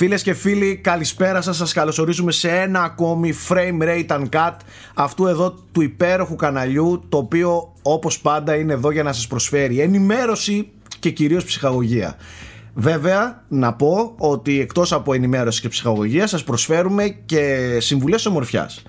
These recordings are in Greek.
Φίλες και φίλοι, καλησπέρα σας. Σας καλωσορίζουμε σε ένα ακόμη frame rate uncut αυτού εδώ του υπέροχου καναλιού, το οποίο όπως πάντα είναι εδώ για να σας προσφέρει ενημέρωση και κυρίως ψυχαγωγία. Βέβαια, να πω ότι εκτός από ενημέρωση και ψυχαγωγία σας προσφέρουμε και συμβουλές ομορφιάς.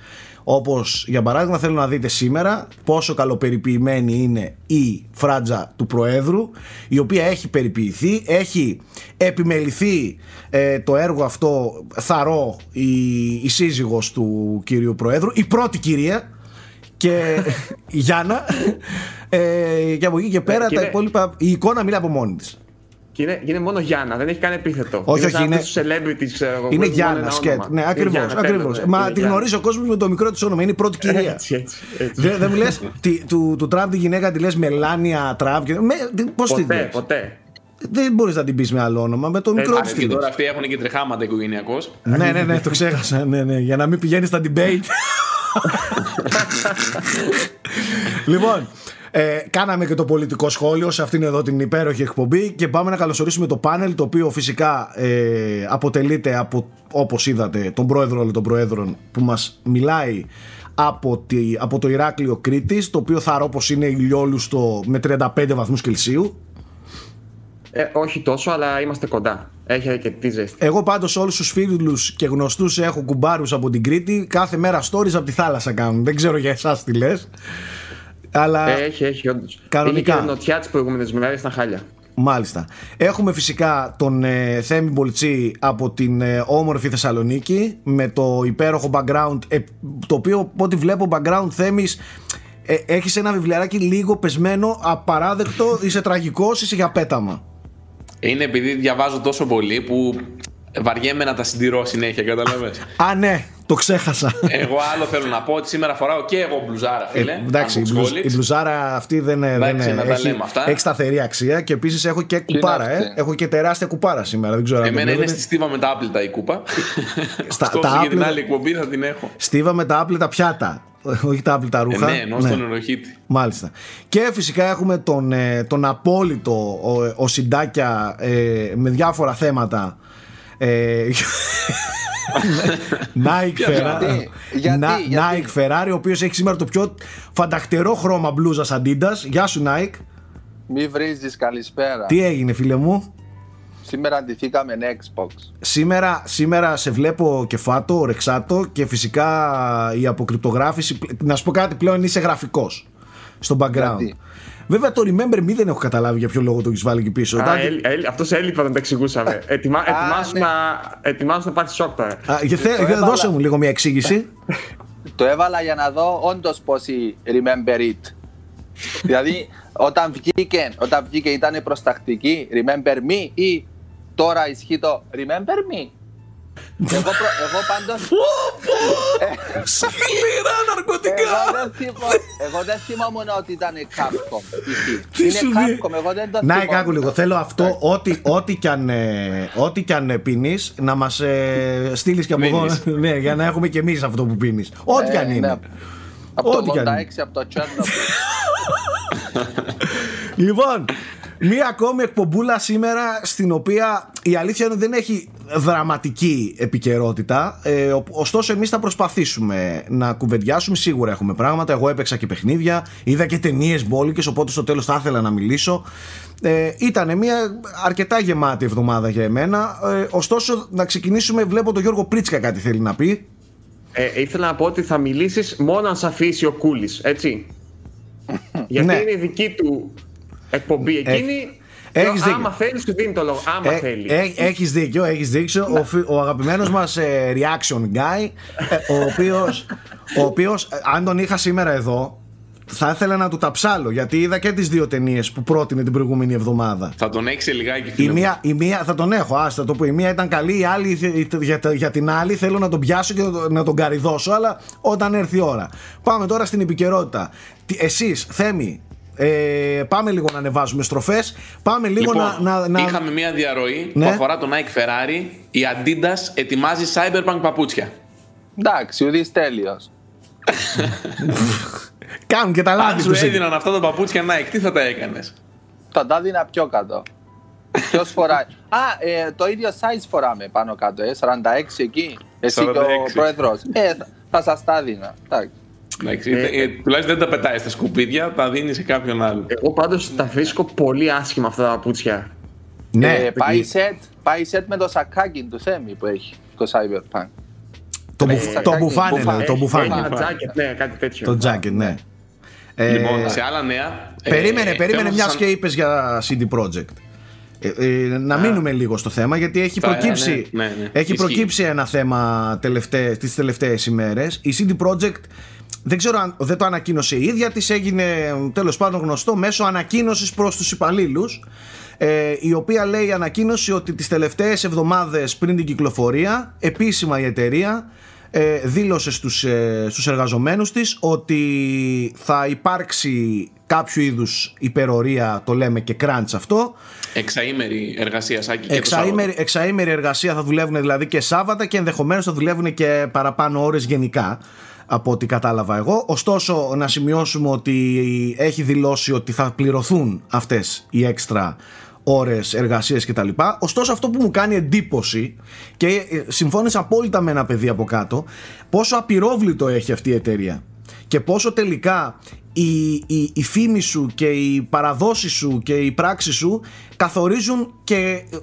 Όπως για παράδειγμα θέλω να δείτε σήμερα πόσο καλοπεριποιημένη είναι η φράτζα του Προέδρου η οποία έχει περιποιηθεί, έχει επιμεληθεί ε, το έργο αυτό θαρώ η, η σύζυγος του κυρίου Προέδρου, η πρώτη κυρία και η Γιάννα ε, και από εκεί και πέρα τα υπόλοιπα, η εικόνα μιλά από μόνη της. Και είναι, είναι μόνο Γιάννα, δεν έχει καν επίθετο. Όχι, όχι, είναι. celebrity, ξέρω εγώ. Είναι Γιάννας, σκέτ. Ναι, ακριβώς. Ακριβώς. Μα τη γνωρίζει ο κόσμος με το μικρό της όνομα. Είναι η πρώτη κυρία. Έτσι, έτσι, έτσι. Δεν μου λες του, του Τραμπ τη γυναίκα τη λες Μελάνια Τραμπ. Πώς τη Ποτέ, ποτέ. Δεν μπορείς να την πεις με άλλο όνομα. Με το μικρό της. Και τώρα αυτοί έχουν και τρεχάματα οικογενειακώς. ναι, ναι, ναι, το ξέχασα. Ναι, ναι, για να μην πηγαίνεις στα debate. λοιπόν, ε, κάναμε και το πολιτικό σχόλιο σε αυτήν εδώ την υπέροχη εκπομπή και πάμε να καλωσορίσουμε το πάνελ το οποίο φυσικά ε, αποτελείται από όπως είδατε τον πρόεδρο όλων των προέδρων που μας μιλάει από, τη, από το Ηράκλειο Κρήτης το οποίο θα πως είναι ηλιόλουστο με 35 βαθμούς Κελσίου ε, όχι τόσο, αλλά είμαστε κοντά. Έχει και τη ζέστη. Εγώ πάντως όλους τους φίλους και γνωστούς έχω κουμπάρους από την Κρήτη. Κάθε μέρα stories από τη θάλασσα κάνουν. Δεν ξέρω για εσάς τι λες. Αλλά ε, έχει, έχει, όντως. Κανονικά. Είχε και νοτιά τι προηγούμενε μέρε στα χάλια. Μάλιστα. Έχουμε φυσικά τον ε, Θέμη Μπολτσί από την ε, όμορφη Θεσσαλονίκη με το υπέροχο background ε, το οποίο από ό,τι βλέπω background Θέμης ε, έχεις ένα βιβλιαράκι λίγο πεσμένο, απαράδεκτο, είσαι τραγικός, είσαι για πέταμα. Είναι επειδή διαβάζω τόσο πολύ που βαριέμαι να τα συντηρώ συνέχεια, καταλαβες. Α, ναι, το ξέχασα. Εγώ άλλο θέλω να πω ότι σήμερα φοράω και εγώ μπλουζάρα, φίλε. Ε, εντάξει, η, μπλουζ, η, μπλουζάρα αυτή δεν, εντάξει, δεν να έχει, λέμε αυτά. έχει σταθερή αξία και επίσης έχω και κουπάρα. Ε. Έχω και τεράστια κουπάρα σήμερα. Δεν ξέρω Εμένα είναι στη στίβα με τα άπλυτα η κούπα. Στα, τα άπλυτα... για την άλλη εκπομπή θα την έχω. Στίβα με τα άπλυτα πιάτα. Όχι τα άπλυτα ρούχα. Ε, ναι, ενώ στον ενοχήτη. Μάλιστα. Και φυσικά έχουμε τον, ε, τον απόλυτο ο, ο Συντάκια ε, με διάφορα θέματα. Ε, Nike Ferrari. Nike Ferrari, ο οποίος έχει σήμερα το πιο φανταχτερό χρώμα μπλούζας Adidas. Γεια σου, Nike. Μη βρίζεις, καλησπέρα. Τι έγινε, φίλε μου; Σήμερα αντιθήκαμε Xbox. Σήμερα, σήμερα σε βλέπω κεφάτο, ρεξάτο και φυσικά η αποκρυπτογράφηση. Να σου πω κάτι πλέον είσαι γραφικός στο background. Γιατί; Βέβαια το Remember Me δεν έχω καταλάβει για ποιο λόγο το έχεις βάλει εκεί πίσω. Α, Αυτός έλειπα να το εξηγούσαμε. Ετοιμα, ετοιμάσου, ναι. να, ετοιμάσου να πάθεις σοκ τώρα. Α, για θε, δώσε μου λίγο μια εξήγηση. το έβαλα για να δω όντως πόσοι Remember It. δηλαδή όταν βγήκε, όταν βγήκε ήταν προστακτική Remember Me ή τώρα ισχύει το Remember Me; Εγώ, προ, εγώ πάντως... Σκληρά ναρκωτικά! Εγώ δεν θυμόμουν ότι ήταν Capcom. Είναι Capcom, εγώ δεν το θυμόμουν. Να, κάκου λίγο. Θέλω αυτό, ό,τι κι αν, ε, ό,τι κι αν πίνεις, να μας ε, στείλεις και από εδώ. Ναι, για να έχουμε κι εμείς αυτό που πίνεις. Ό,τι κι αν ε, είναι. Ναι. Από το 86 από το Τσέρνο. Λοιπόν, Μία ακόμη εκπομπούλα σήμερα στην οποία η αλήθεια είναι δεν έχει δραματική επικαιρότητα. Ε, ωστόσο, εμείς θα προσπαθήσουμε να κουβεντιάσουμε. Σίγουρα έχουμε πράγματα. Εγώ έπαιξα και παιχνίδια, είδα και ταινίες μπόλικες. Οπότε στο τέλος θα ήθελα να μιλήσω. Ε, ήταν μια αρκετά γεμάτη εβδομάδα για εμένα. Ε, ωστόσο, να ξεκινήσουμε. Βλέπω τον Γιώργο Πρίτσκα κάτι θέλει να πει. Ε, ήθελα να πω ότι θα μιλήσεις μόνο αν σε αφήσει ο Κούλης, έτσι. Γιατί ναι. είναι η δική του εκπομπή εκείνη. Έχεις άμα θέλεις, σου δίνει το λόγο. Άμα ε, θέλεις. Ε, έχεις δίκιο, έχεις δίκιο. ο, ο αγαπημένος μας ε, reaction guy, ε, ο οποίος, ο οποίος, αν τον είχα σήμερα εδώ, θα ήθελα να του ταψάλω γιατί είδα και τις δύο ταινίες που πρότεινε την προηγούμενη εβδομάδα. Θα τον έχεις λιγάκι φίλε. Η μία, η μία, θα τον έχω, άστα το που η μία ήταν καλή, η άλλη για, για την άλλη θέλω να τον πιάσω και να τον καριδώσω, αλλά όταν έρθει η ώρα. Πάμε τώρα στην επικαιρότητα. Εσείς, Θέμη, ε, πάμε λίγο να ανεβάζουμε στροφές. Πάμε λίγο λοιπόν, να, να, να, Είχαμε μια διαρροή ναι. που αφορά τον Nike Ferrari. Η Adidas ετοιμάζει Cyberpunk παπούτσια. Εντάξει, ουδή τέλειος. Κάνουν και τα λάθη τους. Αν σου έδιναν αυτά τα παπούτσια Nike, τι θα τα έκανες; Θα τα έδινα πιο κάτω. Ποιος φοράει. Α, ε, το ίδιο size φοράμε πάνω κάτω, ε, 46 εκεί. Εσύ 46. και ο πρόεδρος. Ε, θα, θα σας τα δίνα. Εντάξει, ε, ε, τουλάχιστον δεν τα πετάει στα σκουπίδια, τα δίνει σε κάποιον άλλο. Εγώ πάντως τα βρίσκω πολύ άσχημα αυτά τα παπούτσια. Ναι, ε, πάει, set, πάει set με το σακάκι του Θέμη που έχει το Cyberpunk. Το, μπουφ, το μπουφάνε, ναι, το μπουφάνε. ναι, κάτι τέτοιο. Το jacket, ναι. Λοιπόν, σε άλλα νέα. Περίμενε, περίμενε μιας και είπες για CD Projekt. Ε, ε, να μείνουμε λίγο στο θέμα γιατί έχει προκύψει, ναι, ναι, ναι. Έχει προκύψει ένα θέμα τελευταίες, τις τελευταίες ημέρες η CD Projekt δεν ξέρω αν δεν το ανακοίνωσε η ίδια της έγινε τέλος πάντων γνωστό μέσω ανακοίνωσης προς τους υπαλλήλους. ε, η οποία λέει ανακοίνωση ότι τις τελευταίες εβδομάδες πριν την κυκλοφορία επίσημα η εταιρεία ε, δήλωσε στους, ε, στους εργαζομένους της ότι θα υπάρξει κάποιο είδους υπερορία, το λέμε και crunch αυτό. Εξαήμερη εργασία, Σάκη, και εξαήμερη, εξαήμερη εργασία θα δουλεύουν δηλαδή και Σάββατα και ενδεχομένως θα δουλεύουν και παραπάνω ώρες γενικά από ό,τι κατάλαβα εγώ. Ωστόσο να σημειώσουμε ότι έχει δηλώσει ότι θα πληρωθούν αυτές οι έξτρα ώρες εργασίες κτλ. Ωστόσο αυτό που μου κάνει εντύπωση και ε, συμφώνησα απόλυτα με ένα παιδί από κάτω πόσο απειρόβλητο έχει αυτή η εταιρεία και πόσο τελικά η, η, η φήμη σου και η παραδόση σου και η πράξη σου καθορίζουν και ε,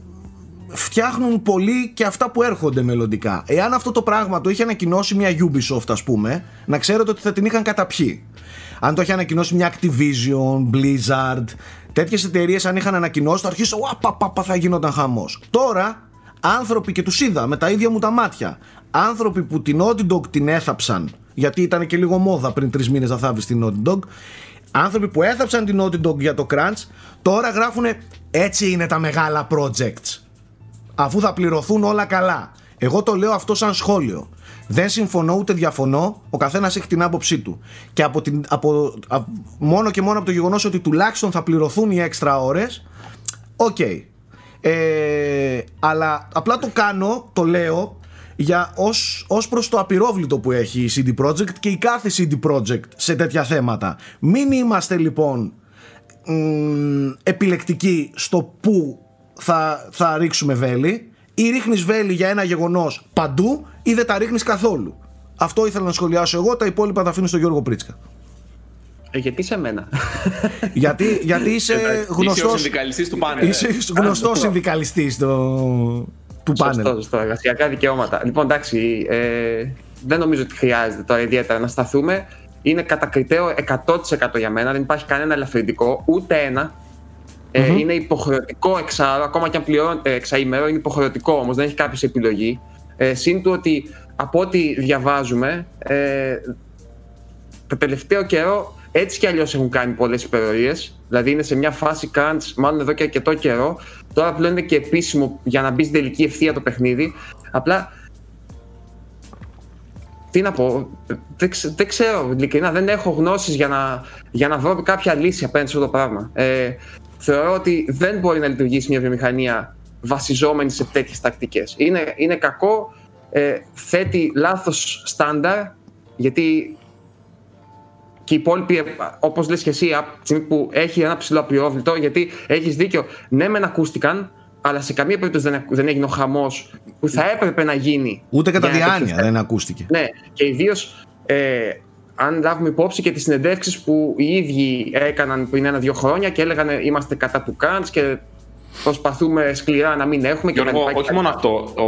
φτιάχνουν πολύ και αυτά που έρχονται μελλοντικά. Εάν αυτό το πράγμα το είχε ανακοινώσει μια Ubisoft ας πούμε, να ξέρετε ότι θα την είχαν καταπιεί. Αν το είχε ανακοινώσει μια Activision, Blizzard, τέτοιες εταιρείες αν είχαν ανακοινώσει θα αρχίσω πα, θα γίνονταν χαμός. Τώρα άνθρωποι και τους είδα με τα ίδια μου τα μάτια, άνθρωποι που την Naughty Dog την έθαψαν, γιατί ήταν και λίγο μόδα πριν τρεις μήνες να θάβεις την Naughty Dog, άνθρωποι που έθαψαν την Naughty Dog για το crunch, τώρα γράφουν έτσι είναι τα μεγάλα projects αφού θα πληρωθούν όλα καλά. Εγώ το λέω αυτό σαν σχόλιο. Δεν συμφωνώ ούτε διαφωνώ. Ο καθένας έχει την άποψή του. Και από την, από, μόνο και μόνο από το γεγονός ότι τουλάχιστον θα πληρωθούν οι έξτρα ώρες. OK. Okay. Ε, αλλά απλά το κάνω, το λέω για ως, ως προς το απυρόβλητο που έχει η CD Projekt και η κάθε CD Projekt σε τέτοια θέματα. Μην είμαστε λοιπόν μ, επιλεκτικοί στο που θα, θα ρίξουμε βέλη ή ρίχνεις βέλη για ένα γεγονός παντού ή δεν τα ρίχνεις καθόλου. Αυτό ήθελα να σχολιάσω εγώ, τα υπόλοιπα τα αφήνω στον Γιώργο Πρίτσκα. Ε, γιατί σε μένα; γιατί, γιατί είσαι γνωστός... Είσαι συνδικαλιστής του πάνελ. Είσαι γνωστός συνδικαλιστής το... του πάνελ. Σωστό, σωστό. Εργασιακά δικαιώματα. Λοιπόν, εντάξει, ε, δεν νομίζω ότι χρειάζεται τώρα ιδιαίτερα να σταθούμε. Είναι κατακριτέο 100% για μένα. Δεν υπάρχει κανένα ελαφρυντικό, ούτε ένα. Ε, είναι υποχρεωτικό εξάρο, ακόμα και αν πληρώνεται εξαήμερο, είναι υποχρεωτικό όμως, δεν έχει κάποια επιλογή. Ε, Συν του ότι από ό,τι διαβάζουμε, ε, το τελευταίο καιρό έτσι κι αλλιώς έχουν κάνει πολλές υπερορίες. Δηλαδή είναι σε μια φάση crunch, μάλλον εδώ και αρκετό καιρό. Τώρα πλέον είναι και επίσημο για να μπει στην τελική ευθεία το παιχνίδι. Απλά. Τι να πω, δεν, δεν ξέρω ειλικρινά, δεν έχω γνώσεις για να, για να βρω κάποια λύση απέναντι σε αυτό το πράγμα. Ε, θεωρώ ότι δεν μπορεί να λειτουργήσει μια βιομηχανία βασιζόμενη σε τέτοιες τακτικές. Είναι, είναι κακό, ε, θέτει λάθος στάνταρ, γιατί και οι υπόλοιποι, όπως λες και εσύ, από τη στιγμή που έχει ένα ψηλό απειόβλητο, γιατί έχεις δίκιο, ναι, μεν ακούστηκαν, αλλά σε καμία περίπτωση δεν, δεν έγινε ο χαμός που θα έπρεπε να γίνει. Ούτε κατά διάνοια δεν ακούστηκε. Ναι, και ιδίως ε, αν λάβουμε υπόψη και τις συνεντεύξεις που οι ίδιοι έκαναν πριν ένα-δύο χρόνια και έλεγαν είμαστε κατά του Κάντς και προσπαθούμε σκληρά να μην έχουμε. Και Γιώργο, όχι μόνο αυτό. Ο,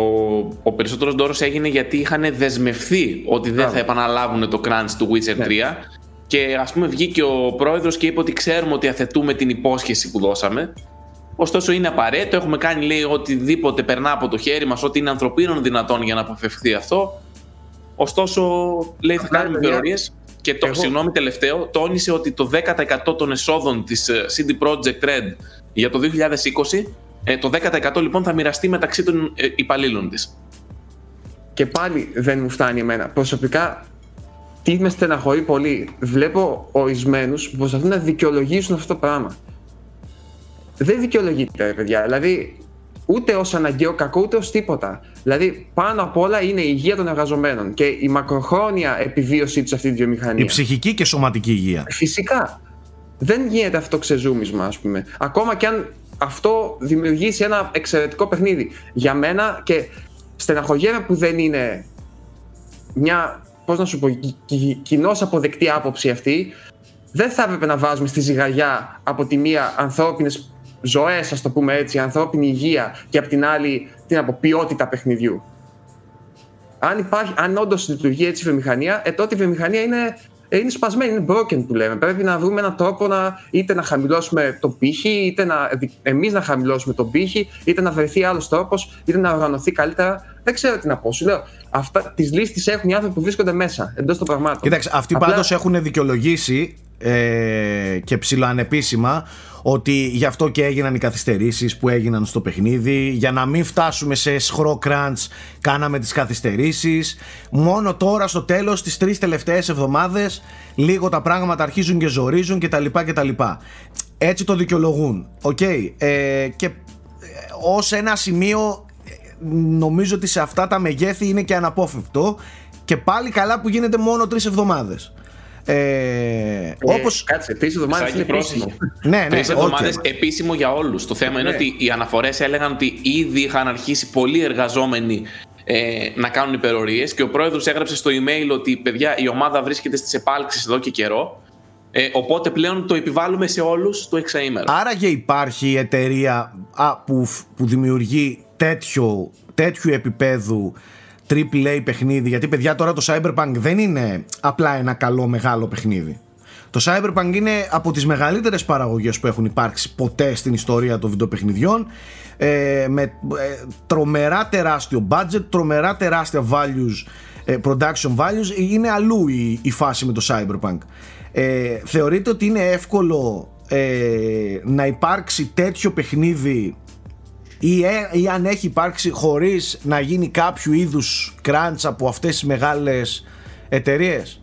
ο περισσότερος ντόρος έγινε γιατί είχαν δεσμευθεί ότι δεν θα επαναλάβουν το crunch του Witcher 3 ναι. και ας πούμε βγήκε ο πρόεδρος και είπε ότι ξέρουμε ότι αθετούμε την υπόσχεση που δώσαμε Ωστόσο είναι απαραίτητο, έχουμε κάνει λέει οτιδήποτε περνά από το χέρι μας, ό,τι είναι ανθρωπίνων δυνατόν για να αποφευχθεί αυτό. Ωστόσο, λέει θα κάνουμε υπερορίε. Και το, Εγώ... συγγνώμη τελευταίο, τόνισε ότι το 10% των εσόδων της ε, CD Projekt Red για το 2020, ε, το 10% λοιπόν θα μοιραστεί μεταξύ των ε, υπαλλήλων της. Και πάλι δεν μου φτάνει εμένα. Προσωπικά, τι με στεναχωρεί πολύ. Βλέπω ορισμένους που προσπαθούν να δικαιολογήσουν αυτό το πράγμα. Δεν δικαιολογείται, παιδιά. Δηλαδή, ούτε ως αναγκαίο κακό, ούτε ως τίποτα. Δηλαδή, πάνω απ' όλα είναι η υγεία των εργαζομένων και η μακροχρόνια επιβίωσή τους σε αυτή τη βιομηχανία. Η ψυχική και σωματική υγεία. Φυσικά. Δεν γίνεται αυτό ξεζούμισμα, ας πούμε. Ακόμα και αν αυτό δημιουργήσει ένα εξαιρετικό παιχνίδι. Για μένα και στεναχωριέμαι που δεν είναι μια, πώς να σου πω, κοινώς αποδεκτή άποψη αυτή. Δεν θα έπρεπε να βάζουμε στη ζυγαριά από τη μία ανθρώπινες ζωές, ας το πούμε έτσι, ανθρώπινη υγεία και από την άλλη την από ποιότητα παιχνιδιού. Αν, υπάρχει, αν όντως λειτουργεί έτσι η βιομηχανία, ε, τότε η βιομηχανία είναι ε, είναι σπασμένη, είναι broken που λέμε. Πρέπει να βρούμε έναν τρόπο να είτε να χαμηλώσουμε τον πύχη, είτε να, εμείς να χαμηλώσουμε τον πύχη, είτε να βρεθεί άλλος τρόπος, είτε να οργανωθεί καλύτερα. Δεν ξέρω τι να πω. Σου λέω, αυτά, τις λύσεις έχουν οι άνθρωποι που βρίσκονται μέσα, εντός των πραγμάτων. Κοίταξε, αυτοί Απλά... πάντως έχουν δικαιολογήσει ε, και ψηλοανεπίσημα ότι γι' αυτό και έγιναν οι καθυστερήσεις που έγιναν στο παιχνίδι για να μην φτάσουμε σε σχρό κράντς κάναμε τις καθυστερήσεις. Μόνο τώρα στο τέλος τις τρεις τελευταίες εβδομάδες λίγο τα πράγματα αρχίζουν και ζορίζουν και τα λοιπά και τα λοιπά. Έτσι το δικαιολογούν. Okay. ε, και ε, ως ένα σημείο ε, νομίζω ότι σε αυτά τα μεγέθη είναι και αναπόφευκτο. Και πάλι καλά που γίνεται μόνο τρεις εβδομάδες ε, ε, όπως... Κάτσε, τρεις εβδομάδες είναι επίσημο. ναι, ναι, τρεις εβδομάδες επίσημο για όλους. Το θέμα είναι ναι. ότι οι αναφορές έλεγαν ότι ήδη είχαν αρχίσει πολλοί εργαζόμενοι ε, να κάνουν υπερορίες και ο πρόεδρος έγραψε στο email ότι παιδιά, η ομάδα βρίσκεται στις επάλξεις εδώ και καιρό. Ε, οπότε πλέον το επιβάλλουμε σε όλους το εξαήμερο. Άραγε υπάρχει εταιρεία α, που, που δημιουργεί τέτοιο, τέτοιου επίπεδου AAA παιχνίδι γιατί παιδιά τώρα το Cyberpunk δεν είναι απλά ένα καλό μεγάλο παιχνίδι. Το Cyberpunk είναι από τις μεγαλύτερες παραγωγές που έχουν υπάρξει ποτέ στην ιστορία των βιντεοπαιχνιδιών ε, με ε, τρομερά τεράστιο budget, τρομερά τεράστια values, ε, production values. Είναι αλλού η, η φάση με το Cyberpunk. Ε, θεωρείτε ότι είναι εύκολο ε, να υπάρξει τέτοιο παιχνίδι ή, ε, ή αν έχει υπάρξει χωρίς να γίνει κάποιο είδους crunch από αυτές τις μεγάλες εταιρείες.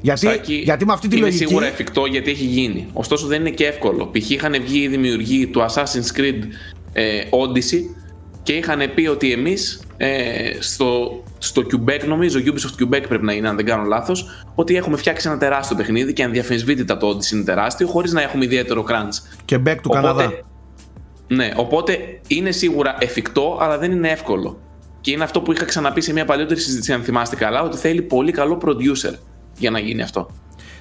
Γιατί, γιατί με αυτή τη είναι λογική... Είναι σίγουρα εφικτό γιατί έχει γίνει. Ωστόσο δεν είναι και εύκολο. Π.χ. είχαν βγει οι δημιουργοί του Assassin's Creed ε, Odyssey και είχαν πει ότι εμείς ε, στο, στο Quebec, νομίζω, Ubisoft Quebec πρέπει να είναι, αν δεν κάνω λάθος, ότι έχουμε φτιάξει ένα τεράστιο παιχνίδι και ανδιαφεσβήτητα το Odyssey είναι τεράστιο, χωρίς να έχουμε ιδιαίτερο crunch. Quebec του Καναδά. Ναι, οπότε είναι σίγουρα εφικτό, αλλά δεν είναι εύκολο. Και είναι αυτό που είχα ξαναπεί σε μια παλιότερη συζήτηση, αν θυμάστε καλά, ότι θέλει πολύ καλό producer για να γίνει αυτό.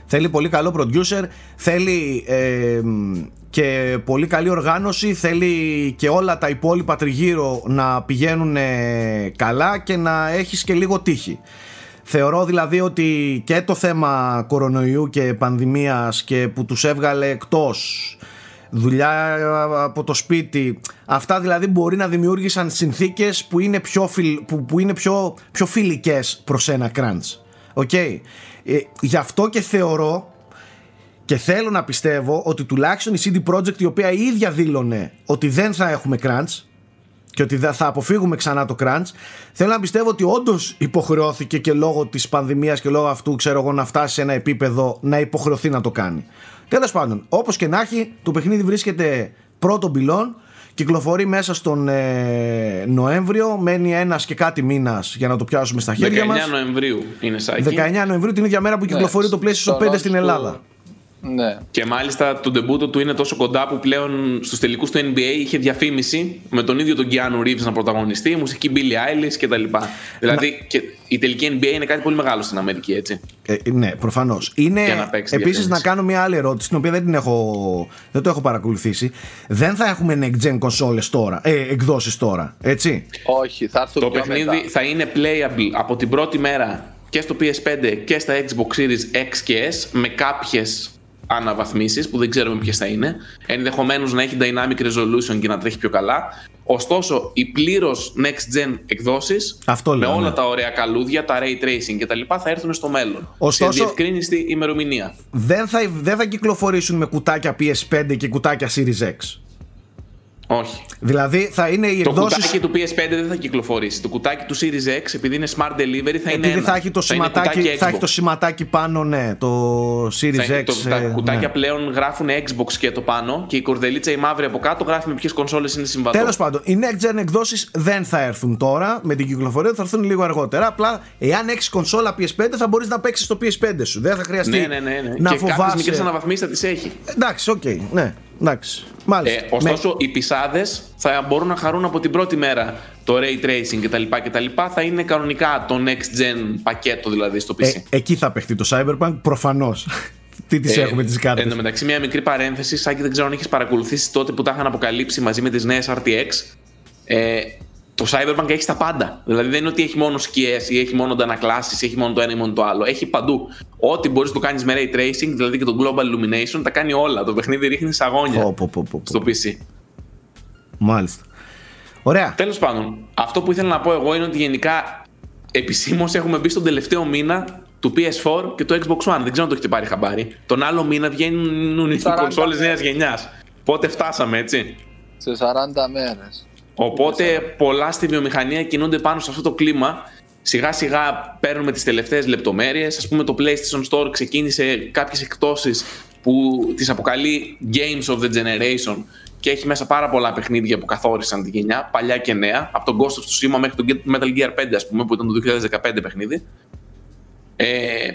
Θέλει πολύ καλό producer, θέλει ε, και πολύ καλή οργάνωση, θέλει και όλα τα υπόλοιπα τριγύρω να πηγαίνουν καλά και να έχεις και λίγο τύχη. Θεωρώ δηλαδή ότι και το θέμα κορονοϊού και πανδημίας και που τους έβγαλε εκτός δουλειά από το σπίτι. Αυτά δηλαδή μπορεί να δημιούργησαν συνθήκες που είναι πιο, φιλ, που, που είναι πιο, πιο φιλικές προς ένα crunch. Okay. Ε, γι' αυτό και θεωρώ και θέλω να πιστεύω ότι τουλάχιστον η CD Projekt η οποία η ίδια δήλωνε ότι δεν θα έχουμε crunch και ότι θα αποφύγουμε ξανά το crunch θέλω να πιστεύω ότι όντως υποχρεώθηκε και λόγω της πανδημίας και λόγω αυτού ξέρω εγώ να φτάσει σε ένα επίπεδο να υποχρεωθεί να το κάνει Τέλος πάντων, όπως και να έχει, το παιχνίδι βρίσκεται πρώτον πυλών. Κυκλοφορεί μέσα στον ε, Νοέμβριο. Μένει ένας και κάτι μήνας για να το πιάσουμε στα χέρια μας. 19 Νοεμβρίου είναι σάκι. 19 Νοεμβρίου την ίδια μέρα που ναι, κυκλοφορεί το PlayStation 5 στην Ελλάδα. Ναι. Και μάλιστα το ντεμπούτο του είναι τόσο κοντά που πλέον στους τελικούς του NBA είχε διαφήμιση με τον ίδιο τον Keanu Reeves να πρωταγωνιστεί, μουσική Billie Eilish κτλ. Δηλαδή και η τελική NBA είναι κάτι πολύ μεγάλο στην Αμερική, έτσι. Ε, ναι, προφανώς. Είναι επίσης να κάνω μια άλλη ερώτηση, την οποία δεν, την έχω, δεν το έχω παρακολουθήσει. Δεν θα έχουμε next gen consoles τώρα, ε, εκδόσεις τώρα, έτσι; Όχι, θα έρθουν Το παιχνίδι θα είναι playable από την πρώτη μέρα και στο PS5 και στα Xbox Series X και S με κάποιες αναβαθμίσεις που δεν ξέρουμε ποιες θα είναι. Ενδεχομένως να έχει dynamic resolution και να τρέχει πιο καλά. Ωστόσο, οι πλήρως next gen εκδόσεις με όλα ναι. τα ωραία καλούδια, τα ray tracing κτλ. θα έρθουν στο μέλλον. Ωστόσο, σε διευκρίνηστη ημερομηνία. Δεν θα, δεν θα κυκλοφορήσουν με κουτάκια PS5 και κουτάκια Series X. Όχι. Δηλαδή θα είναι η εκδόσεις... Το κουτάκι του PS5 δεν θα κυκλοφορήσει. Το κουτάκι του Series X, επειδή είναι Smart Delivery, θα είναι. Επειδή θα έχει το, θα σηματάκι, θα έχει το σηματάκι πάνω, ναι. Το Series θα X. Το, τα ε, κουτάκια ναι. πλέον γράφουν Xbox και το πάνω και η κορδελίτσα η μαύρη από κάτω γράφει με ποιες κονσόλες είναι συμβατό. Τέλος πάντων, οι next gen εκδόσεις δεν θα έρθουν τώρα με την κυκλοφορία, θα έρθουν λίγο αργότερα. Απλά εάν έχεις κονσόλα PS5 θα μπορείς να παίξεις το PS5 σου. Δεν θα χρειαστεί ναι, ναι, ναι, ναι. να και φοβάσαι. μικρές αναβαθμίσεις θα τις έχει. Εντάξει, OK, okay, ναι. Εντάξει. Μάλιστα. Ε, ωστόσο, Με- οι πισάδες θα μπορούν να χαρούν από την πρώτη μέρα το ray tracing κτλ. κτλ. Θα είναι κανονικά το next gen πακέτο δηλαδή στο PC. ε, εκεί θα παιχτεί το Cyberpunk, προφανώς. Τι τις Ε, έχουμε τις κάρτες. Εν τω μεταξύ, μια μικρή παρένθεση, Σάκη, δεν ξέρω αν έχει παρακολουθήσει τότε που τα είχαν αποκαλύψει μαζί με τις νέες RTX. Ε, το Cyberpunk έχει τα πάντα. Δηλαδή δεν είναι ότι έχει μόνο σκιές ή έχει μόνο αντανακλάσεις ή έχει μόνο το ένα ή μόνο το άλλο. Έχει παντού. Ό,τι μπορείς να το κάνεις με ray tracing, δηλαδή και το global illumination, τα κάνει όλα. Το παιχνίδι ρίχνει σαγόνια Πω, πω, πω, πω, πω. στο PC. Μάλιστα. Ωραία. Τέλος πάντων, αυτό που ήθελα να πω εγώ είναι ότι γενικά επισήμως έχουμε μπει στον τελευταίο μήνα του PS4 και του Xbox One. Δεν ξέρω αν το έχετε πάρει χαμπάρι. Τον άλλο μήνα βγαίνουν οι 40 κονσόλες νέας μέρες. γενιάς. Πότε φτάσαμε, έτσι; Σε 40 μέρες. Οπότε πολλά στη βιομηχανία κινούνται πάνω σε αυτό το κλίμα. Σιγά σιγά παίρνουμε τις τελευταίες λεπτομέρειες. Ας πούμε το PlayStation Store ξεκίνησε κάποιες εκπτώσεις που τις αποκαλεί Games of the Generation και έχει μέσα πάρα πολλά παιχνίδια που καθόρισαν τη γενιά, παλιά και νέα, από τον Ghost of Tsushima μέχρι το Metal Gear 5 ας πούμε που ήταν το 2015 παιχνίδι. Ε,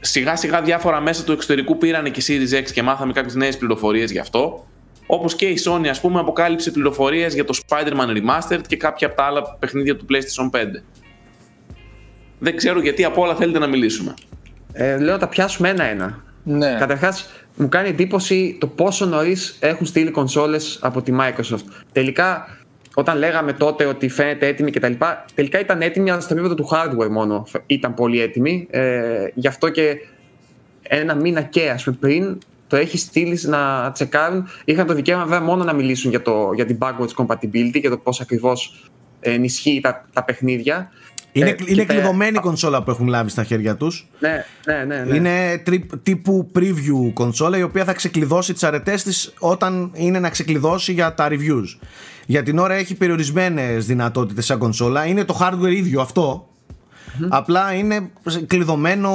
σιγά σιγά διάφορα μέσα του εξωτερικού πήρανε και Series X και μάθαμε κάποιες νέες πληροφορίες γι' αυτό. Όπως και η Sony, ας πούμε, αποκάλυψε πληροφορίες για το Spider-Man Remastered και κάποια από τα άλλα παιχνίδια του PlayStation 5. Δεν ξέρω γιατί από όλα θέλετε να μιλήσουμε. Ε, λέω να τα πιάσουμε ένα-ένα. Ναι. Καταρχάς, μου κάνει εντύπωση το πόσο νωρίς έχουν στείλει κονσόλες από τη Microsoft. Τελικά, όταν λέγαμε τότε ότι φαίνεται έτοιμη κτλ., τελικά ήταν έτοιμη αλλά στο επίπεδο του hardware μόνο. Ήταν πολύ έτοιμη. Ε, γι' αυτό και ένα μήνα και ας πούμε πριν το έχει στείλει να τσεκάρουν. Είχαν το δικαίωμα βέβαια μόνο να μιλήσουν για, το, για την backwards compatibility, για το πώς ακριβώς ενισχύει τα, τα παιχνίδια. Είναι, Ε, είναι και τα- κλειδωμένη η κονσόλα που έχουν λάβει στα χέρια τους Ναι, ναι, ναι. ναι. Είναι τρι- τύπου preview κονσόλα η οποία θα ξεκλειδώσει τις αρετές της όταν είναι να ξεκλειδώσει για τα reviews. Για την ώρα έχει περιορισμένες δυνατότητες σαν κονσόλα. Είναι το hardware ίδιο αυτό. Απλά είναι κλειδωμένο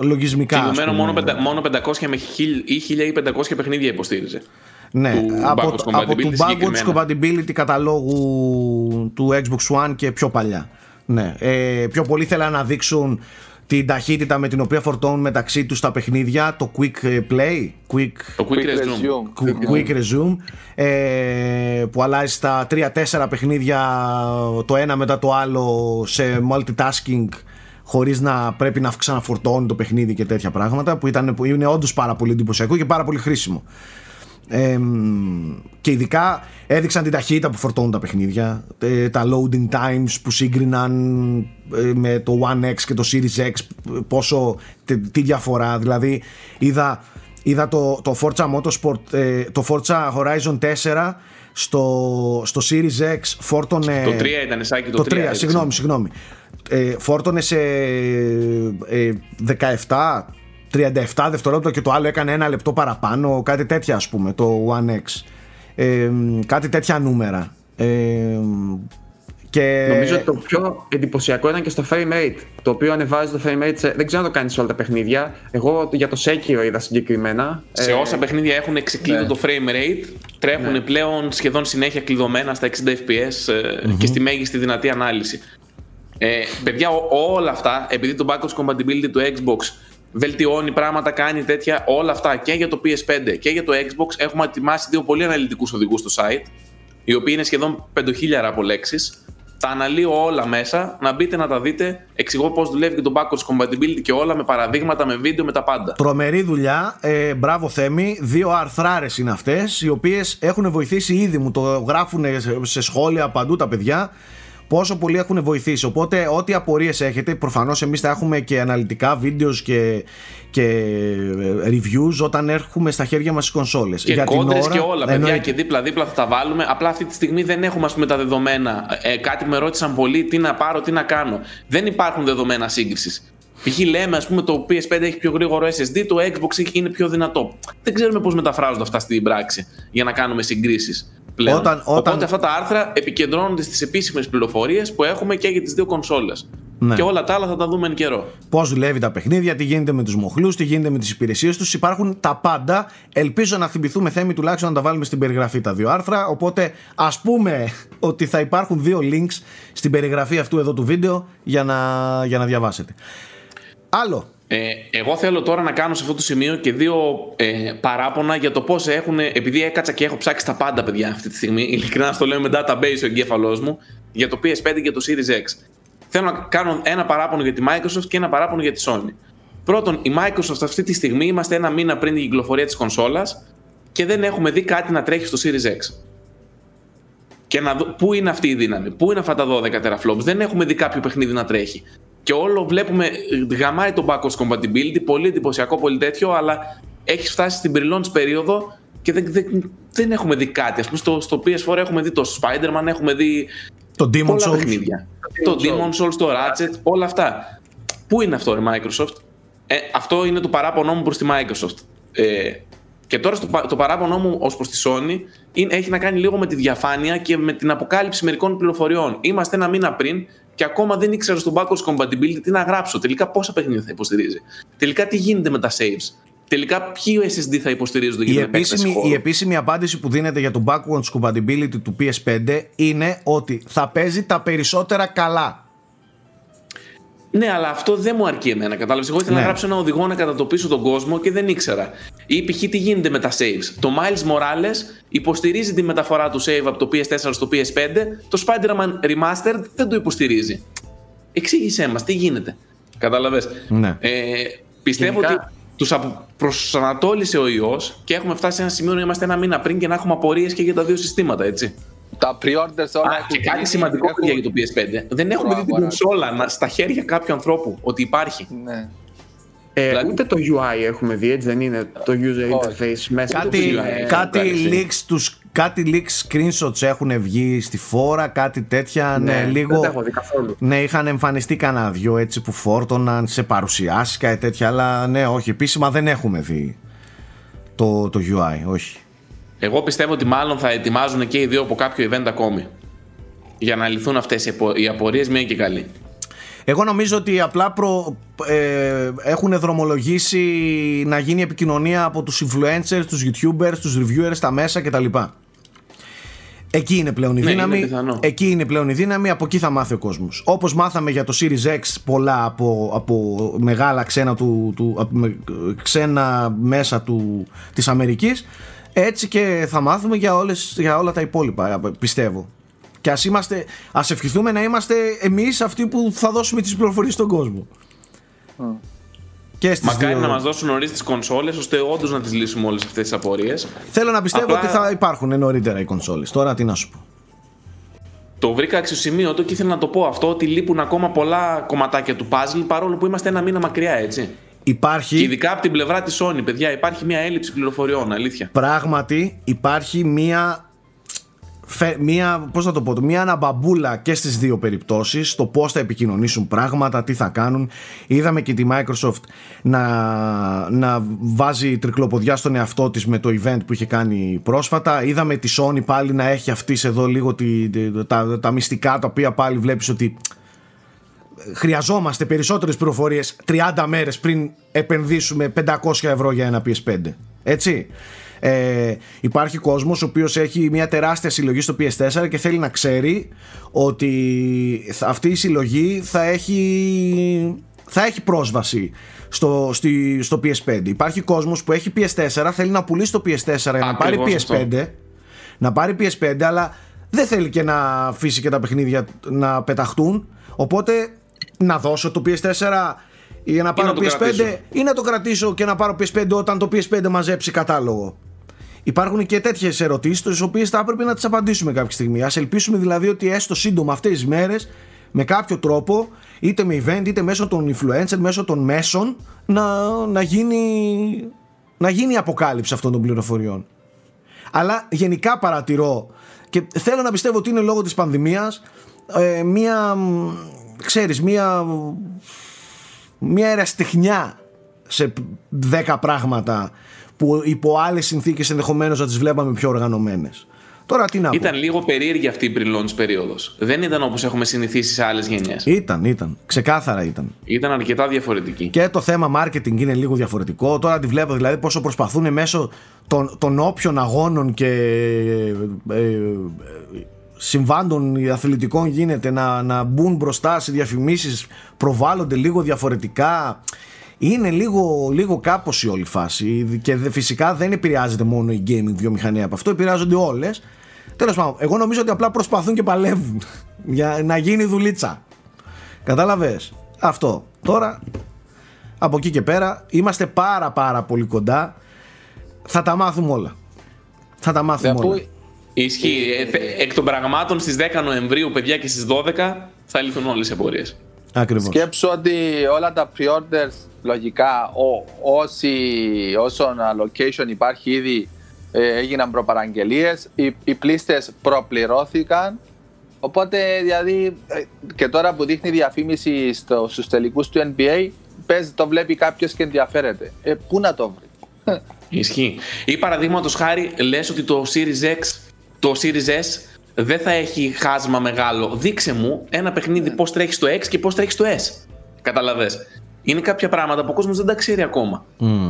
λογισμικά. ας Κλειδωμένο πούμε. μόνο, πεντα- μόνο 500 με 1000 ή 1500 παιχνίδια υποστήριζε. Ναι, του από, backwards το- από compatibility του backwards συγκεκριμένα. compatibility καταλόγου του Xbox One και πιο παλιά. Ναι. Ε, πιο πολύ θέλαν να δείξουν την ταχύτητα με την οποία φορτώνουν μεταξύ τους τα παιχνίδια, το quick ε, play, quick, Το Quick, Resume. Qu- quick resume ε, που αλλάζει στα 3-4 παιχνίδια το ένα μετά το άλλο σε multitasking χωρίς να πρέπει να ξαναφορτώνει το παιχνίδι και τέτοια πράγματα που, ήταν, που είναι όντως πάρα πολύ εντυπωσιακό και πάρα πολύ χρήσιμο. Ε, και ειδικά έδειξαν την ταχύτητα που φορτώνουν τα παιχνίδια ε, τα loading times που σύγκριναν ε, με το One X και το Series X πόσο, τι, τι διαφορά δηλαδή είδα, είδα το, το Forza Motorsport ε, το Forza Horizon 4 στο, στο Series X φόρτωνε Το 3 ήταν σάκι, το, το 3. 3, έδειξε. συγγνώμη, συγγνώμη. Ε, φόρτωνε σε ε, 17, 37 δευτερόλεπτα και το άλλο έκανε ένα λεπτό παραπάνω, κάτι τέτοια ας πούμε, το One X. Ε, κάτι τέτοια νούμερα. Ε, και Νομίζω ότι το πιο εντυπωσιακό ήταν και στο frame rate. Το οποίο ανεβάζει το frame rate. Σε... Δεν ξέρω αν το κάνεις σε όλα τα παιχνίδια. Εγώ για το Sekiro είδα συγκεκριμένα. Σε Ε, όσα παιχνίδια έχουν ξεκλείδω ναι. το frame rate, τρέχουν πλέον σχεδόν συνέχεια κλειδωμένα στα 60 fps ε, και στη μέγιστη δυνατή ανάλυση. Ε, παιδιά, ό- όλα αυτά, επειδή το backwards compatibility του Xbox βελτιώνει πράγματα, κάνει τέτοια, όλα αυτά και για το PS5 και για το Xbox έχουμε ετοιμάσει δύο πολύ αναλυτικούς οδηγούς στο site, οι οποίοι είναι σχεδόν 5.000 από λέξεις. Τα αναλύω όλα μέσα, να μπείτε να τα δείτε. Εξηγώ πώς δουλεύει και το backwards compatibility και όλα με παραδείγματα, με βίντεο, με τα πάντα. Τρομερή δουλειά, ε, μπράβο Θέμη. Δύο αρθράρες είναι αυτές, οι οποίες έχουν βοηθήσει ήδη, μου το γράφουν σε- σε σχόλια παντού τα παιδιά, πόσο πολύ έχουν βοηθήσει. Οπότε, ό,τι απορίες έχετε, προφανώς εμείς θα έχουμε και αναλυτικά βίντεος και, και ε, reviews όταν έρχουμε στα χέρια μας τις κονσόλες. Και κόντρες και όλα, παιδιά, εννοείται. και δίπλα-δίπλα θα τα βάλουμε. Απλά αυτή τη στιγμή δεν έχουμε ας πούμε, τα δεδομένα. Ε, κάτι με ρώτησαν πολλοί τι να πάρω, τι να κάνω. Δεν υπάρχουν δεδομένα σύγκρισης. Π.χ. λέμε, ας πούμε, το PS5 έχει πιο γρήγορο SSD, το Xbox έχει- είναι πιο δυνατό. Δεν ξέρουμε πώς μεταφράζονται αυτά στην πράξη για να κάνουμε συγκρίσεις πλέον. Όταν- όταν- Οπότε αυτά τα άρθρα επικεντρώνονται στις επίσημες πληροφορίες που έχουμε και για τις δύο κονσόλες. Ναι. Και όλα τα άλλα θα τα δούμε εν καιρό. Πώς δουλεύει τα παιχνίδια, τι γίνεται με τους μοχλούς, τι γίνεται με τις υπηρεσίες τους. Υπάρχουν τα πάντα. Ελπίζω να θυμηθούμε θέμη τουλάχιστον να τα βάλουμε στην περιγραφή τα δύο άρθρα. Οπότε ας πούμε ότι θα υπάρχουν δύο links στην περιγραφή αυτού εδώ του βίντεο για να, για να διαβάσετε. Άλλο. Ε, εγώ θέλω τώρα να κάνω σε αυτό το σημείο και δύο ε, παράπονα για το πώς έχουν. Επειδή έκατσα και έχω ψάξει τα πάντα, παιδιά, αυτή τη στιγμή. Ειλικρινά στο λέω με database ο εγκέφαλός μου για το PS5 και το Series X. Θέλω να κάνω ένα παράπονο για τη Microsoft και ένα παράπονο για τη Sony. Πρώτον, η Microsoft αυτή τη στιγμή είμαστε ένα μήνα πριν την κυκλοφορία της κονσόλας και δεν έχουμε δει κάτι να τρέχει στο Series X. Και να δω πού είναι αυτή η δύναμη, πού είναι αυτά τα 12 teraflops. Δεν έχουμε δει κάποιο παιχνίδι να τρέχει. Και όλο βλέπουμε, γαμάει το backwards compatibility, πολύ εντυπωσιακό, πολύ τέτοιο, αλλά έχει φτάσει στην pre περίοδο και δεν, δεν, δεν έχουμε δει κάτι. Α πούμε, στο, στο PS4 έχουμε δει το Spider-Man, έχουμε δει το Demon πολλά Souls. παιχνίδια. Το Demon Souls, το Ratchet, όλα αυτά. Πού είναι αυτό η Microsoft; Ε, αυτό είναι το παράπονό μου προς τη Microsoft. Ε, και τώρα στο, πα- το παράπονό μου ως προς τη Sony είναι, έχει να κάνει λίγο με τη διαφάνεια και με την αποκάλυψη μερικών πληροφοριών. Είμαστε ένα μήνα πριν και ακόμα δεν ήξερα στο backwards compatibility τι να γράψω. Τελικά πόσα παιχνίδια θα υποστηρίζει. Τελικά τι γίνεται με τα saves. Τελικά ποιοι SSD θα υποστηρίζονται για Η την επέκταση επίσημη, χώρου. η επίσημη απάντηση που δίνεται για το backwards compatibility του PS5 είναι ότι θα παίζει τα περισσότερα καλά. Ναι, αλλά αυτό δεν μου αρκεί εμένα. Κατάλαβες. Εγώ ήθελα Ναι. να γράψω ένα οδηγό να κατατοπίσω τον κόσμο και δεν ήξερα. Ή π.χ. τι γίνεται με τα saves. Το Miles Morales υποστηρίζει τη μεταφορά του save από το PS4 στο PS5. Το Spider-Man Remastered δεν το υποστηρίζει. Εξήγησέ μας, τι γίνεται. Κατάλαβες. Ναι. Ε, πιστεύω Γενικά- ότι τους προσανατόλισε ο ιός και έχουμε φτάσει σε ένα σημείο να είμαστε ένα μήνα πριν και να έχουμε απορίες και για τα δύο συστήματα, έτσι. Τα pre-orders όλα Α, έχουν και κάτι γίνει, σημαντικό έχουν- παιδιά, για το PS5. Δεν έχουμε δει την Προαγορά. κονσόλα να- στα χέρια κάποιου ανθρώπου ότι υπάρχει. Ναι. Ε, Δηλαδή- Ούτε το UI έχουμε δει, έτσι δεν είναι; Το user Όχι. interface μέσα Κάτι, στο ε, κάτι, εντάξει. leaks τους, κάτι leaks screenshots έχουν βγει στη φόρα, κάτι τέτοια. Ναι, δεν λίγο. τα έχω δει καθόλου. Ναι, είχαν εμφανιστεί κανένα δυο έτσι που φόρτωναν σε παρουσιάσεις και τέτοια, αλλά ναι, όχι, επίσημα δεν έχουμε δει το, το UI, όχι. Εγώ πιστεύω ότι μάλλον θα ετοιμάζουν και οι δύο από κάποιο event ακόμη. Για να λυθούν αυτές οι απορίες, μία και καλή. Εγώ νομίζω ότι απλά προ, ε, έχουν δρομολογήσει να γίνει επικοινωνία από τους influencers, τους youtubers, τους reviewers, τα μέσα κτλ. Εκεί είναι πλέον η Ναι, δύναμη. είναι πιθανό. Εκεί είναι πλέον η δύναμη, από εκεί θα μάθει ο κόσμος. Όπως μάθαμε για το Series X πολλά από, από μεγάλα ξένα, του, του, από με- ξένα μέσα του, της Αμερικής, έτσι και θα μάθουμε για, όλες, για όλα τα υπόλοιπα, πιστεύω. Και ας, είμαστε, ας ευχηθούμε να είμαστε εμείς αυτοί που θα δώσουμε τις πληροφορίες στον κόσμο. Και στις Μακάρι δύο... να μας δώσουν νωρίς τις κονσόλες, ώστε όντως να τις λύσουμε όλες αυτές τις απορίες. Θέλω να πιστεύω Απλά- ότι θα υπάρχουν νωρίτερα οι κονσόλες. Τώρα τι να σου πω. Το βρήκα αξιοσημείωτο και ήθελα να το πω αυτό ότι λείπουν ακόμα πολλά κομματάκια του puzzle παρόλο που είμαστε ένα μήνα μακριά, έτσι. Υπάρχει... Και ειδικά από την πλευρά της Sony, παιδιά, υπάρχει μια έλλειψη πληροφοριών, αλήθεια. πράγματι υπάρχει μία φε- μία, πώς να το πω, το, μία αναμπαμπούλα και στις δύο περιπτώσεις το πώς θα επικοινωνήσουν πράγματα, τι θα κάνουν είδαμε και τη Microsoft να, να βάζει τρικλοποδιά στον εαυτό της με το event που είχε κάνει πρόσφατα είδαμε τη Sony πάλι να έχει αυτής εδώ λίγο τη, τη- τα, τα μυστικά τα οποία πάλι βλέπεις ότι χρειαζόμαστε περισσότερες πληροφορίες 30 μέρες πριν επενδύσουμε 500 ευρώ για ένα PS5 έτσι. Ε, υπάρχει κόσμος ο οποίος έχει μια τεράστια συλλογή στο PS4 και θέλει να ξέρει ότι θα- αυτή η συλλογή θα έχει, θα έχει πρόσβαση στο, στη, στο PS5 υπάρχει κόσμος που έχει PS4 θέλει να πουλήσει το PS4 για να πάρει Ακριβώς PS5 αυτό. να πάρει PS5 αλλά δεν θέλει και να αφήσει και τα παιχνίδια να πεταχτούν. Οπότε να δώσω το PS4 για να πάρω να το PS5 κρατήσω. ή να το κρατήσω και να πάρω PS5 όταν το PS5 μαζέψει κατάλογο. Υπάρχουν και τέτοιες ερωτήσεις, τις οποίες θα έπρεπε να τις απαντήσουμε κάποια στιγμή. Α ελπίσουμε δηλαδή ότι έστω σύντομα αυτές τις μέρες, με κάποιο τρόπο, είτε με event, είτε μέσω των influencer, μέσω των μέσων, να, να, γίνει, να γίνει η αποκάλυψη αυτών των πληροφοριών. Αλλά γενικά παρατηρώ και θέλω να πιστεύω ότι είναι λόγω της πανδημίας ε, μία, μ, ξέρεις, μία, μία εραστιχνιά σε 10 πράγματα που υπό άλλες συνθήκες ενδεχομένως να τις βλέπαμε πιο οργανωμένες. Τώρα τι να πω. Ήταν λίγο περίεργη αυτή η pre-launch περίοδος. Δεν ήταν όπως έχουμε συνηθίσει σε άλλες γενιές. Ήταν, ήταν. Ξεκάθαρα ήταν. Ήταν αρκετά διαφορετική. Και το θέμα marketing είναι λίγο διαφορετικό. Τώρα τη βλέπω δηλαδή πόσο προσπαθούν μέσω των, των όποιων αγώνων και ε, ε, συμβάντων αθλητικών γίνεται να, να μπουν μπροστά σε διαφημίσεις, προβάλλονται λίγο διαφορετικά. είναι λίγο, λίγο κάπως η όλη φάση και φυσικά δεν επηρεάζεται μόνο η gaming βιομηχανία από αυτό, επηρεάζονται όλες. Τέλος πάντων, εγώ νομίζω ότι απλά προσπαθούν και παλεύουν για να γίνει δουλίτσα. Κατάλαβες; Αυτό. Τώρα, από εκεί και πέρα, είμαστε πάρα πάρα πολύ κοντά. Θα τα μάθουμε όλα. Θα τα μάθουμε όλα. Ισχύει. Ε, εκ των πραγμάτων στις 10 Νοεμβρίου, παιδιά, και στις 12 θα λυθούν όλες οι εμπορίες. Ακριβώς. Σκέψω ότι όλα τα pre-orders λογικά ό, όσοι, όσον location υπάρχει ήδη ε, έγιναν προπαραγγελίες, οι, οι πλήστες προπληρώθηκαν οπότε δηλαδή ε, και τώρα που δείχνει διαφήμιση στο, στους τελικούς του NBA πες το βλέπει κάποιος και ενδιαφέρεται. Ε, πού να το βρει; Ισχύει. Ή παραδείγματος χάρη λες ότι το Series X, το Series S δεν θα έχει χάσμα μεγάλο. Δείξε μου ένα παιχνίδι πώς τρέχει στο X και πώς τρέχει στο S. Καταλαβες. Είναι κάποια πράγματα που ο κόσμος δεν τα ξέρει ακόμα.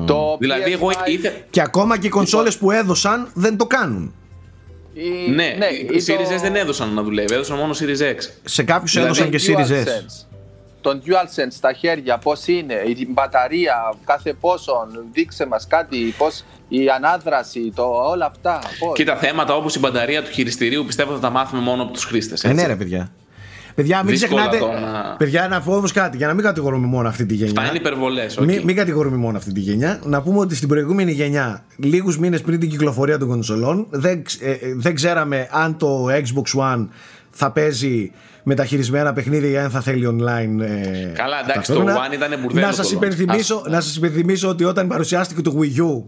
Το Δηλαδή, εγώ PS5 ήθε... Και ακόμα και οι κονσόλες που έδωσαν δεν το κάνουν. ή- Ναι, ή οι Series το- S δεν έδωσαν να δουλεύει, έδωσαν μόνο Series X. Σε κάποιους δηλαδή έδωσαν και Series S. DualSense. Τον DualSense στα χέρια, πώς είναι, η μπαταρία, κάθε πόσον, δείξε μας κάτι, πώς, η ανάδραση, το, όλα αυτά. Πώς. Κοίτα, θέματα όπως η μπαταρία του χειριστηρίου πιστεύω θα τα μάθουμε μόνο από τους χρήστες. Ε, ναι, ρε παιδιά. Παιδιά, μην Δύσκολα ξεχνάτε. το να- Παιδιά, να πω όμως κάτι, για να μην κατηγορούμε μόνο αυτή τη γενιά. Αυτά είναι υπερβολές. Μην, μην κατηγορούμε μόνο αυτή τη γενιά. Να πούμε ότι στην προηγούμενη γενιά, λίγους μήνες πριν την κυκλοφορία των κονσολών, δεν, ξ- ε, ε, δεν ξέραμε αν το Xbox One θα παίζει μεταχειρισμένα παιχνίδια ή αν θα θέλει online. ε, Καλά, εντάξει, ταυτόχρονα. το One ήταν μπουρδέλο Να το σας launch. υπενθυμίσω, Ας- να σας υπενθυμίσω ότι όταν παρουσιάστηκε το Wii U,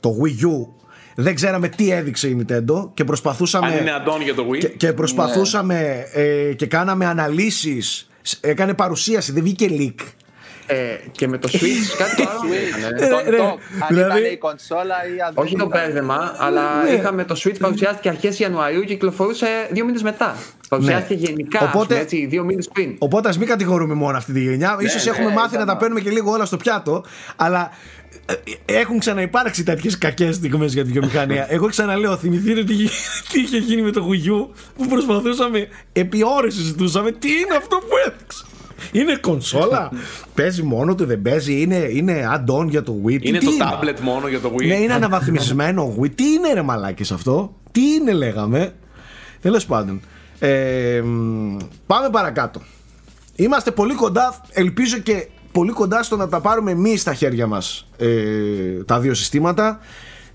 το Wii U, δεν ξέραμε τι έδειξε η Nintendo και προσπαθούσαμε. Αν είναι αντών για το Wii. Και, και προσπαθούσαμε ε, και κάναμε αναλύσεις Έκανε παρουσίαση, δεν βγήκε leak. Ε, και με το Switch κάτι άλλο έκανε. Τον ρε, top, αν δηλαδή- ήταν η κονσόλα ή αν δεν Όχι το ήταν. μπέρδεμα, αλλά Ναι. είχαμε το Switch παρουσιάστηκε αρχές Ιανουαρίου και κυκλοφορούσε δύο μήνες μετά. Παρουσιάστηκε γενικά, Οπότε- Οπότε... έτσι, δύο μήνες πριν. Οπότε ας μην κατηγορούμε μόνο αυτή τη γενιά. Ίσως ναι, έχουμε μάθει να ήταν. τα παίρνουμε και λίγο όλα στο πιάτο. Αλλά ε, έχουν ξαναυπάρξει τέτοιες κακές στιγμές για τη βιομηχανία. Εγώ ξαναλέω, θυμηθείτε τι, τι είχε γίνει με το Wii U που προσπαθούσαμε επί ώρες συζητούσαμε τι είναι αυτό που έδειξε. Είναι κονσόλα, παίζει μόνο του, δεν παίζει, είναι, είναι add-on για το Wii. Τι- Είναι τι το tablet μόνο για το Wii. Ναι, είναι αναβαθμισμένο Wii. Τι είναι ρε μαλάκες αυτό, τι είναι λέγαμε; Τέλος πάντων. Ε, μ, πάμε παρακάτω. Είμαστε πολύ κοντά, ελπίζω και πολύ κοντά στο να τα πάρουμε εμείς στα χέρια μας ε, τα δύο συστήματα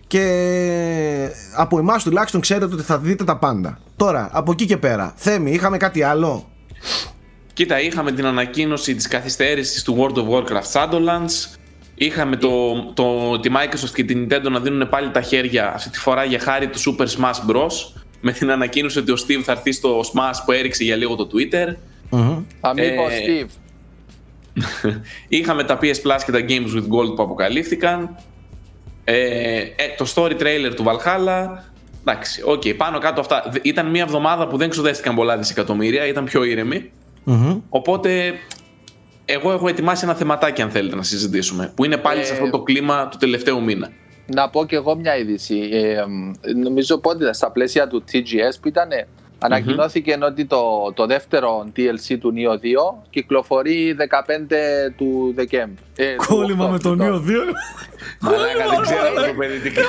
και από εμάς τουλάχιστον ξέρετε ότι θα δείτε τα πάντα. Τώρα, από εκεί και πέρα, Θέμη, είχαμε κάτι άλλο; Κοίτα, είχαμε την ανακοίνωση της καθυστέρησης του World of Warcraft Shadowlands. Είχαμε το, το, τη Microsoft και την Nintendo να δίνουν πάλι τα χέρια αυτή τη φορά για χάρη του Super Smash Bros. Με την ανακοίνωση ότι ο Steve θα έρθει στο Smash που έριξε για λίγο το Twitter. Αμήπως, Ε, Steve. Είχαμε τα PS Plus και τα Games with Gold που αποκαλύφθηκαν. Ε, ε, το story trailer του Valhalla. Εντάξει, οκ, πάνω κάτω αυτά. Δε- Ήταν μια εβδομάδα που δεν ξοδεύτηκαν πολλά δισεκατομμύρια, ήταν πιο ήρεμη Οπότε, εγώ έχω ετοιμάσει ένα θεματάκι αν θέλετε να συζητήσουμε. Που είναι πάλι σε Ε, αυτό το κλίμα του τελευταίου μήνα. Να πω και εγώ μια είδηση. Ε, μ, νομίζω πότε ήταν, στα πλαίσια του TGS που ήταν, ανακοινώθηκε ότι το, το δεύτερο DLC του Neo 2 κυκλοφορεί 15 του Δεκέμβρη. Ε, του Κόλλημα με Οκτώβρη, τον το- Νίο 2. Μαλάκα, δεν ξέρω το παιδί τι κάνει.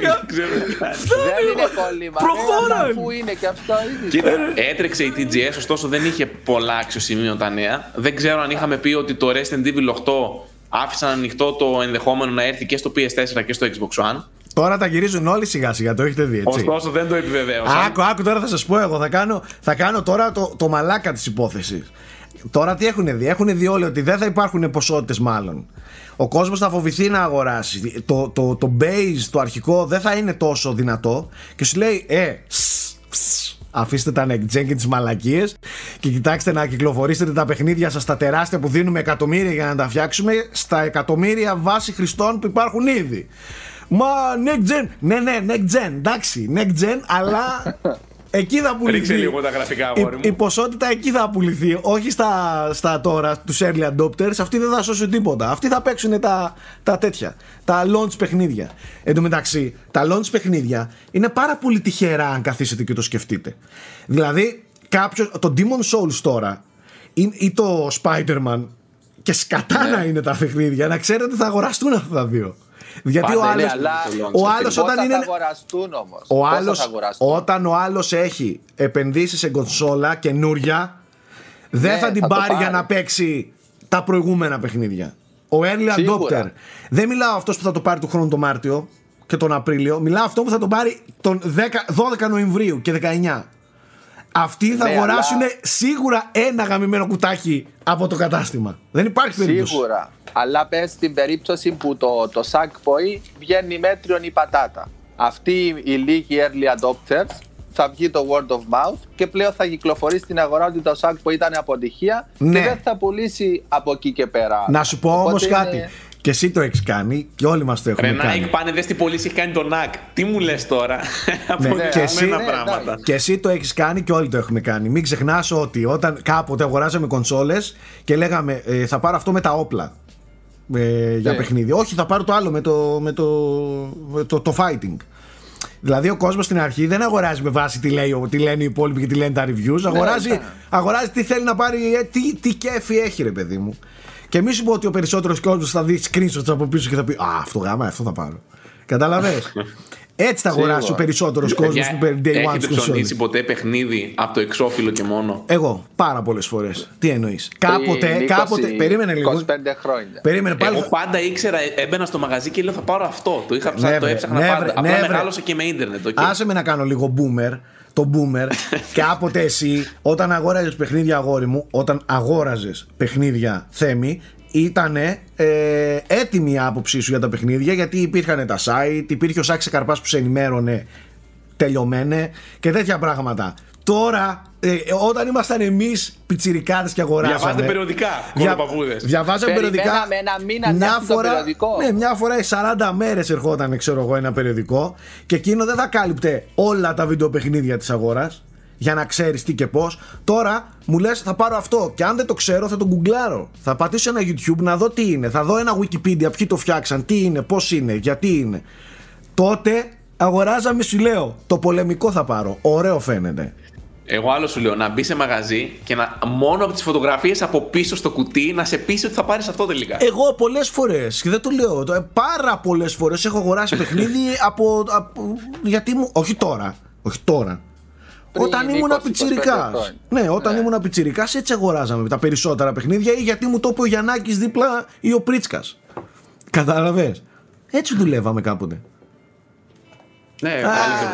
Δεν ξέρω τι κάνει. Δεν είναι κόλλημα. Προχώρα. ρε, Αφού είναι και αυτό ήδη. Κοίτα, έτρεξε η TGS, ωστόσο δεν είχε πολλά αξιοσημείωτα νέα. Δεν ξέρω αν είχαμε πει ότι το Resident Evil 8 άφησαν ανοιχτό το ενδεχόμενο να έρθει και στο PS4 και στο Xbox One. Τώρα τα γυρίζουν όλοι σιγά σιγά, το έχετε δει έτσι. Ωστόσο δεν το επιβεβαίωσαν. Άκου, άκου τώρα θα σας πω εγώ. Θα κάνω, θα κάνω τώρα το, το μαλάκα της υπόθεσης. Τώρα τι έχουν δει; Έχουν δει όλοι ότι δεν θα υπάρχουν ποσότητες μάλλον. Ο κόσμος θα φοβηθεί να αγοράσει. Το, το, το base, το αρχικό δεν θα είναι τόσο δυνατό. Και σου λέει, ε, σ, σ, αφήστε τα next gen και τις μαλακίες και κοιτάξτε να κυκλοφορήσετε τα παιχνίδια σας τα τεράστια που δίνουμε εκατομμύρια για να τα φτιάξουμε στα εκατομμύρια βάση χρηστών που υπάρχουν ήδη. Μα next gen, ναι ναι next gen, εντάξει next gen αλλά εκεί θα πουληθεί. Ρίξε λίγο τα γραφικά, αγόρι μου. Η, η ποσότητα εκεί θα πουληθεί, όχι στα, στα τώρα, τους early adopters, αυτοί δεν θα σώσουν τίποτα. Αυτοί θα παίξουν τα, τα τέτοια, τα launch παιχνίδια. Εν τω μεταξύ, τα launch παιχνίδια είναι πάρα πολύ τυχερά αν καθίσετε και το σκεφτείτε. Δηλαδή, κάποιος, το Demon Souls τώρα ή, ή το Spider-Man και σκατάνα είναι τα παιχνίδια. Να ξέρετε ότι θα αγοραστούν αυτά τα δύο. Γιατί Πάντα ο είναι, άλλος, αλλά ο άλλος πόσα όταν είναι. θα αγοραστούν όμως. Ο Πόσα άλλος, θα αγοραστούν; όταν ο άλλος έχει επενδύσεις σε κονσόλα καινούρια, δεν Ναι, θα την θα το πάρει, για πάρει. να παίξει τα προηγούμενα παιχνίδια. Ο early Σίγουρα. adopter. Δεν μιλάω αυτός που θα το πάρει του χρόνου τον Μάρτιο και τον Απρίλιο. Μιλάω αυτό που θα τον πάρει τον 10, 12 Νοεμβρίου και 19. Αυτοί θα Ναι, αγοράσουν αλλά- σίγουρα ένα γαμημένο κουτάκι από το κατάστημα. Δεν υπάρχει περίπτωση. Σίγουρα. Αλλά πες στην περίπτωση που το, το Sackboy βγαίνει μέτριον η πατάτα. Αυτοί οι λίγοι early adopters θα βγει το word of mouth και πλέον θα κυκλοφορεί στην αγορά ότι το Sackboy ήταν αποτυχία Ναι. και δεν θα πουλήσει από εκεί και πέρα. Να σου πω όμως Οπότε κάτι. Είναι- Και εσύ το έχεις κάνει και όλοι μας το έχουμε Ρε κάνει. Nike, πάνε δες τι πωλήσει έχει κάνει το NAC. Τι μου λες τώρα; Από Ναι, ναι, και εσύ- ναι, πράγματα. εντάξει. Και εσύ το έχεις κάνει και όλοι το έχουμε κάνει. Μην ξεχνάς ότι όταν κάποτε αγοράζαμε κονσόλες και λέγαμε ε, θα πάρω αυτό με τα όπλα ε, για Ναι. παιχνίδι. Όχι, θα πάρω το άλλο με το, με το, με το, το fighting. Δηλαδή ο κόσμος στην αρχή δεν αγοράζει με βάση τι, λέει, ο- τι λένε οι υπόλοιποι και τι λένε τα reviews. Αγοράζει, ναι. αγοράζει τι θέλει να πάρει, ε, τι, τι κέφι έχει, ρε παιδί μου. Και μη σου πω ότι ο περισσότερος κόσμος θα δει screenshots από πίσω και θα πει Α, αυτό γάμα, αυτό θα πάρω. Κατάλαβε. Έτσι θα αγοράσει ο Σίγουρα. περισσότερο κόσμος Παιδιά, που παίρνει day one Έχετε στις κονσόλες. ψωνίσει ποτέ παιχνίδι από το εξώφυλλο και μόνο; Εγώ πάρα πολλές φορές. Τι εννοείς; Κάποτε, Πριν 20, κάποτε. Περίμενε λίγο. 25 χρόνια. Περίμενε πάλι. Εγώ πάντα ήξερα, έμπαινα στο μαγαζί και λέω θα πάρω αυτό. Το είχα ψάξει, Ναι, το βρε, έψαχνα ναι, πάντα. βρε, Απλά ναι, βρε. μεγάλωσα και με ίντερνετ. οκ. Άσε με να κάνω λίγο boomer. Το boomer. Κάποτε εσύ, όταν αγόραζες παιχνίδια αγόρι μου, όταν αγόραζες παιχνίδια Θέμη, ήταν ε, έτοιμη η άποψή σου για τα παιχνίδια γιατί υπήρχαν τα site, υπήρχε ο Σάξε Καρπάς που σε ενημέρωνε τελειωμένε και τέτοια πράγματα. Τώρα, ε, όταν ήμασταν εμείς πιτσιρικάδες και αγοράσαμε. Διαβάζετε περιοδικά, Δια- κολοπαπούδες. Διαβάζαμε περιοδικά. Περιμέναμε ένα μήνα να έρθει το περιοδικό. Ναι, μια φορά οι 40 μέρες ερχόταν, ξέρω εγώ, ένα περιοδικό και εκείνο δεν θα κάλυπτε όλα τα βιντεοπαιχνίδια της αγοράς για να ξέρεις τι και πώς. Τώρα μου λες, θα πάρω αυτό και αν δεν το ξέρω, θα το γκουγκλάρω. Θα πατήσω ένα YouTube να δω τι είναι. Θα δω ένα Wikipedia, ποιοι το φτιάξαν, τι είναι, πώς είναι, γιατί είναι. Τότε αγοράζαμε, σου λέω, το πολεμικό θα πάρω. Ωραίο φαίνεται. Εγώ άλλο σου λέω να μπει σε μαγαζί και να, μόνο από τις φωτογραφίες από πίσω στο κουτί να σε πείσει ότι θα πάρεις αυτό τελικά. Εγώ πολλές φορές, και δεν το λέω, το- ε, πάρα πολλές φορές έχω αγοράσει παιχνίδι από, από. Γιατί μου. Όχι τώρα. Όχι τώρα. Πριν όταν 20, ήμουν 25 πιτσιρικάς. χρόνια. Ναι, όταν Ναι. ήμουν πιτσιρικάς έτσι αγοράζαμε τα περισσότερα παιχνίδια ή γιατί μου το είπε ο Γιαννάκης δίπλα ή ο Πρίτσκα. Κατάλαβες; Έτσι δουλεύαμε κάποτε. Ναι, Α,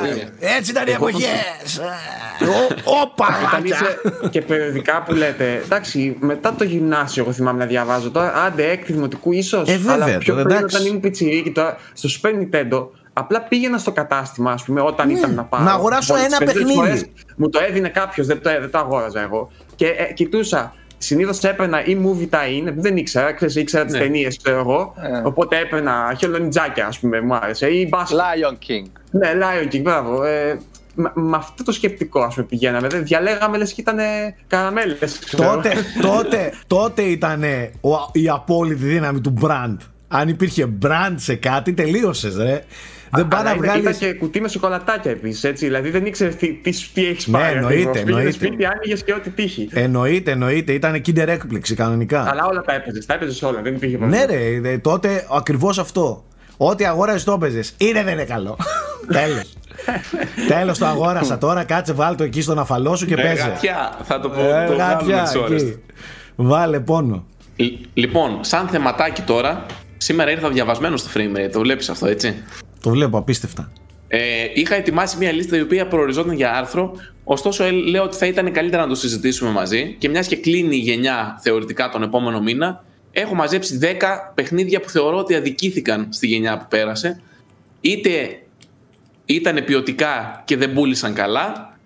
πάλι σε έτσι ήταν οι εποχές. Όπα! Όταν μάτια. είσαι και περιοδικά που λέτε, εντάξει, μετά το γυμνάσιο, εγώ θυμάμαι να διαβάζω τώρα, άντε έκτη δημοτικού ίσως. Ε, βέβαια, αλλά πιο τώρα, πριν εντάξει. όταν ήμουν πιτσιρίκι, τώρα στο Super Nintendo, απλά πήγαινα στο κατάστημα, ας πούμε, όταν ήταν να πάρω. Ναι, να αγοράσω Πολλές ένα περισσότερες παιχνίδι. φορές Μου το έδινε κάποιος, δεν το, δεν το αγόραζα εγώ. Και ε, κοιτούσα. Συνήθως έπαιρνα ή movie tie-in, δεν ήξερα, ξέρεις, ήξερα τις Ναι. ταινίες, ξέρω εγώ. Ε. Οπότε έπαιρνα χελονιτζάκια, ας πούμε, μου άρεσε. Ή μπάσκετ. Lion King. Ναι, Lion King, μπράβο. Ε, με, με αυτό το σκεπτικό, ας πούμε, πηγαίναμε. Δεν διαλέγαμε λες και ήταν καραμέλες. τότε, τότε, τότε ήταν η απόλυτη δύναμη του brand. Αν υπήρχε brand σε κάτι, τελείωσες, ρε. Δεν πάει να Ήταν βγάλει. και κουτί με σοκολατάκια επίσης, έτσι. Δηλαδή δεν ήξερε τι, τι, τι έχεις Ναι, πάρει. εννοείται, ακριβώς. Πήγαινες εννοείται. σπίτι, άνοιγες και ό,τι τύχει. Εννοείται, εννοείται. Ήταν kinder έκπληξη κανονικά. Αλλά όλα τα έπαιζες. Τα έπαιζες όλα. Δεν υπήρχε Ναι, πρόβλημα. ρε, δε, τότε ακριβώς αυτό. Ό,τι αγόρασε το έπαιζες. Είναι δεν είναι καλό. Τέλος. Τέλος το αγόρασα τώρα. Κάτσε, βάλ το εκεί στον αφαλό σου και Ε, παίζε. γατιά, θα το πω. Ε, το γάτια, βγάλουμε τις ώρες. εκεί. Βάλε πόνο. Λ- Λοιπόν, σαν θεματάκι τώρα, σήμερα ήρθα διαβασμένο στο frame rate. Το βλέπεις αυτό, έτσι; Το βλέπω απίστευτα. Ε, είχα ετοιμάσει μια λίστα η οποία προοριζόταν για άρθρο, ωστόσο ε, λέω ότι θα ήταν καλύτερα να το συζητήσουμε μαζί και μιας και κλείνει η γενιά θεωρητικά τον επόμενο μήνα, έχω μαζέψει 10 παιχνίδια που θεωρώ ότι αδικήθηκαν στη γενιά που πέρασε. Είτε ήταν ποιοτικά και δεν πούλησαν καλά,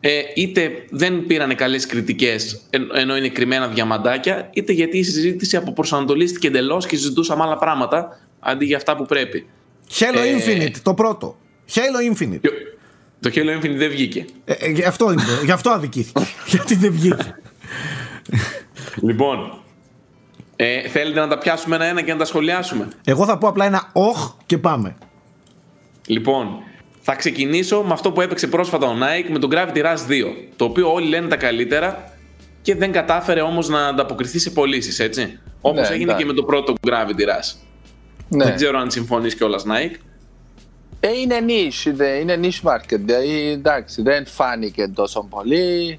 ε, είτε δεν πήραν καλές κριτικές εν- ενώ είναι κρυμμένα διαμαντάκια, είτε γιατί η συζήτηση αποπροσανατολίστηκε εντελώς και συζητούσαμε άλλα πράγματα αντί για αυτά που πρέπει. Halo Ε, Infinite, το πρώτο. Halo Infinite. Ποιο- Το Halo Infinite δεν βγήκε. Ε, ε, γι' αυτό, είναι, γι' αυτό αδικήθηκε. Γιατί δεν βγήκε. Λοιπόν, ε, θέλετε να τα πιάσουμε ένα-ένα και να τα σχολιάσουμε; Εγώ θα πω απλά ένα όχ και πάμε. Λοιπόν, θα ξεκινήσω με αυτό που έπαιξε πρόσφατα ο Nike με τον Gravity Rush 2. Το οποίο όλοι λένε τα καλύτερα και δεν κατάφερε όμως να ανταποκριθεί σε πωλήσεις, έτσι. Όπω Ναι, έγινε εντάξει. και με το πρώτο Gravity Rush. Ναι. Δεν ξέρω αν συμφωνείς κιόλας, Nike. Ε, είναι niche, δε- είναι niche market. Δηλαδή, εντάξει, δεν φάνηκε τόσο πολύ.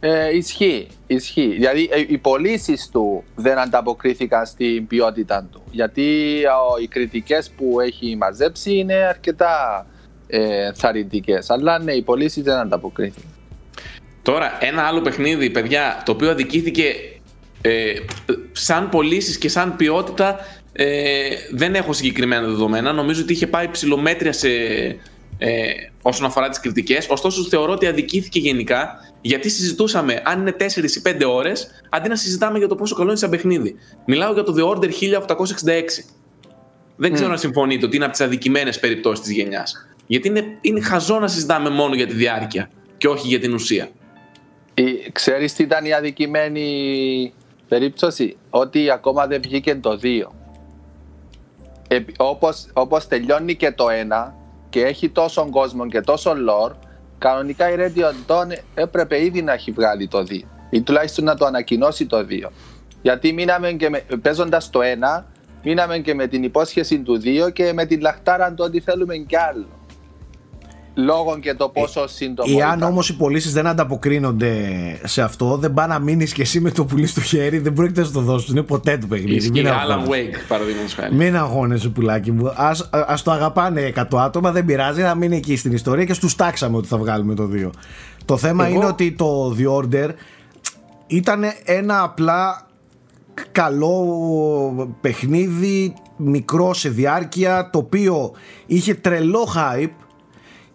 Ε, ισχύει, ισχύει. Δηλαδή, ε, οι πωλήσεις του δεν ανταποκρίθηκαν στην ποιότητα του. Γιατί ε, οι κριτικές που έχει μαζέψει είναι αρκετά ε, θαρρυντικές. Αλλά ναι, οι πωλήσεις δεν ανταποκρίθηκαν. Τώρα, ένα άλλο παιχνίδι, παιδιά, το οποίο αδικήθηκε ε, σαν πωλήσεις και σαν ποιότητα. Ε, δεν έχω συγκεκριμένα δεδομένα. Νομίζω ότι είχε πάει ψηλομέτρια σε, ε, όσον αφορά τις κριτικές. Ωστόσο, θεωρώ ότι αδικήθηκε γενικά γιατί συζητούσαμε αν είναι 4 ή 5 ώρες αντί να συζητάμε για το πόσο καλό είναι σαν παιχνίδι. Μιλάω για το The Order 1866. Δεν ξέρω αν συμφωνείτε ότι είναι από τις αδικημένες περιπτώσεις της γενιάς. Γιατί είναι, είναι χαζό να συζητάμε μόνο για τη διάρκεια και όχι για την ουσία. Η- Ξέρεις τι ήταν η αδικημένη περίπτωση, ότι ακόμα δεν βγήκε το 2. Ε, όπως, όπως τελειώνει και το 1 και έχει τόσο κόσμο και τόσο lore, κανονικά η Radio Dawn έπρεπε ήδη να έχει βγάλει το 2 ή τουλάχιστον να το ανακοινώσει το 2. Γιατί μείναμε και με, παίζοντας το 1, μείναμε και με την υπόσχεση του 2 και με την λαχτάρα του ότι θέλουμε κι άλλο. Λόγω και το πόσο σύντομο Εάν ήταν. όμως οι πωλήσεις δεν ανταποκρίνονται σε αυτό, δεν πάει να μείνεις και εσύ με το πουλί στο χέρι, δεν πρόκειται να σου το δώσουν. Είναι ποτέ το παιχνίδι. Ισχύει Μην Alan αγχώνεσαι. Wake, παραδείγματος χάρη. Μην αγχώνεσαι, πουλάκι μου. Ας, ας το αγαπάνε 100 άτομα, δεν πειράζει να μείνει εκεί στην ιστορία και στους τάξαμε ότι θα βγάλουμε το 2. Το θέμα Εγώ- είναι ότι το The Order ήταν ένα απλά καλό παιχνίδι, μικρό σε διάρκεια, το οποίο είχε τρελό hype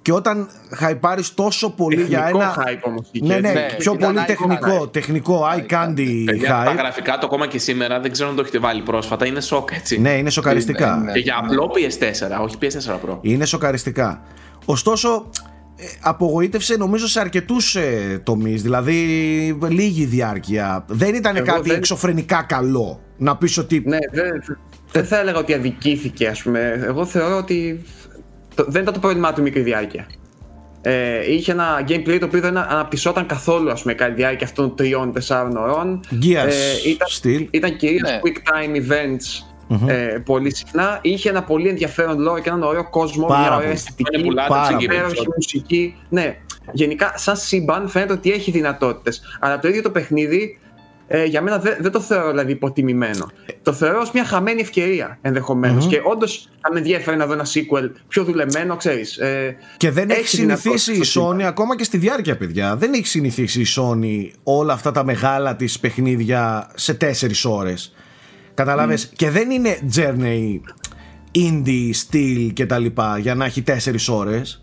και όταν χαϊπάρεις τόσο πολύ για Τεχνικό ένα... hype όμως είχε, Ναι, ναι, έτσι. Ναι, πιο ήταν πολύ eye τεχνικό, hype. τεχνικό, eye candy Παιδιά, τα hype. γραφικά του ακόμα και σήμερα δεν ξέρω αν το έχετε βάλει πρόσφατα. Είναι σοκ, έτσι. Ναι, είναι σοκαριστικά. Ναι, ναι. Και για απλό PS4, όχι PS4 Pro. Είναι σοκαριστικά. Ωστόσο, ε, απογοήτευσε νομίζω σε αρκετούς ε, τομείς. Δηλαδή, λίγη διάρκεια. Δεν ήταν Εγώ κάτι δεν- εξωφρενικά καλό. Να πεις ότι. Ναι, δεν, δεν θα έλεγα ότι αδικήθηκε, ας πούμε. Εγώ θεωρώ ότι το- δεν ήταν το πρόβλημά του η μικρή διάρκεια. Ε, είχε ένα gameplay το οποίο δεν αναπτυσσόταν καθόλου, ας πούμε, κατά τη διάρκεια αυτών των τριών-τεσσάρων ωρών. Gears ήταν, still. ήταν κυρίως Ναι. quick time events ε, πολύ συχνά. Είχε ένα πολύ ενδιαφέρον lore και έναν ωραίο κόσμο, Πάρα μια ωραία πολύ. αισθητική, Είναι πουλάτε πάρα ψυχή πολύ. υπέροχη περισσότερο. μουσική. Ναι, γενικά σαν σύμπαν φαίνεται ότι έχει δυνατότητες. Αλλά το ίδιο το παιχνίδι ε, για μένα δεν, δεν το θεωρώ δηλαδή υποτιμημένο. Το θεωρώ ως μια χαμένη ευκαιρία ενδεχομένως. Και όντως θα με ενδιαφέρει να δω ένα sequel πιο δουλεμένο, ξέρεις. Ε, Και δεν έχει, έχει συνηθίσει η δυνατότητες στο Sony σύμπαν. ακόμα και στη διάρκεια, παιδιά. Δεν έχει συνηθίσει η Sony όλα αυτά τα μεγάλα της παιχνίδια σε 4 ώρες. Καταλάβες; Και δεν είναι Journey indie, style και τα λοιπά για να έχει 4 ώρες.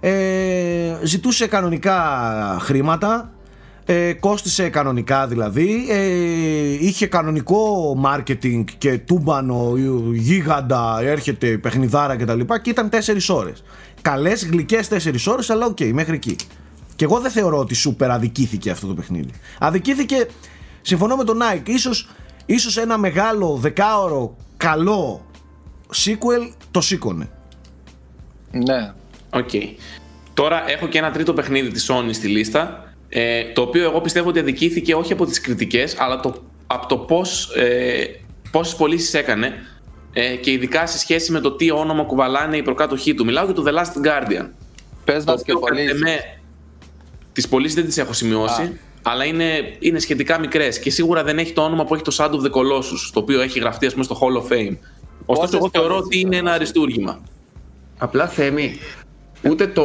Ε, ζητούσε κανονικά χρήματα ε, κόστισε κανονικά δηλαδή. Ε, είχε κανονικό marketing και τούμπανο γίγαντα έρχεται παιχνιδάρα και τα λοιπά και ήταν 4 ώρες. Καλές γλυκές 4 ώρες αλλά οκ μέχρι εκεί. Και εγώ δεν θεωρώ ότι σούπερ αδικήθηκε αυτό το παιχνίδι. Αδικήθηκε συμφωνώ με τον Νάικ ίσως, ίσως ένα μεγάλο δεκάωρο καλό sequel το σήκωνε. Ναι. Οκ. Τώρα έχω και ένα τρίτο παιχνίδι της Sony στη λίστα, ε, το οποίο εγώ πιστεύω ότι αδικήθηκε όχι από τις κριτικές, αλλά το, από το πώς, ε, πόσες πωλήσεις έκανε ε, και ειδικά σε σχέση με το τι όνομα κουβαλάνε οι προκάτοχοί του. Μιλάω για το The Last Guardian. Πες Το μας και οποίο πολύ. κατ' εμέ, τις πωλήσεις δεν τις έχω σημειώσει, Α. αλλά είναι, είναι σχετικά μικρές και σίγουρα δεν έχει το όνομα που έχει το Shadow of the Colossus, το οποίο έχει γραφτεί ας πούμε στο Hall of Fame. Ωστόσο, Πόσες εγώ θεωρώ πωλήσεις ότι είναι ένα αριστούργημα. Απλά θέμη. Ούτε το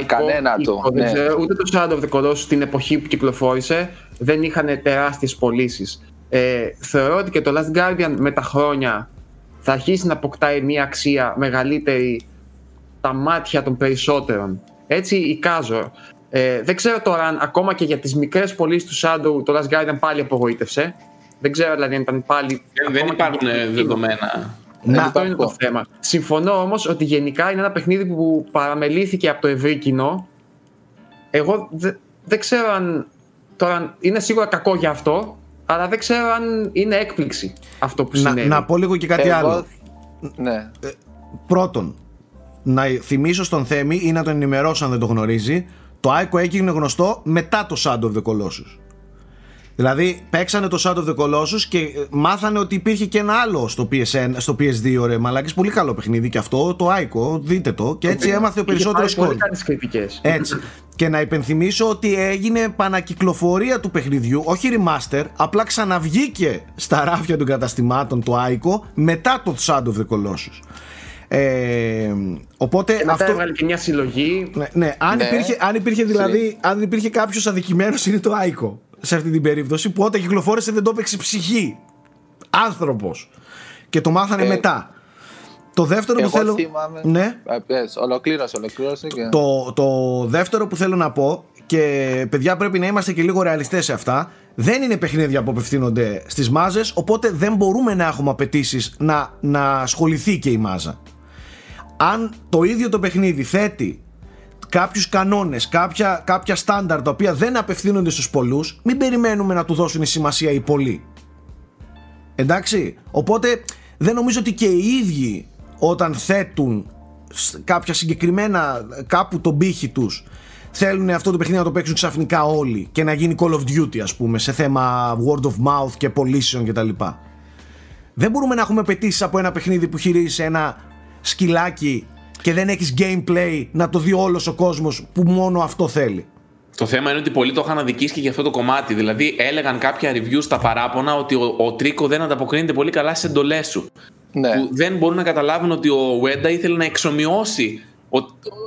Ico, Κανένα Ico, του, δεν ναι. ξέρω, ούτε το Shadow of the Colossus στην εποχή που κυκλοφόρησε δεν είχαν τεράστιες πωλήσεις. Ε, θεωρώ ότι και το Last Guardian με τα χρόνια θα αρχίσει να αποκτάει μια αξία μεγαλύτερη τα μάτια των περισσότερων. Έτσι εικάζω. Ε, δεν ξέρω τώρα αν ακόμα και για τις μικρές πωλήσεις του Shadow το Last Guardian πάλι απογοήτευσε. Δεν ξέρω δηλαδή αν ήταν πάλι... Δεν, δεν ακόμα και υπάρχουν για- ε, δεδομένα. Να- αυτό είναι το θέμα. Συμφωνώ όμως ότι γενικά είναι ένα παιχνίδι που παραμελήθηκε από το ευρύ κοινό. Εγώ δε- δεν ξέρω αν. Τώρα είναι σίγουρα κακό για αυτό, αλλά δεν ξέρω αν είναι έκπληξη αυτό που να, συνέβη. να πω λίγο και κάτι Εγώ- άλλο Ναι. Πρώτον, να θυμίσω στον Θέμη ή να τον ενημερώσω αν δεν το γνωρίζει, το Άικο έγινε γνωστό μετά το Shadow of the Colossus. Δηλαδή παίξανε το Shadow of the Colossus και ε, μάθανε ότι υπήρχε και ένα άλλο στο, PSN, στο PS2 ρε μαλάκες Πολύ καλό παιχνίδι και αυτό, το Aiko, δείτε το Και έτσι έμαθε ο περισσότερος κόσμος Πολύ καλές κριτικές Έτσι και να υπενθυμίσω ότι έγινε πανακυκλοφορία του παιχνιδιού, όχι remaster, απλά ξαναβγήκε στα ράφια των καταστημάτων το Aiko μετά το Shadow of the Colossus. Ε, οπότε και μετά αυτό... έβγαλε και μια συλλογή. Ναι, ναι. Αν, Ναι. Υπήρχε, αν υπήρχε δηλαδή, αν υπήρχε κάποιος αδικημένος είναι το Aiko σε αυτή την περίπτωση που όταν κυκλοφόρησε δεν το έπαιξε ψυχή. Άνθρωπος. Και το μάθανε Ε, μετά. Το δεύτερο που Εγώ θέλω. θυμάμαι. Ναι. Ε, πες, ολοκλήρωσε, ολοκλήρωσε και... Το, το δεύτερο που θέλω να πω και παιδιά πρέπει να είμαστε και λίγο ρεαλιστές σε αυτά δεν είναι παιχνίδια που απευθύνονται στις μάζες οπότε δεν μπορούμε να έχουμε απαιτήσεις να, να ασχοληθεί και η μάζα αν το ίδιο το παιχνίδι θέτει κάποιους κανόνες, κάποια, κάποια στάνταρ τα οποία δεν απευθύνονται στους πολλούς μην περιμένουμε να του δώσουν σημασία οι πολλοί Εντάξει, οπότε δεν νομίζω ότι και οι ίδιοι όταν θέτουν σ- κάποια συγκεκριμένα κάπου τον πύχη τους θέλουν αυτό το παιχνίδι να το παίξουν ξαφνικά όλοι και να γίνει Call of Duty ας πούμε σε θέμα word of mouth και πωλήσεων κτλ. Δεν μπορούμε να έχουμε απαιτήσεις από ένα παιχνίδι που χειρίζεις ένα σκυλάκι και δεν έχεις gameplay να το δει όλος ο κόσμος που μόνο αυτό θέλει. Το θέμα είναι ότι πολλοί το είχαν αδικήσει και για αυτό το κομμάτι. Δηλαδή, έλεγαν κάποια reviews στα παράπονα ότι ο, ο Τρίκο δεν ανταποκρίνεται πολύ καλά στις εντολές σου. Ναι. Που δεν μπορούν να καταλάβουν ότι ο Wenda ήθελε να εξομοιώσει. Ο,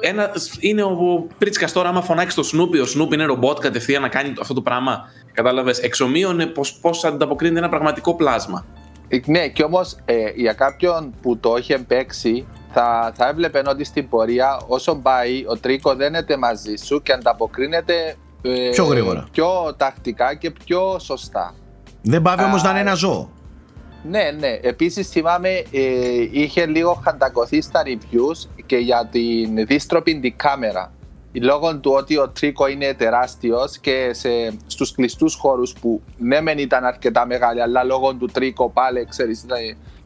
ένα, είναι ο Πρίτσκα τώρα, άμα φωνάξει το Snoopy, ο Snoopy είναι ρομπότ κατευθείαν να κάνει αυτό το πράγμα. Κατάλαβες. Εξομοίωνε πώ ανταποκρίνεται ένα πραγματικό πλάσμα. Ε, Ναι, και όμως για κάποιον που το είχε παίξει, θα, θα έβλεπε ότι στην πορεία, όσο πάει, ο Τρίκο δένεται μαζί σου και ανταποκρίνεται ε, Πιο γρήγορα. πιο τακτικά και πιο σωστά. Δεν πάβει όμως Α, να είναι ένα ζώο. Ναι, ναι. Επίσης θυμάμαι ε, είχε λίγο χαντακωθεί στα reviews και για την δίστροπη την κάμερα. Λόγω του ότι ο Τρίκο είναι τεράστιος και σε, στους κλειστούς χώρους που ναι μεν ήταν αρκετά μεγάλοι αλλά λόγω του Τρίκο πάλι ξέρεις ήταν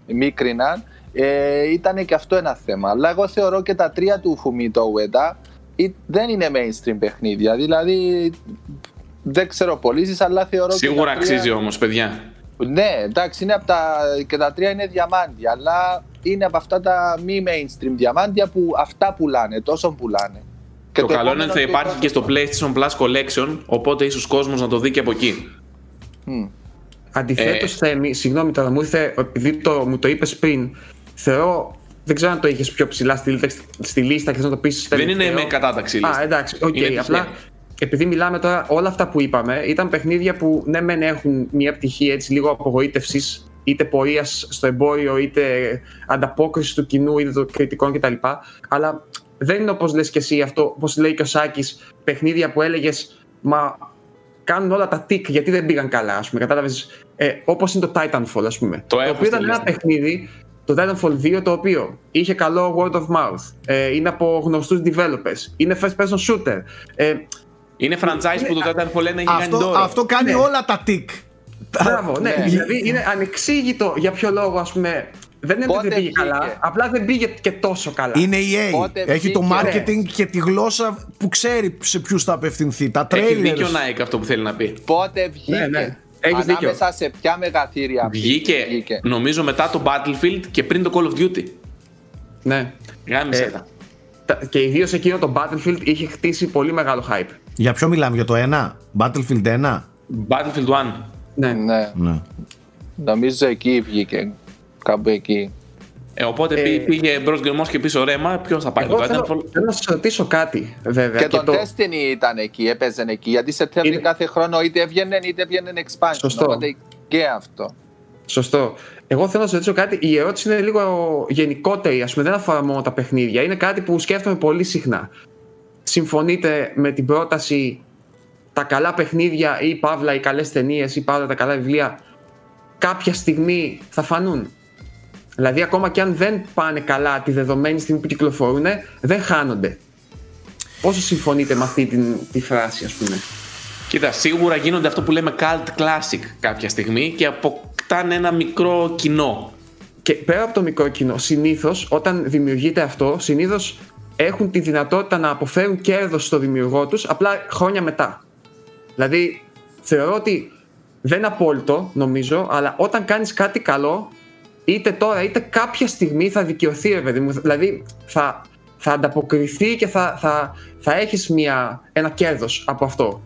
μίκριναν ε, ήταν και αυτό ένα θέμα. Αλλά εγώ θεωρώ και τα τρία του Φουμίτο Ουέντα δεν είναι mainstream παιχνίδια. Δηλαδή δεν ξέρω πωλήσεις, αλλά θεωρώ και Σίγουρα τα τρία- αξίζει όμως, παιδιά. ναι, εντάξει, είναι από τα, και τα τρία είναι διαμάντια, αλλά είναι από αυτά τα μη mainstream διαμάντια που αυτά πουλάνε, τόσο πουλάνε. Και το, καλό είναι επόμενο ότι θα το υπάρχει και στο PlayStation Plus Collection, οπότε ίσως κόσμος να το δει και από εκεί. Μμ. Αντιθέτως, Ε. Θέμη, συγγνώμη τώρα, μου ήρθε, επειδή το, μου το είπες πριν, θεωρώ. Δεν ξέρω αν το είχες πιο ψηλά στη, λίστα- στη λίστα και θες να το πεις. Δεν είναι με κατάταξη λίστα. Α, εντάξει, οκ. Είναι απλά τυχαία. επειδή μιλάμε τώρα, όλα αυτά που είπαμε ήταν παιχνίδια που ναι, μεν έχουν μια πτυχή έτσι λίγο απογοήτευσης, είτε πορείας στο εμπόριο, είτε ανταπόκρισης του κοινού, είτε των κριτικών κτλ. Αλλά δεν είναι όπως λες και εσύ αυτό, όπως λέει και ο Σάκης, παιχνίδια που έλεγες Μα κάνουν όλα τα τικ γιατί δεν πήγαν καλά, ας πούμε. Κατάλαβες. Ε, όπως είναι το Titanfall, ας πούμε. Το έχω οποίο στη ήταν ένα λίστα. παιχνίδι, το Titanfall 2, το οποίο είχε καλό word of mouth. Ε, είναι από γνωστούς developers. Είναι first person shooter. Ε, Είναι franchise που το Titanfall 1 έχει κάνει Αυτό, δώρο. αυτό κάνει Ναι. όλα τα τικ. Μπράβο, ναι. Ναι. Δηλαδή είναι ανεξήγητο για ποιο λόγο, ας πούμε. Δεν είναι ότι Πότε δεν πήγε βγήκε; καλά, απλά δεν πήγε και τόσο καλά. Είναι η EA. Πότε Έχει το βγήκε, marketing και τη γλώσσα που ξέρει σε ποιους θα απευθυνθεί. Τα Έχει δίκιο ο trailers. Nike αυτό που θέλει να πει. Πότε βγήκε, Ναι, ναι. Έχεις δίκιο. ανάμεσα σε ποια μεγαθύρια Βγήκε, νομίζω μετά το Battlefield και πριν το Call of Duty. Ναι. Γάμισε Ε, τα. τα- Και ιδίως εκείνο το Battlefield είχε χτίσει πολύ μεγάλο hype. Για ποιο μιλάμε, για το 1, Battlefield 1. Battlefield 1. Ναι. Ναι, Ναι. νομίζω εκεί βγήκε, κάπου εκεί. Ε, οπότε Ε, πή- πήγε μπρος γκρεμός και πίσω ρέμα. Ποιος θα πάει Εγώ το θέλω, Titanfall; θέλω να σας ρωτήσω κάτι, βέβαια. Και, το το- Destiny ήταν εκεί, έπαιζε εκεί. Γιατί σε September Είναι- κάθε χρόνο είτε έβγαινε είτε έβγαινε expansion. Σωστό. Οπότε και αυτό. Σωστό. Εγώ θέλω να σας ρωτήσω κάτι. Η ερώτηση είναι λίγο γενικότερη, ας πούμε, δεν αφορά μόνο τα παιχνίδια. Είναι κάτι που σκέφτομαι πολύ συχνά. Συμφωνείτε με την πρόταση τα καλά παιχνίδια ή παύλα οι καλές ταινίες ή παύλα τα καλά βιβλία κάποια στιγμή θα φανούν; Δηλαδή, ακόμα και αν δεν πάνε καλά τη δεδομένη στιγμή που κυκλοφορούν, δεν χάνονται. Πόσο συμφωνείτε με αυτή την, τη φράση, ας πούμε; Κοίτα, σίγουρα γίνονται αυτό που λέμε cult classic κάποια στιγμή και αποκτάνε ένα μικρό κοινό. Και πέρα από το μικρό κοινό, συνήθως όταν δημιουργείται αυτό, συνήθως έχουν τη δυνατότητα να αποφέρουν κέρδος στο δημιουργό τους απλά χρόνια μετά. Δηλαδή, θεωρώ ότι δεν είναι απόλυτο νομίζω, αλλά όταν κάνεις κάτι καλό, είτε τώρα είτε κάποια στιγμή θα δικαιωθεί, ρε παιδί μου. Δηλαδή θα, θα ανταποκριθεί και θα, θα, θα έχεις μια, ένα κέρδος από αυτό.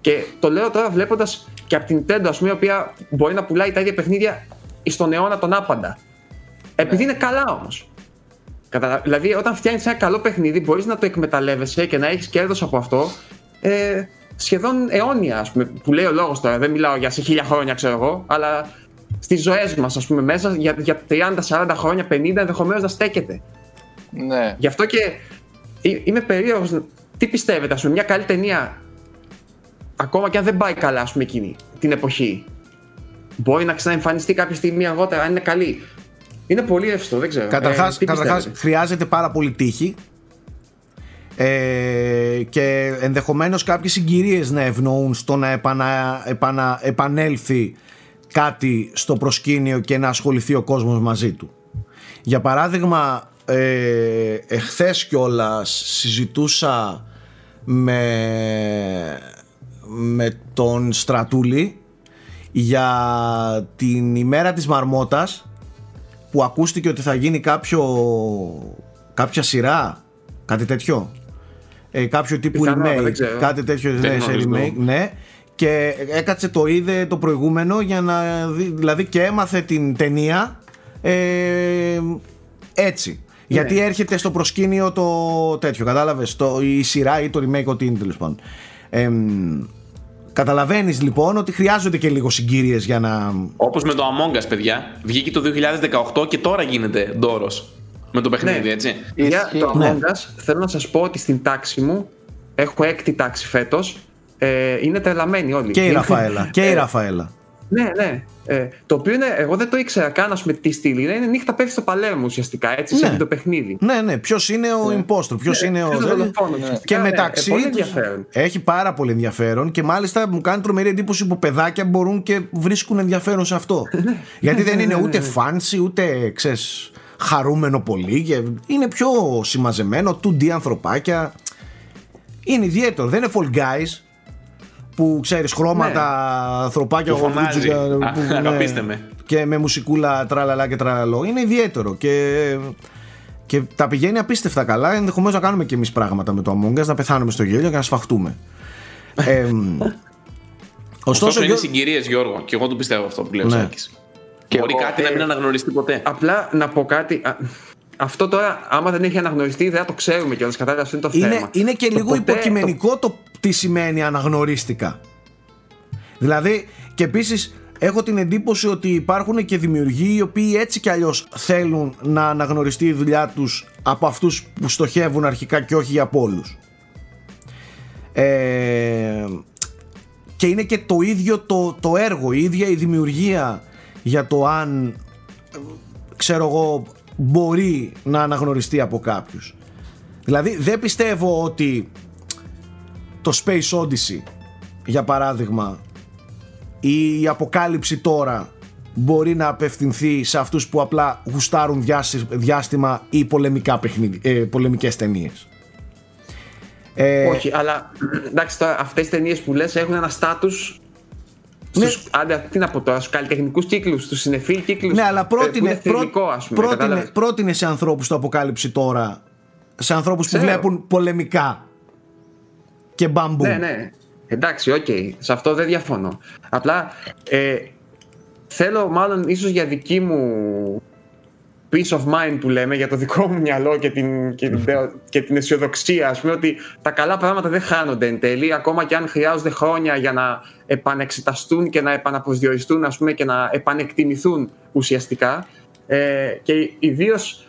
Και το λέω τώρα βλέποντας και από την Nintendo, ας πούμε, η οποία μπορεί να πουλάει τα ίδια παιχνίδια στον αιώνα τον άπαντα. Επειδή είναι καλά όμως. Κατα... Δηλαδή, όταν φτιάχνεις ένα καλό παιχνίδι, μπορείς να το εκμεταλλεύεσαι και να έχεις κέρδος από αυτό ε, σχεδόν αιώνια, ας πούμε. Που λέει ο λόγος τώρα, δεν μιλάω για σε χίλια χρόνια, ξέρω εγώ, αλλά στις ζωές μας, ας πούμε, μέσα για, για 30, 40 χρόνια, 50 ενδεχομένως να στέκεται. Ναι. Γι' αυτό και είμαι περίεργος. Τι πιστεύετε, ας πούμε, μια καλή ταινία, ακόμα και αν δεν πάει καλά, ας πούμε, εκείνη την εποχή, μπορεί να ξαναεμφανιστεί κάποια στιγμή αργότερα, αν είναι καλή. Είναι πολύ εύστο, δεν ξέρω. Καταρχάς, ε, καταρχάς χρειάζεται πάρα πολύ τύχη ε, και ενδεχομένως κάποιες συγκυρίες να ευνοούν στο να επανα, επανα, επανέλθει κάτι στο προσκήνιο και να ασχοληθεί ο κόσμος μαζί του. Για παράδειγμα, ε, εχθές κιόλας συζητούσα με, με τον Στρατούλη για την ημέρα της Μαρμότας που ακούστηκε ότι θα γίνει κάποιο κάποια σειρά κάτι τέτοιο ε, κάποιο τύπου Πιθανό, remake δεν ξέρω. κάτι τέτοιο Δεν ναι, σε γνωρίζω. remake ναι και έκατσε το είδε το προηγούμενο για να δει, δηλαδή και έμαθε την ταινία ε, έτσι γιατί έρχεται στο προσκήνιο το τέτοιο κατάλαβες το, η σειρά ή το remake ό,τι είναι τέλος πάντων ε, Καταλαβαίνεις λοιπόν ότι χρειάζονται και λίγο συγκύριες για να Όπως με το Among Us, παιδιά. Βγήκε το 2018 και τώρα γίνεται ντόρος με το παιχνίδι, Ναι. έτσι. Για Ισχύει. το Ναι. Among Us, θέλω να σας πω ότι στην τάξη μου, έχω έκτη τάξη φέτος, ε, είναι τρελαμένοι όλοι. και η Είναι- Ραφαέλα και η Ε, Ραφαέλα Ναι, ναι. Ε, το οποίο είναι, εγώ δεν το ήξερα καν, ας πούμε, τι στήλη είναι. Είναι νύχτα πέφτει στο Παλέρμο ουσιαστικά, έτσι, Ναι. σε το παιχνίδι. Ναι, ναι. Ποιος είναι ο impostor, ποιος είναι ο. Ποιος είναι ο δολοφόνος, Και ουσιαστικά, ναι. μεταξύ Ε, πολύ τους ενδιαφέρον. Έχει πάρα πολύ ενδιαφέρον και μάλιστα μου κάνει τρομερή εντύπωση που παιδάκια μπορούν και βρίσκουν ενδιαφέρον σε αυτό. Γιατί δεν είναι ούτε fancy ούτε ξέρεις, χαρούμενο πολύ. και Είναι πιο συμμαζεμένο, 2D ανθρωπάκια. Είναι ιδιαίτερο. Δεν είναι Fall Guys που ξέρεις χρώματα ανθρωπάκια Που φωνάζει. γλουτζικα, Α, που, ναι, αγαπήστε με. και με μουσικούλα τραλαλά και τραλαλό. Είναι ιδιαίτερο και, και τα πηγαίνει απίστευτα καλά. Ενδεχομένως να κάνουμε και εμείς πράγματα με το Among Us, να πεθάνουμε στο γέλιο και να σφαχτούμε. ε, Ωστόσο, ωστόσο, είναι Γιώ- συγκυρίες, Γιώργο, και εγώ το πιστεύω αυτό που λέει ο Ναι. Σάκης. Και Μπορεί εγώ, κάτι να ε, μην αναγνωριστεί ποτέ. Απλά να πω κάτι. α, Αυτό τώρα, άμα δεν έχει αναγνωριστεί, δεν θα το ξέρουμε κιόλας. Κατάλαβε, αυτό είναι το είναι, θέμα. είναι και Το λίγο ποτέ- υποκειμενικό το τι σημαίνει αναγνωρίστηκα. Δηλαδή, και επίσης έχω την εντύπωση ότι υπάρχουν και δημιουργοί οι οποίοι έτσι κι αλλιώς θέλουν να αναγνωριστεί η δουλειά τους από αυτούς που στοχεύουν αρχικά και όχι από όλους. Ε, και είναι και το ίδιο το, το έργο, η ίδια η δημιουργία για το αν ε, ξέρω εγώ μπορεί να αναγνωριστεί από κάποιους. Δηλαδή δεν πιστεύω ότι το Space Odyssey για παράδειγμα ή η αποκάλυψη τώρα μπορεί να απευθυνθεί σε αυτούς που απλά γουστάρουν διάστη- διάστημα ή πολεμικά παιχνίδι, ε, πολεμικές ταινίες. Ε, Όχι, αλλά εντάξει τώρα αυτές τι ταινίες που λες έχουν ένα στάτου. Ναι. Στους, άντε, τι να πω τώρα, στους καλλιτεχνικούς κύκλους, στους συνεφίλ κύκλους. ναι, αλλά που πρότεινε, είναι θρηλυκό, ας πούμε. πρότεινε, κατάλαβες; πρότεινε σε ανθρώπους το Αποκάλυψη Τώρα σε ανθρώπους που Ξέρω. βλέπουν πολεμικά και Ράμπο. Ναι, ναι. Εντάξει, οκ. Σε αυτό δεν διαφωνώ. Απλά ε, θέλω μάλλον ίσως για δική μου peace of mind που λέμε, για το δικό μου μυαλό και την, και την, και την αισιοδοξία, ας πούμε, ότι τα καλά πράγματα δεν χάνονται εν τέλει, ακόμα και αν χρειάζονται χρόνια για να επανεξεταστούν και να επαναπροσδιοριστούν, ας πούμε, και να επανεκτιμηθούν ουσιαστικά. Ε, και ιδίως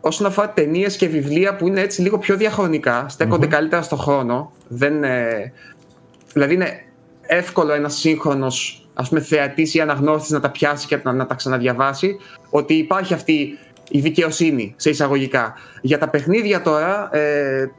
όσον αφορά ταινίες και βιβλία που είναι έτσι λίγο πιο διαχρονικά, στέκονται καλύτερα στο χρόνο. Δεν, ε, δηλαδή είναι εύκολο ένας σύγχρονος ας πούμε θεατής ή αναγνώστης να τα πιάσει και να, να τα ξαναδιαβάσει ότι υπάρχει αυτή η δικαιοσύνη σε εισαγωγικά. Για τα παιχνίδια τώρα ε,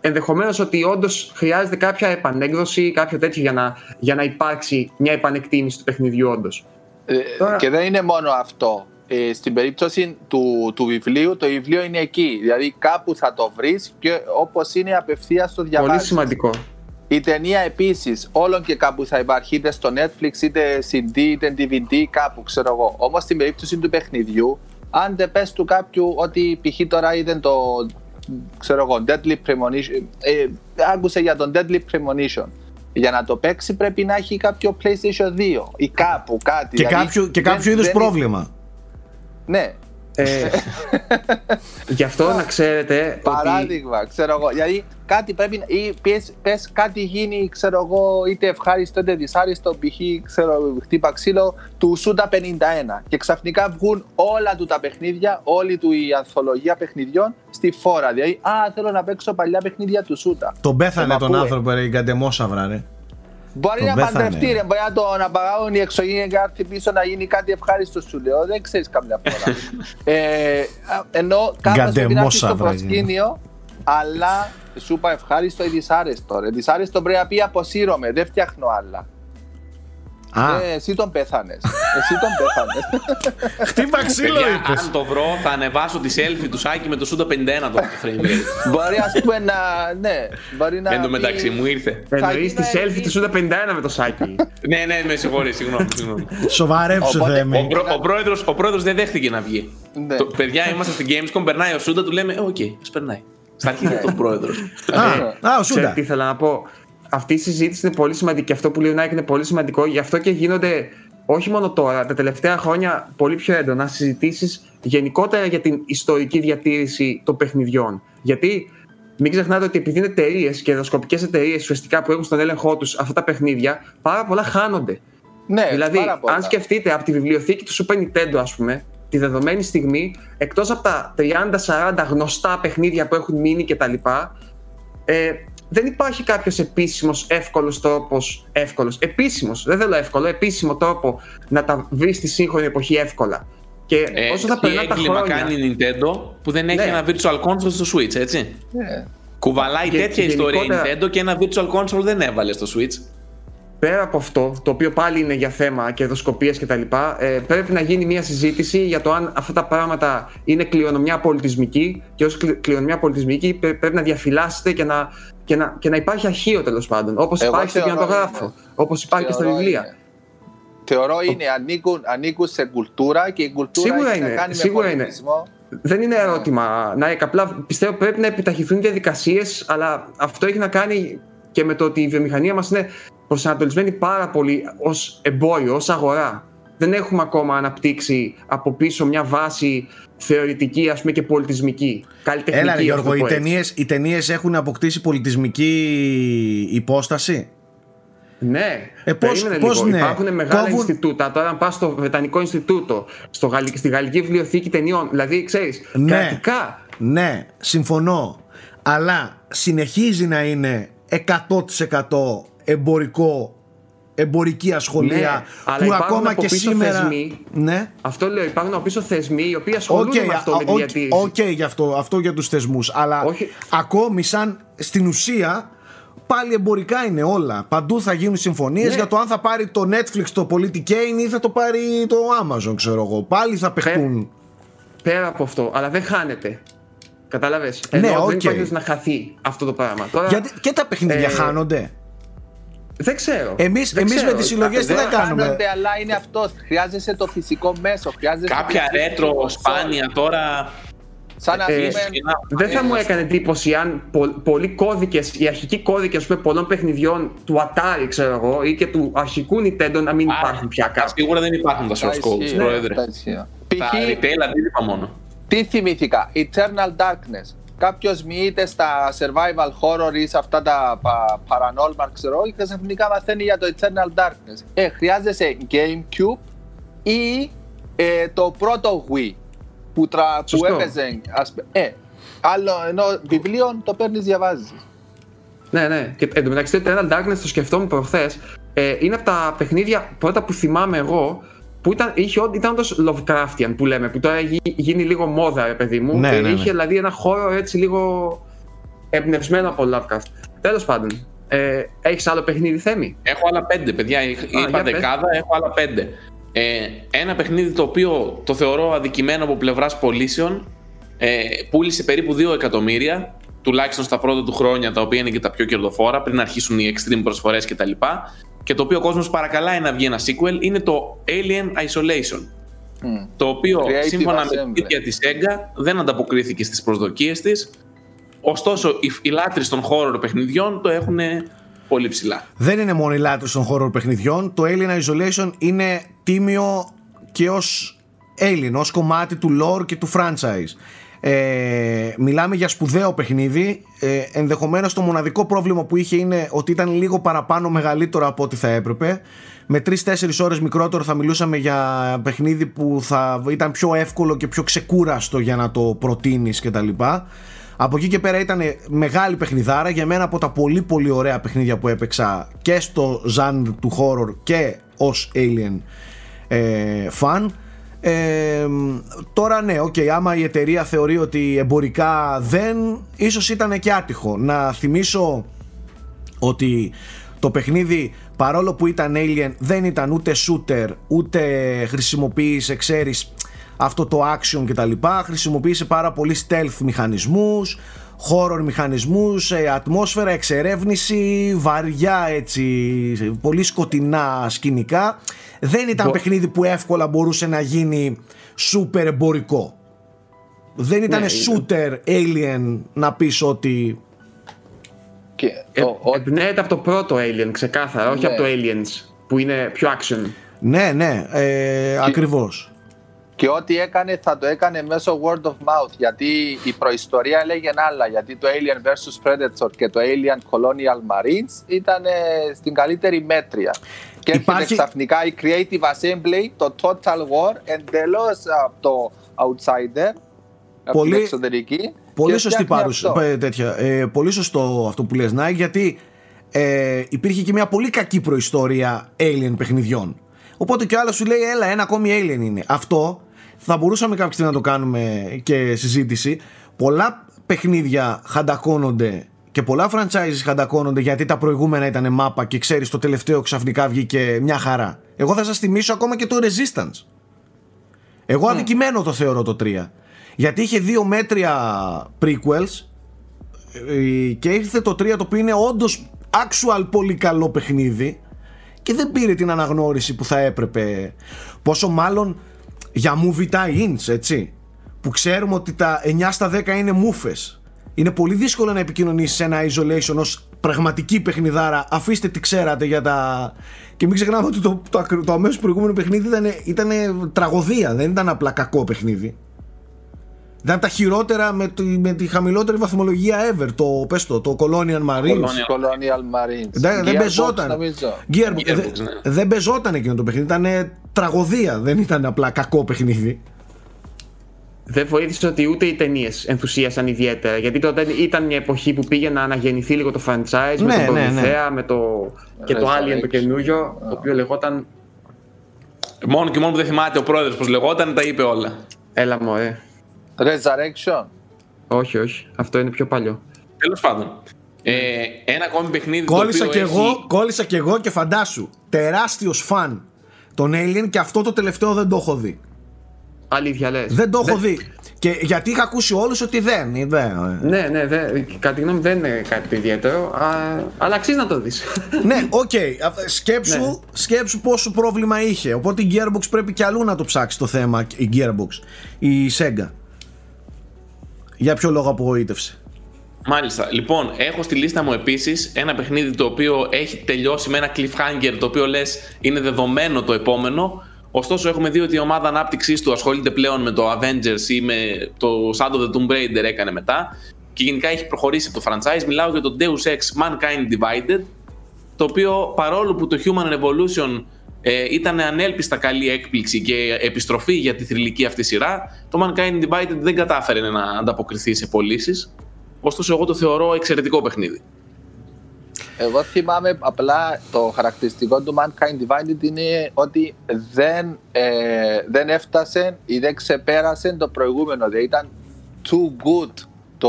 ενδεχομένως ότι όντως χρειάζεται κάποια επανέκδοση ή κάποιο τέτοιο για να, για να υπάρξει μια επανεκτίμηση του παιχνιδιού όντως. Ε, Τώρα- Και δεν είναι μόνο αυτό. Ε, στην περίπτωση του, του βιβλίου, το βιβλίο είναι εκεί. Δηλαδή κάπου θα το βρεις και όπως είναι απευθείας το διαβάζει. Πολύ σημαντικό. Η ταινία επίσης όλων και κάπου θα υπάρχει είτε στο Netflix, είτε CD, είτε DVD, κάπου ξέρω εγώ. Όμως στην περίπτωση του παιχνιδιού, αν δεν πες του κάποιου ότι π.χ. τώρα είδε το ξέρω εγώ, Deadly Premonition, ε, άκουσε για τον Deadly Premonition. Για να το παίξει πρέπει να έχει κάποιο PlayStation 2 ή κάπου κάτι. Και δηλαδή, κάποιο, και δεν- κάποιο είδους δεν- πρόβλημα. Ναι, Ε, γι' αυτό να ξέρετε ότι Παράδειγμα, ξέρω εγώ. Δηλαδή κάτι πρέπει να. ή πες, πες κάτι γίνει, ξέρω εγώ, είτε ευχάριστο είτε δυσάριστο. Π.χ. ξέρω, χτύπα ξύλο του Σούτα 51. Και ξαφνικά βγουν όλα του τα παιχνίδια, όλη του η ανθολογία παιχνιδιών στη φόρα. Δηλαδή, Α, θέλω να παίξω παλιά παιχνίδια του Σούτα. Τον πέθανε Ε, τον μα πού, άνθρωπο, ρε, η Γκαντεμόσαυρα, ρε. Μπορεί Τον να πέθανε. παντρευτεί, ρε, μπορεί να το να παγάγουν οι εξωγήινοι και να έρθει πίσω να γίνει κάτι ευχάριστο σου λέω. Δεν ξέρεις καμιά φορά. ε, α, ενώ κάποιο πρέπει να έρθει στο Γκαντεμόσαυρα, προσκήνιο, αλλά σου είπα ευχάριστο ή δυσάρεστο. Ρε. Δυσάρεστο πρέπει να πει αποσύρωμαι, δεν φτιάχνω άλλα. Α, Ε, εσύ τον πέθανες. εσύ τον πέθανες. χτύπα ξύλο Παιδιά, είπες. αν το βρω, θα ανεβάσω τη selfie του Σάκη με το Σούντα 51 το frame rate. μπορεί ας πούμε να. Ναι, μπορεί να. Εν τω πει- μεταξύ, μου ήρθε. εννοείς τη γίνει- selfie του Σούντα 51 με το Σάκη. ναι, ναι, με συγχωρείς, συγγνώμη. συγγνώμη. Σοβαρέψου, Οπότε- Θεέ Ο, με. πρό, ο, πρόεδρος, ο πρόεδρος δεν δέχτηκε να βγει. Ναι. Το, παιδιά, είμαστε στην Gamescom, περνάει ο Σούντα, του λέμε, «Ε, οκ, ας περνάει. Στα αρχίδια του πρόεδρος. Α, α, ο Ξέρετε Σούντα. τι ήθελα να πω. Αυτή η συζήτηση είναι πολύ σημαντική και αυτό που λέει ο Νάικ είναι πολύ σημαντικό. Γι' αυτό και γίνονται όχι μόνο τώρα, τα τελευταία χρόνια πολύ πιο έντονα συζητήσεις γενικότερα για την ιστορική διατήρηση των παιχνιδιών. Γιατί μην ξεχνάτε ότι επειδή είναι εταιρείες και δοσκοπικέ εταιρείες ουσιαστικά που έχουν στον έλεγχό τους αυτά τα παιχνίδια, πάρα πολλά χάνονται. Ναι, δηλαδή, πάρα πολλά. αν σκεφτείτε από τη βιβλιοθήκη του Super Nintendo, ας πούμε, τη δεδομένη στιγμή, εκτός από τα 30-40 γνωστά παιχνίδια που έχουν μείνει κτλ., ε, δεν υπάρχει κάποιος επίσημος εύκολος τρόπος. Εύκολος. Επίσημος, δεν θέλω εύκολο, επίσημο τρόπο να τα βρεις στη σύγχρονη εποχή εύκολα. Και Ε, όσο θα τι περνάνε τα έγκλημα χρόνια. κάνει η Nintendo που δεν έχει Ναι. ένα Virtual Console στο Switch, έτσι. Ναι. Κουβαλάει Και τέτοια ιστορία η γενικότερα- Nintendo και ένα Virtual Console δεν έβαλε στο Switch. Πέρα από αυτό, το οποίο πάλι είναι για θέμα κερδοσκοπίας και τα λοιπά, ε, πρέπει να γίνει μια συζήτηση για το αν αυτά τα πράγματα είναι κληρονομιά πολιτισμική και ως κλη- κληρονομιά πολιτισμική πρέ- πρέπει να διαφυλάσσεται και να, και να, και να υπάρχει αρχείο τέλος πάντων. Όπως Εγώ υπάρχει στο θεωρώ κινηματογράφο, είναι. όπως υπάρχει και στα Θεωρώ βιβλία. είναι. Θεωρώ είναι, ανήκουν, ανήκουν σε κουλτούρα και η κουλτούρα Σίγουρα έχει είναι, να κάνει σίγουρα με είναι. πολιτισμό. Δεν είναι ερώτημα. Να, απλά πιστεύω πρέπει να επιταχυθούν οι διαδικασίες, αλλά αυτό έχει να κάνει και με το ότι η βιομηχανία μας είναι προσανατολισμένη πάρα πολύ ως εμπόριο, ως αγορά. Δεν έχουμε ακόμα αναπτύξει από πίσω μια βάση θεωρητική ας πούμε, και πολιτισμική. Καλλιτεχνική. Έλα, ρε ας το Γιώργο, οι πω έτσι. ταινίες, οι ταινίες έχουν αποκτήσει πολιτισμική υπόσταση; Ναι, Ε, πώς- περίμενε πώς λίγο. ναι; Υπάρχουν μεγάλα Κόβουν- Ινστιτούτα. Τώρα, αν πας στο Βρετανικό Ινστιτούτο, στο Γαλλική, στη Γαλλική Βιβλιοθήκη Ταινιών, δηλαδή ξέρεις, Ναι. κρατικά. Ναι, συμφωνώ. Αλλά συνεχίζει να είναι 100% εμπορικό, εμπορική ασχολία Ναι, αλλά που υπάρχουν ακόμα από και πίσω σήμερα. θεσμοί. Ναι. Αυτό λέω, υπάρχουν από πίσω θεσμοί οι οποίοι Οκ, ασχολούνται με αυτό, α, με τη οκ, διατήρηση. οκ για αυτό, αυτό για τους θεσμούς Αλλά Όχι. ακόμη σαν στην ουσία Πάλι εμπορικά είναι όλα. Παντού θα γίνουν συμφωνίες Ναι. για το αν θα πάρει το Netflix το Politicane ή θα το πάρει το Amazon, ξέρω εγώ. Πάλι θα παιχτούν. Πέρα από αυτό, αλλά δεν χάνεται. Κατάλαβες; Ναι, Ενώ οκ. δεν υπάρχει να χαθεί αυτό το πράγμα. Τώρα, Γιατί και τα παιχνίδια ε, χάνονται; Δεν ξέρω. Εμείς, Δεν εμείς με ξέρω. τις συλλογές τι Δεν θα κάνουμε; χάνονται, αλλά είναι αυτός. Χρειάζεσαι το φυσικό μέσο. Χρειάζεσαι Κάποια το φυσικό ρέτρο κονσόλ. σπάνια τώρα. Σαν να Ε, πούμε. Δεν θα μου έκανε εντύπωση αν πο- πολλοί κώδικες, οι αρχικοί κώδικες πολλών παιχνιδιών του Atari, ξέρω εγώ, ή και του αρχικού Nintendo να μην υπάρχουν πια Α, κάπου. Σίγουρα δεν υπάρχουν τα τα source codes, ισχύει, πρόεδρε. τα ισχύει. Τα Π.χ. retail αντίτυπα μόνο. Τι θυμήθηκα, Eternal Darkness. Κάποιος μοιείται στα survival horror ή σε αυτά τα πα, paranormal, ξέρω και ξαφνικά μαθαίνει για το Eternal Darkness. Ε, χρειάζεσαι GameCube ή ε, το πρώτο Wii που, τρα, που Σωστό. έπαιζε. Ας, π- ε, άλλο ενώ βιβλίο το παίρνεις, διαβάζεις. Ναι, ναι. Και εν τω μεταξύ το Eternal Darkness το σκεφτόμουν προχθές. Ε, είναι από τα παιχνίδια πρώτα που θυμάμαι εγώ που ήταν, είχε, ό- ήταν όντως Lovecraftian που λέμε, που τώρα έχει γίνει λίγο μόδα, ρε παιδί μου. Ναι, Ε, ναι, ναι. Είχε δηλαδή ένα χώρο έτσι λίγο εμπνευσμένο από Lovecraft. Τέλος πάντων, ε, έχεις άλλο παιχνίδι θέμη; Έχω άλλα πέντε, παιδιά. Είπα για πες. δεκάδα, έχω άλλα πέντε. Ε, ένα παιχνίδι το οποίο το θεωρώ αδικημένο από πλευράς πωλήσεων. Ε, πούλησε περίπου 2 εκατομμύρια. τουλάχιστον στα πρώτα του χρόνια, τα οποία είναι και τα πιο κερδοφόρα, πριν αρχίσουν οι extreme προσφορές κτλ. Και το οποίο ο κόσμος παρακαλάει να βγει ένα sequel, είναι το Alien Isolation. Το οποίο, Creative σύμφωνα με assembly. την ίδια της Sega, δεν ανταποκρίθηκε στις προσδοκίες της. Ωστόσο, οι, οι λάτρεις των horror παιχνιδιών το έχουν πολύ ψηλά. Δεν είναι μόνο οι λάτρες των horror παιχνιδιών. Το Alien Isolation είναι τίμιο και ως Alien, ως κομμάτι του lore και του franchise. Ε, μιλάμε για σπουδαίο παιχνίδι. Ε, ενδεχομένως το μοναδικό πρόβλημα που είχε είναι ότι ήταν λίγο παραπάνω μεγαλύτερο από ό,τι θα έπρεπε. Με 3-4 ώρες μικρότερο θα μιλούσαμε για παιχνίδι που θα ήταν πιο εύκολο και πιο ξεκούραστο για να το προτείνεις κτλ. Από εκεί και πέρα ήταν μεγάλη παιχνιδάρα για μένα από τα πολύ πολύ ωραία παιχνίδια που έπαιξα και στο genre του horror και ως Alien ε, fan. Ε, τώρα ναι, οκ, άμα η εταιρεία θεωρεί ότι εμπορικά δεν, ίσως ήταν και άτυχο. Να θυμίσω ότι το παιχνίδι παρόλο που ήταν Alien δεν ήταν ούτε shooter ούτε χρησιμοποίησε ξέρεις αυτό το action και τα λοιπά χρησιμοποίησε πάρα πολύ stealth μηχανισμούς horror μηχανισμούς, ε, ατμόσφαιρα, εξερεύνηση, βαριά έτσι, πολύ σκοτεινά σκηνικά. Δεν ήταν Μπο- παιχνίδι που εύκολα μπορούσε να γίνει super εμπορικό. Δεν ήταν Ναι, shooter alien να πεις ότι Και Ε, ο- ο- Εμπνέεται από το πρώτο Alien, ξεκάθαρα, όχι Ναι. από το Aliens, που είναι πιο action. ναι, ναι, ε, ακριβώς. Και ό,τι έκανε θα το έκανε μέσω word of mouth γιατί η προϊστορία έλεγε άλλα γιατί το Alien vs Predator και το Alien Colonial Marines ήταν ε, στην καλύτερη μέτρια. Και Υπάρχει- έρχεται ξαφνικά η Creative Assembly, το Total War εντελώς από το Outsider, από Πολύ- την εξωτερική. Πολύ και σωστή φτιάχνει παρουσία. αυτό. ε, τέτοια. Ε, πολύ σωστό αυτό που λες Νάικ γιατί ε, υπήρχε και μια πολύ κακή προϊστορία alien παιχνιδιών. Οπότε και ο άλλος σου λέει έλα ένα ακόμη alien είναι. Αυτό θα μπορούσαμε κάποια στιγμή να το κάνουμε και συζήτηση. Πολλά παιχνίδια χαντακώνονται και πολλά franchises χαντακώνονται γιατί τα προηγούμενα ήταν μάπα και ξέρεις το τελευταίο ξαφνικά βγήκε μια χαρά. Εγώ θα σας θυμίσω ακόμα και το Resistance. Εγώ αδικημένο το θεωρώ το 3. Γιατί είχε δύο μέτρια prequels ε, και ήρθε το 3 το οποίο είναι όντως actual πολύ καλό παιχνίδι και δεν πήρε την αναγνώριση που θα έπρεπε. Πόσο μάλλον για movie tie-ins, έτσι. Που ξέρουμε ότι τα 9 στα 10 είναι μούφες. Είναι πολύ δύσκολο να επικοινωνήσεις ένα isolation ως πραγματική παιχνιδάρα. Αφήστε τι ξέρατε για τα. Και μην ξεχνάμε ότι το, το, ακρι- το αμέσως προηγούμενο παιχνίδι ήταν, ήταν τραγωδία, δεν ήταν απλά κακό παιχνίδι. Ήταν από τα χειρότερα με, τη- με τη χαμηλότερη βαθμολογία ever. Το, πες το, το Colonial Marines. Colonial. Colonial Marines. Δεν, δεν Gearbox, παίζονταν. νομίζω. Gearbox, Gearbox, δε- ναι. Δεν παίζονταν εκείνο το παιχνίδι. Ήταν τραγωδία. Δεν ήταν απλά κακό παιχνίδι. Δεν βοήθησε ότι ούτε οι ταινίες ενθουσίασαν ιδιαίτερα. Γιατί τότε ήταν μια εποχή που πήγε να αναγεννηθεί λίγο το franchise Ναι, με τον ναι, ναι. Prometheus, με το. και το Resurrection. Alien το καινούριο, το οποίο λεγόταν. Μόνο και μόνο που δεν θυμάται ο πρόεδρος πως λεγόταν, τα είπε όλα. Έλα μωρέ. Resurrection. Όχι, όχι. Αυτό είναι πιο παλιό. Τέλος πάντων. Ε, ένα ακόμη παιχνίδι Κόλλησα το κι οποίο εγώ, έχει... κόλλησα κι εγώ και φαντάσου. Τεράστιος φαν των Alien και αυτό το τελευταίο δεν το έχω δει. Αλήθεια λες. Δεν το έχω δει. Και γιατί είχα ακούσει όλους ότι δεν. ε, δεν ε. Ναι, ναι, δε, κατά τη γνώμη μου δεν είναι κάτι ιδιαίτερο, α, αλλά αξίζει να το δεις. ναι, οκ. Α, Σκέψου, Ναι. σκέψου πόσο πρόβλημα είχε. Οπότε η Gearbox πρέπει κι αλλού να το ψάξει το θέμα. Η Gearbox. Η Sega. Για ποιο λόγο απογοήτευσε. Μάλιστα. Λοιπόν, έχω στη λίστα μου επίσης ένα παιχνίδι το οποίο έχει τελειώσει με ένα cliffhanger το οποίο λες είναι δεδομένο το επόμενο. Ωστόσο, έχουμε δει ότι η ομάδα ανάπτυξής του ασχολείται πλέον με το Avengers ή με το Shadow of the Tomb Raider έκανε μετά. Και γενικά έχει προχωρήσει από το franchise. Μιλάω για το Deus Ex Mankind Divided. Το οποίο παρόλο που το Human Revolution ε, ήταν ανέλπιστα καλή έκπληξη και επιστροφή για τη θρηλυκή αυτή σειρά, το Mankind Divided δεν κατάφερε να ανταποκριθεί σε πωλήσεις. Ωστόσο, εγώ το θεωρώ εξαιρετικό παιχνίδι. Εγώ θυμάμαι απλά το χαρακτηριστικό του Mankind Divided είναι ότι δεν, ε, δεν έφτασε ή δεν ξεπέρασε το προηγούμενο. Δηλαδή ήταν too good το.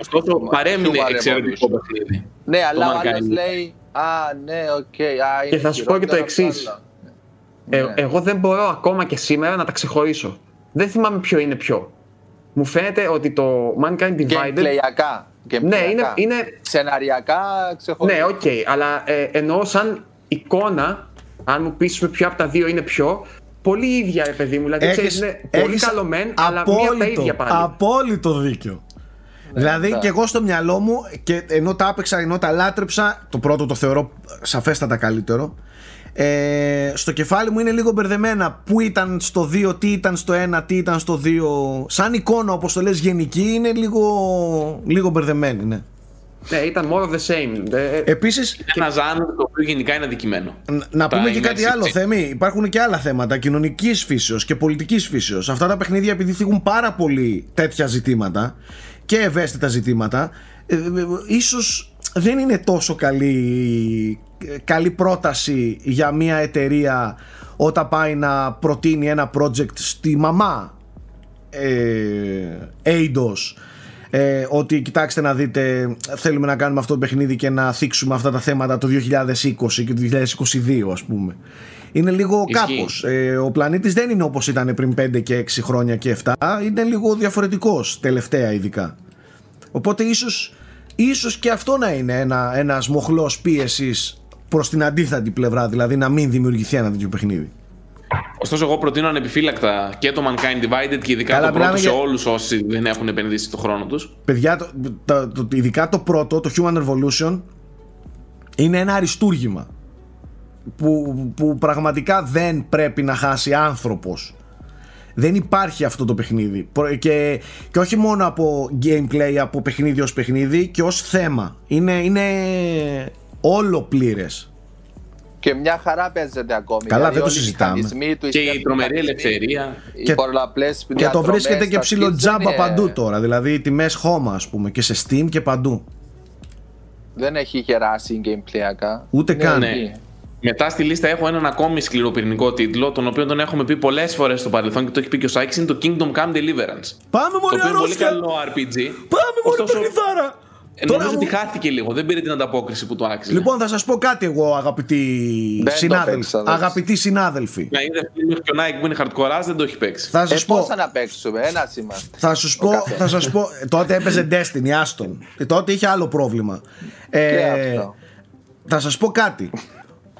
Ωστόσο, παρέμεινε Human εξαιρετικό Revolution. παιχνίδι. Ναι, αλλά ο Mankind άλλος Divided. λέει Α, ναι, οκ. α, είναι θα σου πω και το χειρότερο εξής. από Ε, άλλο. Ναι. Εγώ δεν μπορώ ακόμα και σήμερα να τα ξεχωρίσω. Δεν θυμάμαι ποιο είναι ποιο. Μου φαίνεται ότι το Mankind Divided. Gameplayικά. Ναι, είναι, είναι... Σεναριακά ξεχωριστά. Ναι, ok, okay, αλλά ε, εννοώ σαν εικόνα, αν μου πεις ποιο από τα δύο είναι ποιο, πολύ ίδια, ρε παιδί μου. Δηλαδή, έχεις, ξέρεις, είναι πολύ καλό μεν, αλλά μία από τα ίδια πάλι. Απόλυτο δίκιο. Ναι, δηλαδή ναι. και εγώ στο μυαλό μου, και ενώ τα άπεξα, ενώ τα λάτρεψα, το πρώτο το θεωρώ σαφέστατα καλύτερο. Ε, στο κεφάλι μου είναι λίγο μπερδεμένα Πού ήταν στο 2, τι ήταν στο 1, τι ήταν στο 2 Σαν εικόνα όπως το λες γενική είναι λίγο, λίγο μπερδεμένη ναι. Ναι, ήταν more of the same. Ε, Επίση. Ένα ζάνο το οποίο γενικά είναι αδικημένο. Να πούμε και κάτι άλλο, Θέμη. Υπάρχουν και άλλα θέματα κοινωνικής φύσεως και πολιτικής φύσεως. Αυτά τα παιχνίδια, επειδή θίγουν πάρα πολύ τέτοια ζητήματα και ευαίσθητα ζητήματα, ε, ίσως δεν είναι τόσο καλή, καλή πρόταση για μια εταιρεία όταν πάει να προτείνει ένα project στη μαμά ε, Eidos. Ε, ότι κοιτάξτε να δείτε θέλουμε να κάνουμε αυτό το παιχνίδι και να θίξουμε αυτά τα θέματα το 2020 και το 2022 ας πούμε. Είναι λίγο κάπως. Ε, ο πλανήτης δεν είναι όπως ήταν πριν 5 και 6 χρόνια και 7 είναι λίγο διαφορετικός τελευταία ειδικά. Οπότε ίσως, ίσως και αυτό να είναι ένα, ένας μοχλός πίεσης προς την αντίθετη πλευρά δηλαδή να μην δημιουργηθεί ένα τέτοιο παιχνίδι Ωστόσο, εγώ προτείνω ανεπιφύλακτα και το Mankind Divided και ειδικά Καλά, το πρώτο σε όλους όσοι δεν έχουν επενδύσει το χρόνο τους. Παιδιά, το, το, το, ειδικά το πρώτο, το Human Revolution, είναι ένα αριστούργημα. Που, που πραγματικά δεν πρέπει να χάσει άνθρωπος δεν υπάρχει αυτό το παιχνίδι και, και όχι μόνο από gameplay από παιχνίδι ως παιχνίδι και ως θέμα είναι, είναι όλο πλήρες και μια χαρά παίζεται ακόμη. Καλά, δηλαδή, δεν το συζητάμε. Του, και η τρομερή ελευθερία. Και, και το βρίσκεται και ψηλό τζάμπα είναι... παντού τώρα. Δηλαδή τιμές χώμα, ας πούμε, και σε Steam και παντού. Δεν έχει γεράσει gameplayακά. Ούτε καν. Ναι. Μετά στη λίστα έχω έναν ακόμη σκληροπυρηνικό τίτλο, τον οποίο τον έχουμε πει πολλές φορές στο παρελθόν και το έχει πει και ο Σάκης, είναι το Kingdom Come Deliverance. Πάμε μόνο Το οποίο είναι πολύ καλό RPG. Πάμε μόνο ε, Τώρα νομίζω μου... ότι χάθηκε λίγο, δεν πήρε την ανταπόκριση που του άξιζε. Λοιπόν, θα σας πω κάτι εγώ, αγαπητοί συνάδελφοι. Αγαπητοί συνάδελφοι. Να είδες φίλο και ο Nike που είναι hardcore, δεν το έχει παίξει. Θα σας ε, πω. Πώς να παίξουμε, ένας σήμα. Θα σας πω, θα σας πω. τότε έπαιζε Destiny, Άστον. Και τότε είχε άλλο πρόβλημα. Ε, θα σας πω κάτι.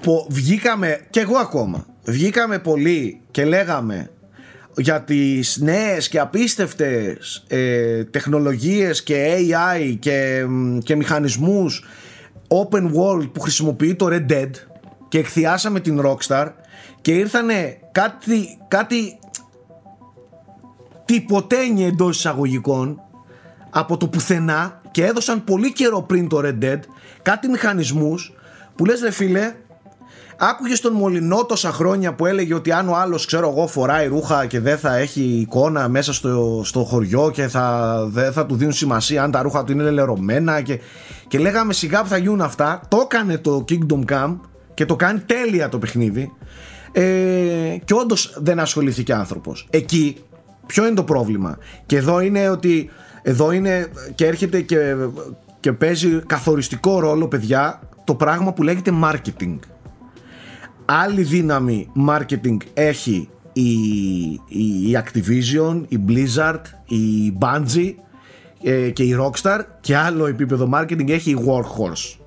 Που βγήκαμε, και εγώ ακόμα, βγήκαμε πολύ και λέγαμε για τις νέες και απίστευτες ε, τεχνολογίες και AI και, και μηχανισμούς open world που χρησιμοποιεί το Red Dead και εκθιάσαμε την Rockstar και ήρθανε κάτι, κάτι τυποτένει εντός εισαγωγικών από το πουθενά και έδωσαν πολύ καιρό πριν το Red Dead κάτι μηχανισμούς που λες ρε φίλε Άκουγες τον Μολυνό τόσα χρόνια που έλεγε ότι αν ο άλλος, ξέρω εγώ, φοράει ρούχα και δεν θα έχει εικόνα μέσα στο, στο χωριό και θα, δεν θα του δίνουν σημασία αν τα ρούχα του είναι λερωμένα και, και λέγαμε σιγά που θα γίνουν αυτά. Το έκανε το Kingdom Come και το κάνει τέλεια το παιχνίδι. Ε, και όντως δεν ασχολήθηκε άνθρωπος. Εκεί, ποιο είναι το πρόβλημα; Και εδώ είναι ότι εδώ είναι και έρχεται και, και παίζει καθοριστικό ρόλο, παιδιά, το πράγμα που λέγεται marketing άλλη δύναμη marketing έχει η, η, Activision, η Blizzard, η Bungie ε, και η Rockstar και άλλο επίπεδο marketing έχει η Warhorse.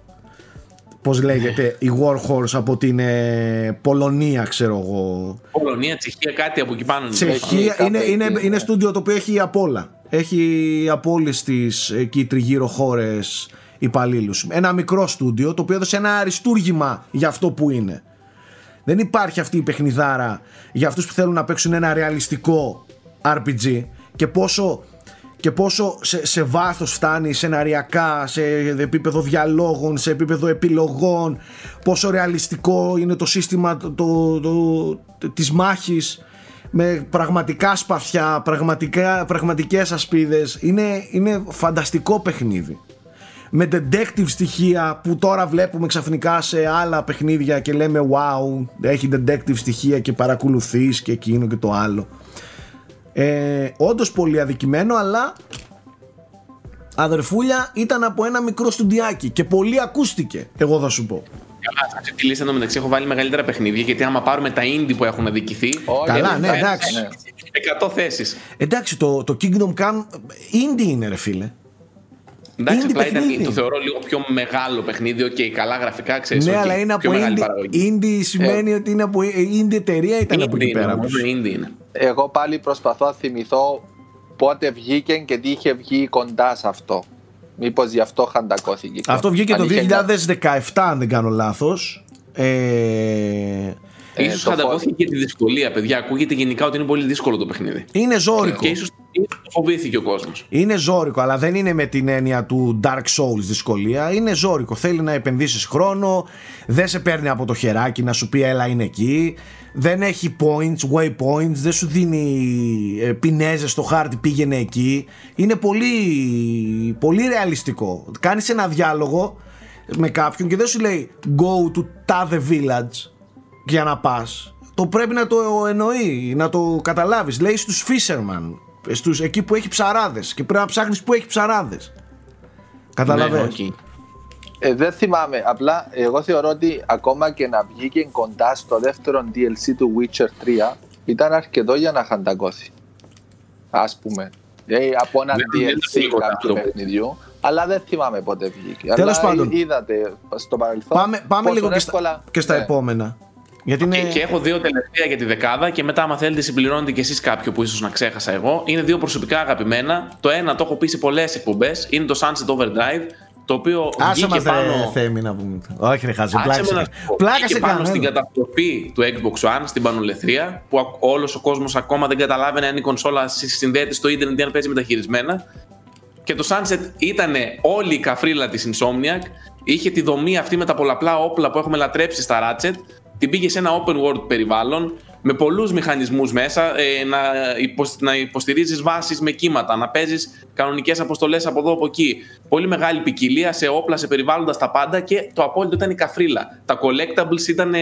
Πώς λέγεται η Warhorse από την ε, Πολωνία ξέρω εγώ. Πολωνία, Τσεχία, κάτι από εκεί πάνω. Τσεχία, είναι, είναι, είναι στούντιο το οποίο έχει απ' όλα. Έχει από όλες τις εκεί τριγύρω χώρες υπαλλήλους. Ένα μικρό στούντιο το οποίο έδωσε ένα αριστούργημα για αυτό που είναι. Δεν υπάρχει αυτή η παιχνιδάρα για αυτούς που θέλουν να παίξουν ένα ρεαλιστικό RPG και πόσο, και πόσο σε, σε βάθος φτάνει σεναριακά, σε επίπεδο διαλόγων, σε επίπεδο επιλογών, πόσο ρεαλιστικό είναι το σύστημα το, το, το, της μάχης με πραγματικά σπαθιά, πραγματικά, πραγματικές ασπίδες. Είναι, είναι φανταστικό παιχνίδι με detective στοιχεία που τώρα βλέπουμε ξαφνικά σε άλλα παιχνίδια και λέμε wow έχει detective στοιχεία και παρακολουθείς και εκείνο και το άλλο ε, όντως πολύ αδικημένο αλλά αδερφούλια ήταν από ένα μικρό studιάκι και πολύ ακούστηκε εγώ θα σου πω Καλά, σε τη λίστα μεταξύ έχω βάλει μεγαλύτερα παιχνίδια γιατί άμα πάρουμε τα indie που έχουν αδικηθεί. Καλά, ναι, εντάξει. 100 θέσεις. Εντάξει, το, το Kingdom Come indie είναι, ρε φίλε. Εντάξει, Indie απλά ήταν, παιχνίδι. το θεωρώ λίγο πιο μεγάλο παιχνίδι. Οκ, καλά γραφικά, ξέρεις. Ναι, αλλά είναι από μεγάλη indie. παραγωγή. Indie σημαίνει ότι είναι από indie εταιρεία ήταν από Indie εκεί είναι, πέρα. νομίζω indie είναι. Εγώ πάλι προσπαθώ να θυμηθώ πότε βγήκε και τι είχε βγει κοντά σε αυτό. Μήπως γι' αυτό χαντακώθηκε. Αυτό βγήκε Αν το είχε 2017, αν δεν κάνω λάθος. Ε, Ε, ίσως το χαντακώθηκε και τη δυσκολία, παιδιά. Ακούγεται γενικά ότι είναι πολύ δύσκολο το παιχνίδι. είναι ζώρικο. Και ίσως φοβήθηκε ο κόσμος. Είναι ζώρικο, αλλά δεν είναι με την έννοια του Dark Souls δυσκολία. Είναι ζώρικο. Θέλει να επενδύσεις χρόνο. Δεν σε παίρνει από το χεράκι να σου πει έλα είναι εκεί. Δεν έχει points, waypoints. Δεν σου δίνει ε, πινέζες στο χάρτη πήγαινε εκεί. Είναι πολύ, πολύ ρεαλιστικό. Κάνεις ένα διάλογο με κάποιον και δεν σου λέει go to τάδε village για να πας. Το πρέπει να το εννοεί, να το καταλάβεις. Λέει στους fisherman, στους, εκεί που έχει ψαράδες και πρέπει να ψάχνεις που έχει ψαράδες. Καταλαβαίνεις. Ναι, οκ. Ε, δεν θυμάμαι. Απλά εγώ θεωρώ ότι ακόμα και να βγήκε κοντά στο δεύτερο DLC του Witcher 3 ήταν αρκετό για να χαντακώσει. Α πούμε. Ε, από ένα Δεν- δεν ήταν DLC πολύ κοντά κάποιου το παιχνιδιού. Αλλά δεν θυμάμαι πότε βγήκε. Τέλος Αλλά πάντων. είδατε στο παρελθόν. Πάμε, πάμε πόσο λίγο και εύκολα- στα, και στα Ναι. επόμενα. Γιατί είναι... Και, και έχω δύο τελευταία για τη δεκάδα και μετά, άμα θέλετε, συμπληρώνετε κι εσείς κάποιο που ίσως να ξέχασα εγώ. Είναι δύο προσωπικά αγαπημένα. Το ένα το έχω πει σε πολλές εκπομπές. Είναι το Sunset Overdrive. Το οποίο Άσε βγήκε μας πάνω. ρε Θέμη να πούμε. Όχι ρε χάζε, Άσε πλάκα με να σε σου πω. Πλάκα Βγήκε σε πάνω κάνω. στην έλα. καταστροφή του Xbox One, στην πανολεθρία, που όλος ο κόσμος ακόμα δεν καταλάβαινε αν η κονσόλα συ- συνδέεται στο ίντερνετ ή αν παίζει μεταχειρισμένα. Και το Sunset ήταν όλη η καφρίλα της Insomniac. Είχε τη δομή αυτή με τα πολλαπλά όπλα που έχουμε λατρέψει στα Ratchet. Την πήγε σε ένα open world περιβάλλον με πολλούς μηχανισμούς μέσα, ε, να, υποσ- να υποστηρίζεις βάσεις με κύματα, να παίζεις κανονικές αποστολές από εδώ από εκεί. Πολύ μεγάλη ποικιλία σε όπλα, σε περιβάλλοντα στα πάντα και το απόλυτο ήταν η καφρίλα. Τα collectables ήταν ε,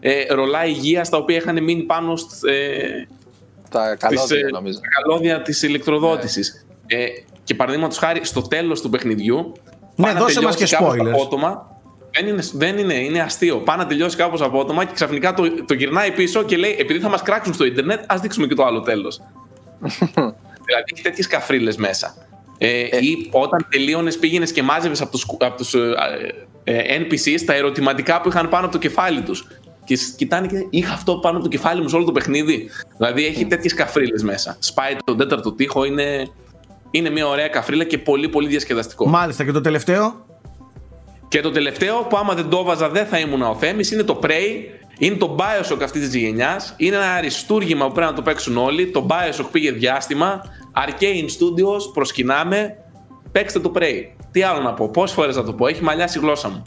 ε, ρολά υγεία τα οποία είχαν μείνει πάνω σ- ε, Τα τις, καλώδια ε, νομίζω. τα καλώδια της ηλεκτροδότησης. Ε, και παραδείγματος χάρη στο τέλος του παιχνιδιού Ναι, πάει να δώσε μας τελειώσει και κάπως spoilers. απότομα. Δεν είναι, δεν είναι, είναι αστείο. Πάει να τελειώσει κάπως απότομα και ξαφνικά το, το γυρνάει πίσω και λέει επειδή θα μας κράξουν στο ίντερνετ ας δείξουμε και το άλλο τέλος. δηλαδή έχει τέτοιες καφρίλες μέσα. Ε, ή όταν τελείωνες, πήγαινες και μάζευες από τους από τους, ε, ε, NPCs τα ερωτηματικά που είχαν πάνω από το κεφάλι τους. Και σ- κοιτάνε και είχα αυτό πάνω από το κεφάλι μου σε όλο το παιχνίδι. Δηλαδή έχει τέτοιες καφρίλες μέσα. Σπάει τον τέταρτο τοίχο, είναι, είναι μια ωραία καφρίλα και πολύ πολύ διασκεδαστικό. Μάλιστα και το τελευταίο; Και το τελευταίο που άμα δεν το έβαζα δεν θα ήμουν ο Θέμης είναι το Prey. Είναι το Bioshock αυτής της γενιάς. Είναι ένα αριστούργημα που πρέπει να το παίξουν όλοι. Το Bioshock πήγε διάστημα. Arcane Studios, προσκυνάμε. Παίξτε το Prey. Τι άλλο να πω, πόσες φορές να το πω, έχει μαλλιάσει η γλώσσα μου.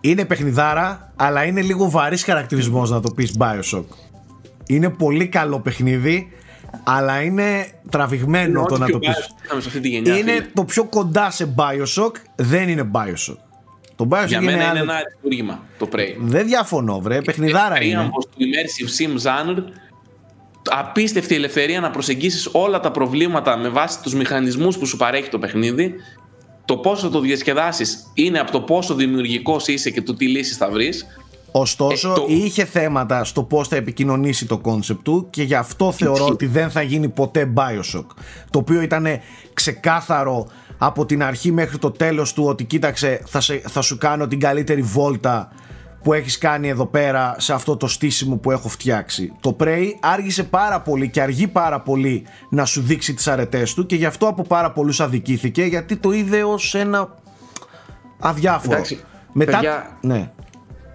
Είναι παιχνιδάρα, αλλά είναι λίγο βαρύς χαρακτηρισμός να το πεις Bioshock. Είναι πολύ καλό παιχνίδι, αλλά είναι τραβηγμένο το Ό,τι να πιο το πεις. Bioshock είχαμε σε αυτή τη γενιά. Είναι φίλε. το πιο κοντά σε Bioshock, δεν είναι Bioshock. Το Bioshock Για είναι, μένα άλλο- είναι ένα αριστούργημα το Prey. Δεν διαφωνώ, βρε. Παιχνιδάρα είναι. Τρίαμβος του immersive sim genre απίστευτη ελευθερία να προσεγγίσεις όλα τα προβλήματα με βάση τους μηχανισμούς που σου παρέχει το παιχνίδι το πόσο το διασκεδάσεις είναι από το πόσο δημιουργικός είσαι και το τι λύσεις θα βρεις Ωστόσο, Ε, το- είχε θέματα στο πώς θα επικοινωνήσει το concept του και γι' αυτό θεωρώ Ισχύει. ότι δεν θα γίνει ποτέ Bioshock. Το οποίο ήταν ξεκάθαρο από την αρχή μέχρι το τέλος του ότι κοίταξε θα, σε- θα σου κάνω την καλύτερη βόλτα που έχεις κάνει εδώ πέρα σε αυτό το στήσιμο που έχω φτιάξει. Το Prey άργησε πάρα πολύ και αργεί πάρα πολύ να σου δείξει τις αρετές του και γι' αυτό από πάρα πολλούς αδικήθηκε γιατί το είδε ως ένα αδιάφορο. Εντάξει, Μετά... παιδιά, Ναι.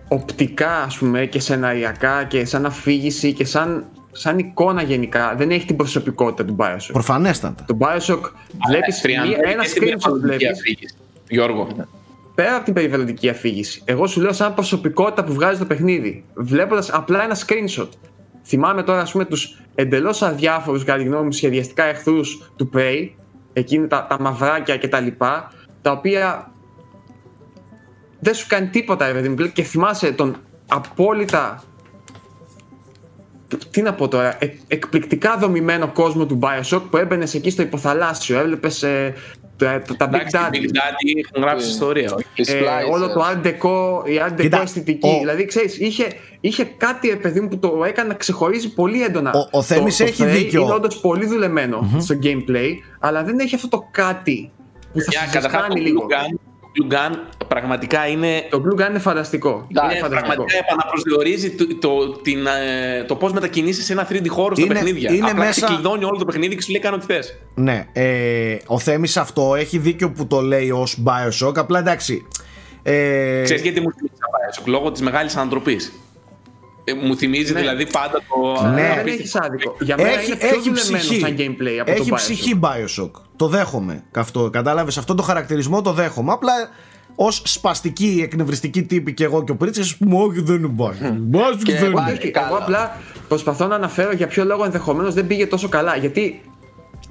Οπτικά ας πούμε και σεναριακά και σαν αφήγηση και σαν, σαν εικόνα γενικά δεν έχει την προσωπικότητα του Bioshock. Προφανέστατα. Το Bioshock βλέπεις Τριάντα μία- ένα και στην screenshot περιβαλλοντική βλέπεις αφήγηση. Γιώργο, πέρα από την περιβαλλοντική αφήγηση. Εγώ σου λέω σαν προσωπικότητα που βγάζει το παιχνίδι βλέποντας απλά ένα screenshot. Θυμάμαι τώρα ας πούμε τους εντελώς αδιάφορους κατά τη γνώμη μου σχεδιαστικά εχθρούς του Prey εκείνη τα, τα μαυράκια και τα λοιπά τα οποία δεν σου κάνει τίποτα ρε παιδί μου και θυμάσαι τον απόλυτα τι να πω τώρα, ε, εκπληκτικά δομημένο κόσμο του Bioshock που έμπαινε εκεί στο υποθαλάσσιο, έβλεπες τα, τα, τα Big εντάξει, Daddy. οι Big Daddy έχουν γράψει Ε, ιστορία. όχι. Τις Ε, Splicer. όλο το Art Deco, η Art Deco Κοίτα, αισθητική. ο- Δηλαδή, ξέρεις, είχε, είχε κάτι ρε παιδί μου που το έκανε να ξεχωρίζει πολύ έντονα. Ο- ο Θέμης το, έχει το Prey δίκιο. Είναι όντως πολύ δουλεμένο στο gameplay, αλλά δεν έχει αυτό το κάτι που θα Για σας καταρχάς το κάνει λίγο. Blue Gun, Blue Gun πραγματικά είναι Το Blue Gun είναι φανταστικό. Ναι, είναι είναι φανταστικό. πραγματικά επαναπροσδιορίζει το, το, την, ε, το πώς μετακινήσεις σε ένα 3D χώρο στα Είναι- παιχνίδια. είναι Απλά μέσα- ξεκλειδώνει όλο το παιχνίδι και σου λέει κάνω τι θες. Ναι, ε, ο Θέμης αυτό έχει δίκιο που το λέει ως Bioshock, απλά εντάξει. Ε, Ξέρεις γιατί μου θυμίζει τα Bioshock, λόγω της μεγάλης ανατροπής. Ε, μου θυμίζει Ναι. δηλαδή πάντα το. Ναι. δεν απίστευτο- έχεις άδικο. Για μένα έχει, είναι πιο έχει δουλεμένο ψυχή. σαν gameplay από έχει το Bioshock. ψυχή Bioshock. Το δέχομαι. Αυτό, κατάλαβες, αυτό το χαρακτηρισμό το δέχομαι. Απλά ως σπαστική, εκνευριστική τύπη και εγώ και ο Πρίτσες, ας πούμε, όχι δεν είναι Bioshock. Bioshock Και δεν είναι. πάλι Όχι, καλά. εγώ απλά προσπαθώ να αναφέρω για ποιο λόγο ενδεχομένως δεν πήγε τόσο καλά. Γιατί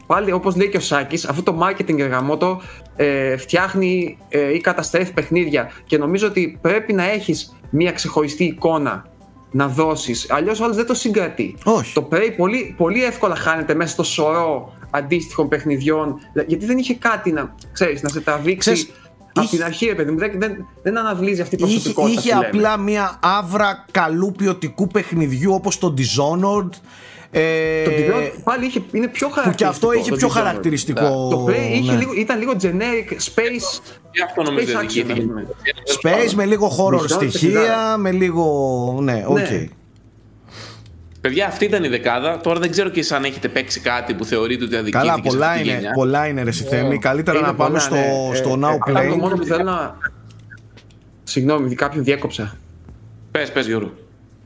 πάλι όπως λέει και ο Σάκης, αυτό το marketing εργαμότο ε, φτιάχνει ε, ή καταστρέφει παιχνίδια. Και νομίζω ότι πρέπει να έχεις μια ξεχωριστή εικόνα να δώσεις. Αλλιώς όλο δεν το συγκρατεί. Όχι. Το Prey πολύ, πολύ εύκολα χάνεται μέσα στο σωρό αντίστοιχων παιχνιδιών. Γιατί δεν είχε κάτι να, ξέρεις, να σε τραβήξει. Ξέρεις, από είχε- την αρχή, ρε παιδί μου, δεν, δεν, δεν αναβλύζει αυτή η Είχε, προσωπικότητα. είχε που λέμε. απλά μια άβρα καλού ποιοτικού παιχνιδιού όπως το Dishonored. Ε, Το Dishonored πάλι είχε, είναι πιο χαρακτηριστικό. που και αυτό είχε το πιο Dishonored. χαρακτηριστικό. Το Prey είχε ναι. λίγο, ήταν λίγο generic space. Και αυτό νομίζω Space δεν action, διοικήθηκε. ας πούμε. Space με λίγο horror Dishonored στοιχεία, παιχνιδάρα. με λίγο. Ναι, οκ. Ναι. Παιδιά, αυτή ήταν η δεκάδα. Τώρα δεν ξέρω και εσείς αν έχετε παίξει κάτι που θεωρείτε ότι αδικήθηκε. Καλά, σε πολλά αυτή τη είναι, γενιά. πολλά είναι ρε Θέμη. Καλύτερα Είναι να πάμε πολλά, στο, ναι. στο Ε, Now ε, απλά Play. Το μόνο που θέλω να. Συγγνώμη, κάποιον διέκοψα. Πες, πες Γιώργο.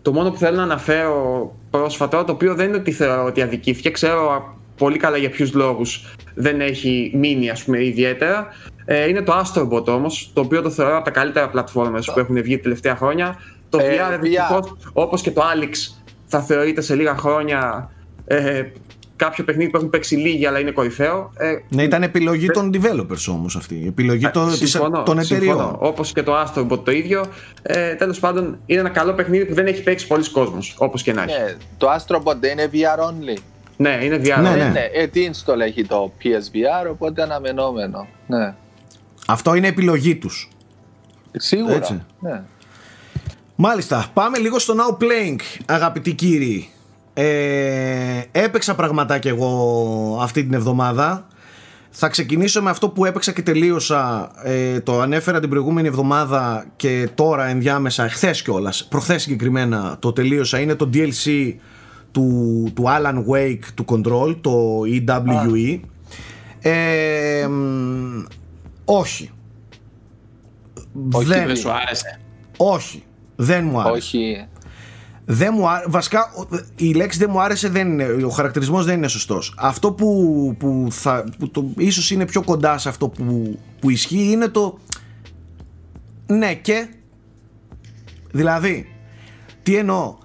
Το μόνο που θέλω να αναφέρω πρόσφατα, το οποίο δεν είναι ότι θεωρώ ότι αδικήθηκε, ξέρω πολύ καλά για ποιους λόγους δεν έχει μείνει ας πούμε ιδιαίτερα. Ε, είναι το Astrobot όμως, το οποίο το θεωρώ από τα καλύτερα platformers που έχουν βγει τα τελευταία χρόνια. Το Ε, VR, VR. δυστυχώς, όπως και το Alex, θα θεωρείται σε λίγα χρόνια ε, κάποιο παιχνίδι που έχουν παίξει λίγοι, αλλά είναι κορυφαίο. Ε, Ναι, ήταν επιλογή των developers όμως αυτή. Επιλογή των, της- συμφωνώ, των εταιριών. συμφωνώ. Όπως και το Astrobot το ίδιο. Ε, τέλος πάντων, είναι ένα καλό παιχνίδι που δεν έχει παίξει πολλοί κόσμος, όπως και να έχει. Ναι, το Astrobot δεν είναι VR only. Ναι, είναι VR. Ναι, Ναι, ναι. ναι. Ε, τι install έχει το PSVR, οπότε αναμενόμενο. Ναι. Αυτό είναι επιλογή τους. Σίγουρα. Έτσι. Ναι. Μάλιστα, πάμε λίγο στο Now Playing, αγαπητοί κύριοι. Ε, έπαιξα πραγματάκια εγώ αυτή την εβδομάδα. Θα ξεκινήσω με αυτό που έπαιξα και τελείωσα. Ε, το ανέφερα την προηγούμενη εβδομάδα και τώρα ενδιάμεσα, εχθέ κιόλας, προχθές συγκεκριμένα το τελείωσα. Είναι το DLC του, του Alan Wake του Control, το EWE. Ε, μ, όχι. Όχι, δεν, Δεν σου άρεσε. όχι. Δεν μου άρεσε. Όχι. Δεν μου άρεσε. Βασικά, ο- η λέξη δεν μου άρεσε δεν είναι. Ο χαρακτηρισμός δεν είναι σωστός. Αυτό που, που, θα, που το, ίσως είναι πιο κοντά σε αυτό που, που ισχύει είναι το. Ναι, και. Δηλαδή, τι εννοώ;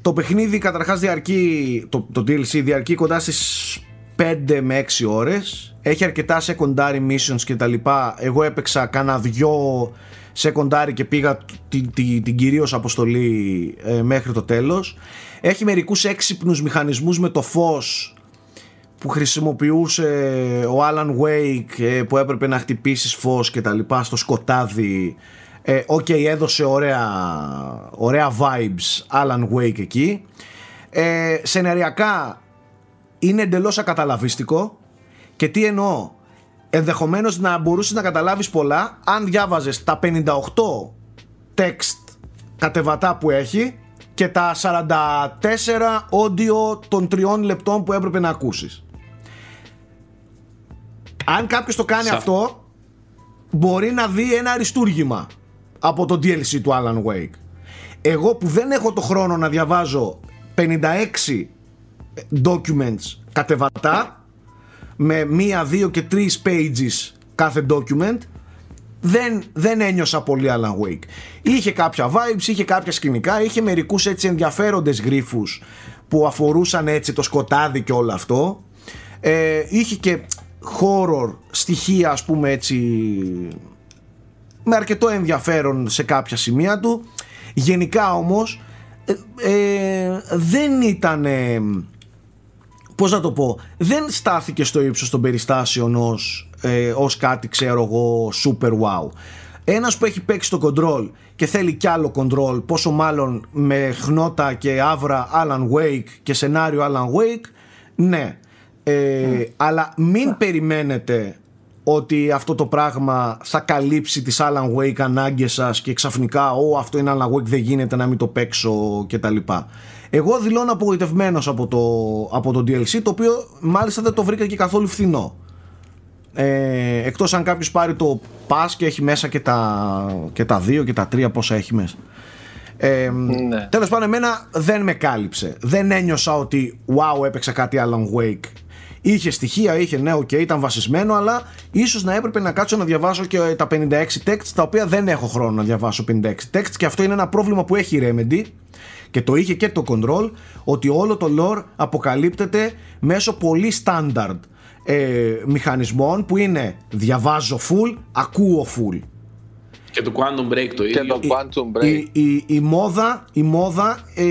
Το παιχνίδι καταρχάς διαρκεί. Το, το DLC διαρκεί κοντά στις 5 με 6 ώρες. Έχει αρκετά secondary missions και τα λοιπά. Εγώ έπαιξα κάνα δυο secondary και πήγα την, την, την κυρίως αποστολή ε, μέχρι το τέλος. Έχει μερικούς έξυπνους μηχανισμούς με το φως που χρησιμοποιούσε ο Alan Wake ε, που έπρεπε να χτυπήσεις φως και τα λοιπά στο σκοτάδι. Ε, Οκ, έδωσε ωραία, ωραία vibes Alan Wake εκεί. Ε, Σεναριακά είναι εντελώς ακαταλαβίστικο. Και τι εννοώ; Ενδεχομένως να μπορούσες να καταλάβεις πολλά αν διάβαζες τα 58 text κατεβατά που έχει και τα 44 audio των τριών λεπτών που έπρεπε να ακούσεις. Αν κάποιος το κάνει Σα- αυτό μπορεί να δει ένα αριστούργημα από το DLC του Alan Wake. Εγώ που δεν έχω το χρόνο να διαβάζω 56 documents κατεβατά με μία, δύο και τρεις pages κάθε document δεν, δεν ένιωσα πολύ Alan Wake. Είχε κάποια vibes, είχε κάποια σκηνικά, είχε μερικούς έτσι ενδιαφέροντες γρίφους που αφορούσαν έτσι το σκοτάδι και όλο αυτό. Ε, είχε και horror στοιχεία ας πούμε έτσι με αρκετό ενδιαφέρον σε κάποια σημεία του. Γενικά όμως ε, ε, δεν ήταν πώς να το πω δεν στάθηκε στο ύψος των περιστάσεων ως, ε, ως κάτι ξέρω εγώ super wow. Ένας που έχει παίξει το control και θέλει κι άλλο control πόσο μάλλον με χνότα και άβρα Alan Wake και σενάριο Alan Wake ναι. Ε, αλλά μην περιμένετε ότι αυτό το πράγμα θα καλύψει τις Alan Wake ανάγκες σας και ξαφνικά «Ω, αυτό είναι Alan Wake, δεν γίνεται να μην το παίξω» και τα λοιπά. Εγώ δηλώνω απογοητευμένος από το, από το DLC, το οποίο μάλιστα δεν το βρήκα και καθόλου φθηνό. Ε, εκτός αν κάποιος πάρει το pass και έχει μέσα και τα, και τα δύο και τα τρία πόσα έχει μέσα. Ε, ναι. Τέλος πάντων εμένα δεν με κάλυψε. Δεν ένιωσα ότι wow έπαιξα κάτι Alan Wake Είχε στοιχεία, είχε ναι, οκ, ήταν βασισμένο, αλλά ίσως να έπρεπε να κάτσω να διαβάσω και τα 56 texts, τα οποία δεν έχω χρόνο να διαβάσω 56 texts και αυτό είναι ένα πρόβλημα που έχει η Remedy και το είχε και το Control, ότι όλο το lore αποκαλύπτεται μέσω πολύ standard ε, μηχανισμών που είναι διαβάζω full, ακούω full. Και το Quantum Break το ίδιο. Και το Quantum Break. Η, η, η μόδα, η μόδα ε,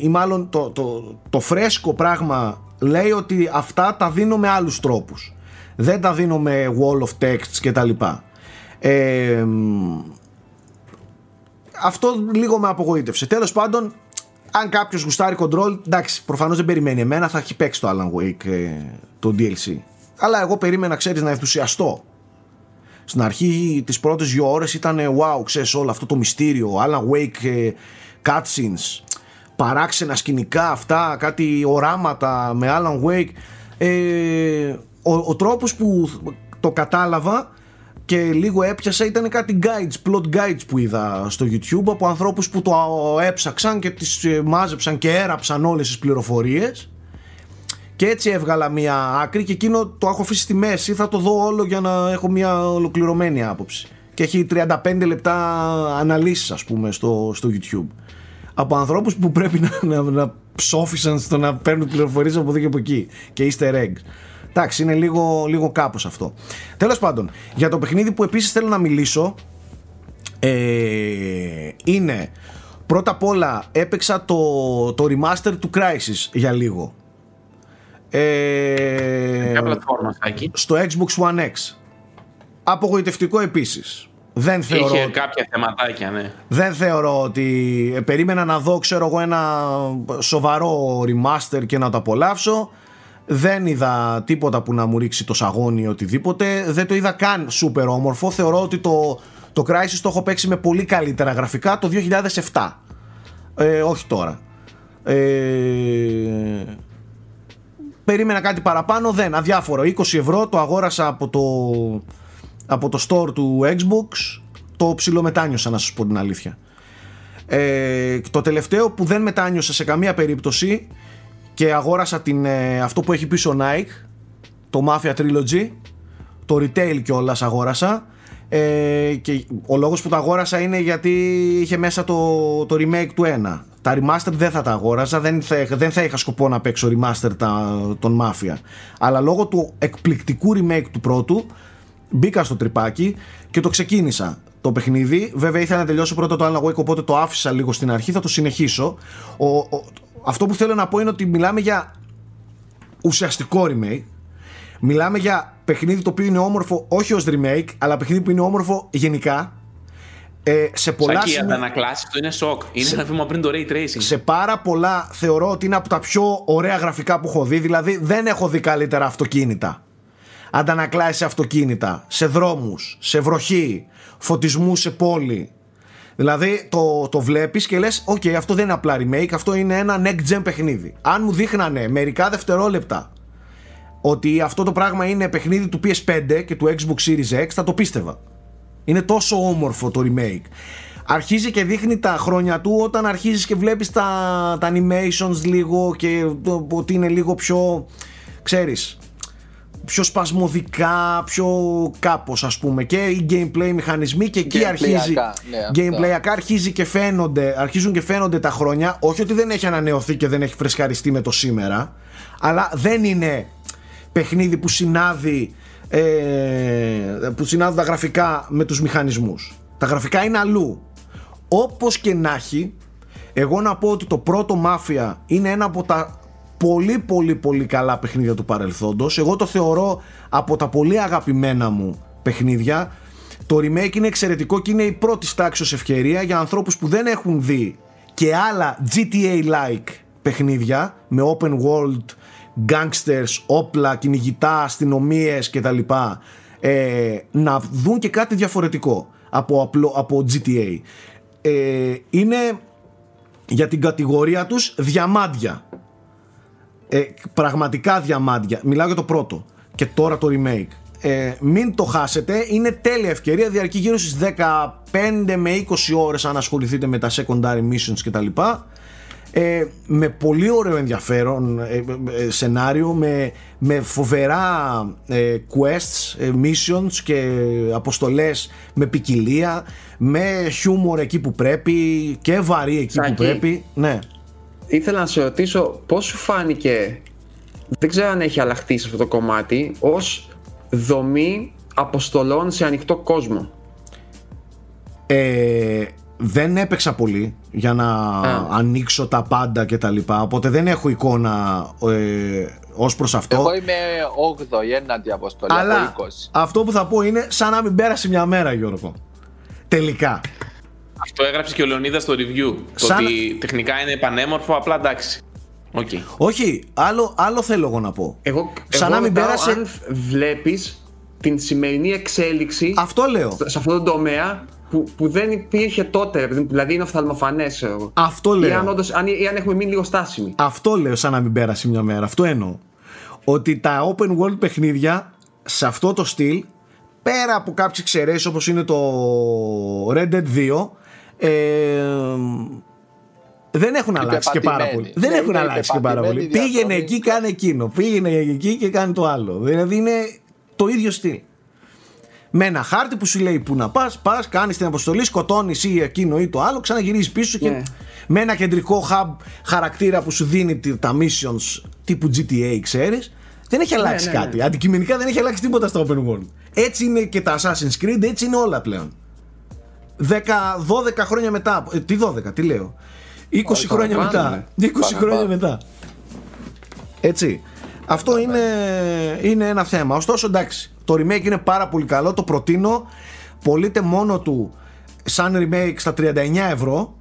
ή μάλλον το, το, το φρέσκο πράγμα λέει ότι αυτά τα δίνω με άλλους τρόπους δεν τα δίνω με wall of texts και τα λοιπά ε, αυτό λίγο με απογοήτευσε. Τέλος πάντων αν κάποιος γουστάρει control εντάξει προφανώς δεν περιμένει εμένα θα έχει παίξει το Alan Wake ε, το DLC αλλά εγώ περίμενα ξέρεις να ενθουσιαστώ. Στην αρχή τις πρώτες δύο ώρες ήταν wow ξέρεις όλο αυτό το μυστήριο Alan Wake ε, cutscenes παράξενα σκηνικά αυτά, κάτι οράματα με Alan Wake. Ε, ο, ο τρόπος που το κατάλαβα και λίγο έπιασα ήταν κάτι guides, plot guides που είδα στο YouTube από ανθρώπους που το έψαξαν και τις ε, μάζεψαν και έραψαν όλες τις πληροφορίες. Και έτσι έβγαλα μια άκρη και εκείνο το έχω αφήσει στη μέση θα το δω όλο για να έχω μια ολοκληρωμένη άποψη. Και έχει 35 λεπτά αναλύσεις ας πούμε στο, στο YouTube. Από ανθρώπους που πρέπει να, να, να ψόφισαν στο να παίρνουν πληροφορίες από εδώ και από εκεί. Και easter eggs. Εντάξει, είναι λίγο, λίγο κάπως αυτό. Τέλος πάντων, για το παιχνίδι που επίσης θέλω να μιλήσω ε, είναι πρώτα απ' όλα έπαιξα το, το remaster του Crisis για λίγο. Ε, στο Xbox One X. Απογοητευτικό επίσης. Δεν θεωρώ... Είχε κάποια θεματάκια, ναι. Δεν θεωρώ ότι ε, περίμενα να δω, ξέρω εγώ, ένα σοβαρό remaster και να το απολαύσω. Δεν είδα τίποτα που να μου ρίξει το σαγόνι ή οτιδήποτε. Δεν το είδα καν super όμορφο. Θεωρώ ότι το, το Crysis το έχω παίξει με πολύ καλύτερα γραφικά το 2007. Ε, όχι τώρα. Ε, περίμενα κάτι παραπάνω, δεν, αδιάφορο. 20 ευρώ το αγόρασα από το από το store του Xbox το ψιλομετάνιωσα να σας πω την αλήθεια ε, το τελευταίο που δεν μετάνιωσα σε καμία περίπτωση και αγόρασα την, ε, αυτό που έχει πίσω Nike το Mafia Trilogy το retail κιόλας αγόρασα ε, και ο λόγος που το αγόρασα είναι γιατί είχε μέσα το, το remake του 1 τα remaster δεν θα τα αγόραζα δεν θα, δεν θα είχα σκοπό να παίξω remaster τα, τον Mafia αλλά λόγω του εκπληκτικού remake του πρώτου μπήκα στο τρυπάκι και το ξεκίνησα το παιχνίδι. Βέβαια ήθελα να τελειώσω πρώτα το Alan Wake, οπότε το άφησα λίγο στην αρχή. Θα το συνεχίσω. Ο, ο, αυτό που θέλω να πω είναι ότι μιλάμε για ουσιαστικό remake. Μιλάμε για παιχνίδι το οποίο είναι όμορφο όχι ως remake, αλλά παιχνίδι που είναι όμορφο γενικά. Ε, σε πολλά Σακί, σημεία... αντανακλάσεις το είναι σοκ. Είναι σε... ένα βήμα πριν το Ray Tracing. Σε πάρα πολλά θεωρώ ότι είναι από τα πιο ωραία γραφικά που έχω δει. Δηλαδή δεν έχω δει καλύτερα αυτοκίνητα αντανακλάσεις σε αυτοκίνητα, σε δρόμους, σε βροχή, φωτισμούς σε πόλη. Δηλαδή το, το βλέπεις και λες «Ok, αυτό δεν είναι απλά remake, αυτό είναι ένα next gen παιχνίδι». Αν μου δείχνανε μερικά δευτερόλεπτα ότι αυτό το πράγμα είναι παιχνίδι του PS5 και του Xbox Series X, θα το πίστευα. Είναι τόσο όμορφο το remake. Αρχίζει και δείχνει τα χρόνια του όταν αρχίζεις και βλέπεις τα, τα animations λίγο και ότι είναι λίγο πιο, ξέρεις, πιο σπασμωδικά, πιο κάπως ας πούμε. Και οι gameplay μηχανισμοί και εκεί αρχίζει ναι, gameplayακά αρχίζει και φαίνονται, αρχίζουν και φαίνονται τα χρόνια. Όχι ότι δεν έχει ανανεωθεί και δεν έχει φρεσκαριστεί με το σήμερα αλλά δεν είναι παιχνίδι που συνάδει ε, που συνάδουν τα γραφικά με τους μηχανισμούς. Τα γραφικά είναι αλλού. Όπως και να έχει εγώ να πω ότι το πρώτο Mafia είναι ένα από τα πολύ πολύ πολύ καλά παιχνίδια του παρελθόντος εγώ το θεωρώ από τα πολύ αγαπημένα μου παιχνίδια το remake είναι εξαιρετικό και είναι η πρώτη τάξη ευκαιρία για ανθρώπους που δεν έχουν δει και άλλα GTA-like παιχνίδια με open world, gangsters, όπλα, κυνηγητά, αστυνομίες κτλ. ε, να δουν και κάτι διαφορετικό από, απλό, από GTA. Ε, είναι για την κατηγορία τους διαμάντια. Ε, πραγματικά διαμάντια. Μιλάω για το πρώτο και τώρα το remake. Ε, μην το χάσετε, είναι τέλεια ευκαιρία, διαρκεί γύρω στις 15 με 20 ώρες αν ασχοληθείτε με τα secondary missions κτλ. Ε, με πολύ ωραίο ενδιαφέρον ε, ε, σενάριο με, με φοβερά ε, quests, ε, missions και αποστολές με ποικιλία με χιούμορ εκεί που πρέπει και βαρύ εκεί που πρέπει ναι. Ήθελα να σε ρωτήσω πώς σου φάνηκε δεν ξέρω αν έχει αλλάχτεί σε αυτό το κομμάτι ως δομή αποστολών σε ανοιχτό κόσμο. Ε, δεν έπαιξα πολύ για να ανοίξω τα πάντα και τα λοιπά, οπότε δεν έχω εικόνα ε, ως προς αυτό. Εγώ είμαι 8η έναντι αποστολή Αλλά από 20. αυτό που θα πω είναι σαν να μην πέρασε μια μέρα Γιώργο. Τελικά. Αυτό έγραψε και ο Λεωνίδας στο review. Το Σαν- ότι τεχνικά είναι πανέμορφο, απλά εντάξει. Οκ. Όχι, άλλο, άλλο θέλω εγώ να πω. Εγώ, Σαν εγώ να μην ρωτάω πέρασε- αν βλέπεις την σημερινή εξέλιξη Αυτό λέω. σε αυτό το τομέα που, που δεν υπήρχε τότε, ρε παιδί μου. δηλαδή είναι οφθαλμοφανές ξέρω εγώ. Αυτό Ή λέω. αν, όντως, αν, ή αν έχουμε μείνει λίγο στάσιμοι. Αυτό λέω σαν να μην πέρασε μια μέρα. Αυτό εννοώ. Ότι τα open world παιχνίδια σε αυτό το στυλ, πέρα από κάποιες εξαιρέσεις όπως είναι το Red Dead 2, ε, δεν έχουν αλλάξει και πάρα πεπατημένοι. πολύ. Δεν Ναι, έχουν είναι αλλάξει και πάρα πολύ. πεπατημένοι Πήγαινε διαδρομή. εκεί, κάνε εκείνο. Πήγαινε εκεί και κάνει το άλλο. Δηλαδή είναι το ίδιο στυλ. Με ένα χάρτη που σου λέει που να πας, πας, κάνεις την αποστολή, σκοτώνεις ή εκείνο ή το άλλο, ξαναγυρίζεις πίσω και Ναι. με ένα κεντρικό hub χαρακτήρα που σου δίνει τι- τα missions τύπου GTA, ξέρεις. Δεν έχει αλλάξει ναι, ναι. κάτι. Αντικειμενικά δεν έχει αλλάξει τίποτα στο open world. Έτσι είναι και τα Assassin's Creed, έτσι είναι όλα πλέον. 10, 12 χρόνια μετά. Ε, τι 12, τι λέω. 20 χρόνια παραπάνω, μετά. 20 χρόνια Παραπάνω. μετά. Έτσι. Αυτό είναι, είναι ένα θέμα. Ωστόσο, εντάξει, το remake είναι πάρα πολύ καλό. Το προτείνω. Πωλείται μόνο του σαν remake στα 39 ευρώ.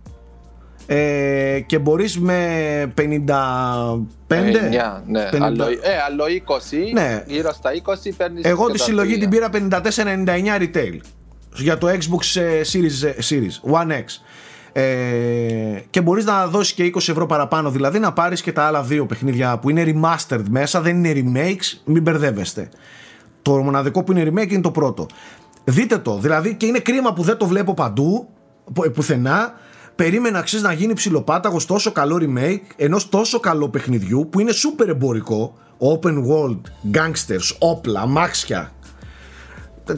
Ε, και μπορείς με 55 Εννιά, ναι. 50. Άλλο, ε, άλλο 20, Ναι. γύρω στα 20 παίρνεις Εγώ και τη τα συλλογή τρία. την πήρα 54,99 retail για το Xbox ε, Series, ε, Series One X. Ε, και μπορείς να δώσεις και 20 ευρώ παραπάνω δηλαδή να πάρεις και τα άλλα δύο παιχνίδια που είναι remastered μέσα δεν είναι remakes μην μπερδεύεστε. Το μοναδικό που είναι remake είναι το πρώτο. Δείτε το δηλαδή και είναι κρίμα που δεν το βλέπω παντού που- πουθενά. Περίμενα ξέρεις να γίνει ψιλοπάταγος τόσο καλό remake ενός τόσο καλό παιχνιδιού που είναι super εμπορικό. Open world, gangsters, όπλα, αμάξια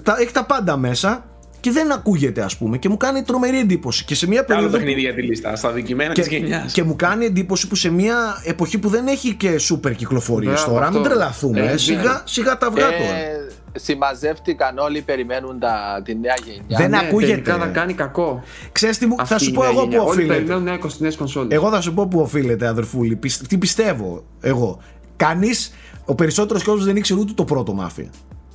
τα, έχει τα πάντα μέσα και δεν ακούγεται ας πούμε και μου κάνει τρομερή εντύπωση και σε μια Και άλλο περίοδο που- παιχνίδι για τη λίστα, στα δικημένα της γενιάς. και μου κάνει εντύπωση που σε μια εποχή που δεν έχει και σούπερ κυκλοφορίες Μπράβο, τώρα, μην αυτό. τρελαθούμε. Ε, σιγά, σιγά τα αυγά τώρα. Ε, συμμαζεύτηκαν όλοι, περιμένουν τα, τη νέα γενιά. Δεν Ναι, ακούγεται. Τελικά θα κάνει κακό. Ξέρεις τι μου, θα αυτή σου η πω νέα εγώ γενιά. που Όλοι οφείλεται. περιμένουν νέα νέες κονσόλες. Εγώ θα σου πω που οφείλεται, αδερφούλη. Πισ- Τι πιστεύω εγώ. Κανεί, ο περισσότερος κόσμος δεν ήξερε ούτε το πρώτο μάφια.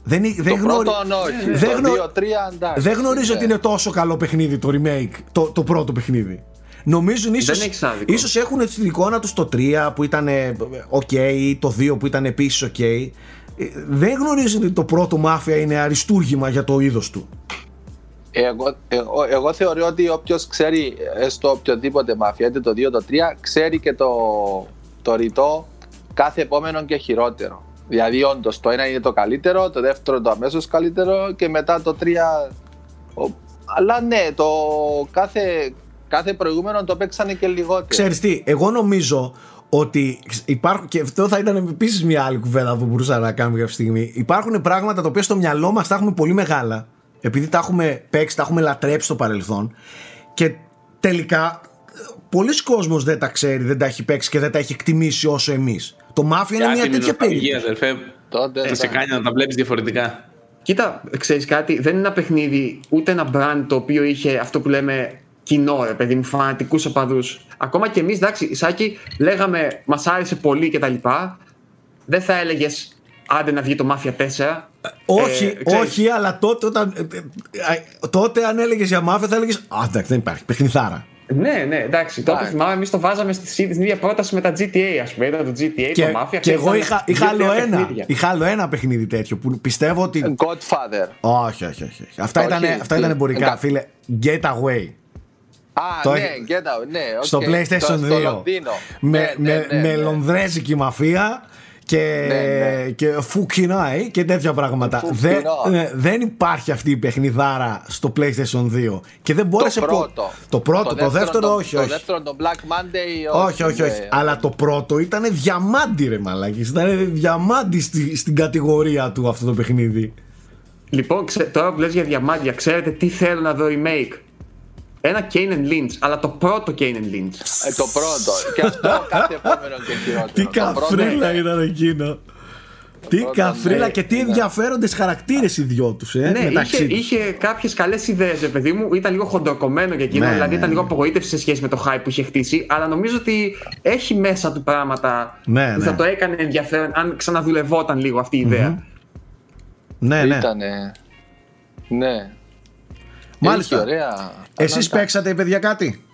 Δεν, εί- δεν, το γνωρι- πρώτο όχι, δεν το γνω- 2-3 εντάξει. δεν γνωρίζω ναι. ότι είναι τόσο καλό παιχνίδι το remake, το, το πρώτο παιχνίδι. Νομίζουν ίσως, έχεις άδικο. ίσως έχουν στην εικόνα τους το 3 που ήταν ε, ok ή το 2 που ήταν επίσης ok. Ε, Δεν γνωρίζουν ότι το πρώτο μάφια είναι αριστούργημα για το είδος του. Εγώ, εγώ, εγώ θεωρώ ότι όποιος ξέρει έστω οποιοδήποτε μαφία, είτε το 2 το 3, ξέρει και το, το ρητό κάθε επόμενο και χειρότερο. Δηλαδή, όντως το ένα είναι το καλύτερο, το δεύτερο το αμέσως καλύτερο και μετά το 3. ο- Αλλά ναι, το κάθε, κάθε προηγούμενο το παίξανε και λιγότερο. Ξέρεις τι, εγώ νομίζω ότι υπάρχουν, και αυτό θα ήταν επίσης μια άλλη κουβέντα που μπορούσα να κάνουμε κάποια στιγμή. Υπάρχουν πράγματα τα οποία στο μυαλό μας τα έχουμε πολύ μεγάλα, επειδή τα έχουμε παίξει, τα έχουμε λατρέψει στο παρελθόν και τελικά πολλοί κόσμος δεν τα ξέρει, δεν τα έχει παίξει και δεν τα έχει εκτιμήσει όσο εμείς. Το Μάφια είναι μια τέτοια περίπτωση. αδερφέ. Τότε, Τι σε ναι. κάνει να τα βλέπει διαφορετικά. Κοίτα, ξέρει κάτι, δεν είναι ένα παιχνίδι ούτε ένα brand το οποίο είχε αυτό που λέμε κοινό, ρε παιδί μου, φανατικού οπαδού. Ακόμα και εμεί, εντάξει, Σάκη, λέγαμε μα άρεσε πολύ κτλ. Δεν θα έλεγε άντε να βγει το Mafia 4. Όχι, Ε, ξέρεις, όχι, αλλά τότε, όταν, ε, ε, ε, τότε αν έλεγε για μάφια θα έλεγε Α, εντάξει, δεν υπάρχει. Παιχνιδάρα. Ναι, ναι, εντάξει. Τότε Εντάξει. θυμάμαι, εμείς το βάζαμε στη την ίδια πρόταση με τα GTA, ας πούμε. Ήταν το GTA, Και, το Mafia. και ξέρεις, εγώ ήταν είχα, είχα, δύο-τρία άλλο ένα, παιχνίδια. είχα άλλο ένα παιχνίδι τέτοιο που πιστεύω ότι. Godfather. όχι, όχι, όχι. όχι. Αυτά, Όχι. ήταν, αυτά ήταν εμπορικά, Εντάξει. φίλε. Get away. Α, Το ναι, έχει- get out, ναι, οκ. στο PlayStation Στο- 2. Στο Λονδίνο. Με, Ναι, ναι, με, ναι, με ναι. λονδρέζικη μαφία και, Ναι, ναι. και fucking I και τέτοια πράγματα. Fucking I. Δεν, ε, δεν υπάρχει αυτή η παιχνιδάρα στο PlayStation 2. Και δεν μπόρεσε Το πο- πρώτο. Το πρώτο, το, δεύτερο, το- όχι, Το όχι. δεύτερο, το Black Monday. Όχι, όχι, όχι. ναι. Αλλά το πρώτο ήταν διαμάντι, ρε μαλάκα. Ήταν διαμάντι στη, στην κατηγορία του αυτό το παιχνίδι. Λοιπόν, ξε, τώρα που λες για διαμάντια, ξέρετε τι θέλω να δω remake. Ένα Kane and Lynch, αλλά το πρώτο Kane and Lynch. Ε, το πρώτο. και αυτό κάθε επόμενο και χειρότερο. Τι Το πρώτο, καφρίλα ναι. ήταν εκείνο. Τι πρώτο, καφρίλα ναι, και τι ναι. ενδιαφέροντες χαρακτήρες οι δυο τους, ε, ναι, μεταξύ είχε, τους. είχε κάποιες καλές ιδέες, παιδί μου. Ήταν λίγο χοντροκομμένο για εκείνο, Ναι, δηλαδή ναι, ήταν ναι. λίγο απογοήτευση σε σχέση με το hype που είχε χτίσει. Αλλά νομίζω ότι έχει μέσα του πράγματα Ναι, που ναι. θα το έκανε ενδιαφέρον αν ξαναδουλευόταν λίγο αυτή η ιδέα. Ναι, ναι. Ήτανε. Ναι. Μάλιστα. Είχε ωραία. Εσείς ανάγκη. παίξατε, παιδιά, κάτι;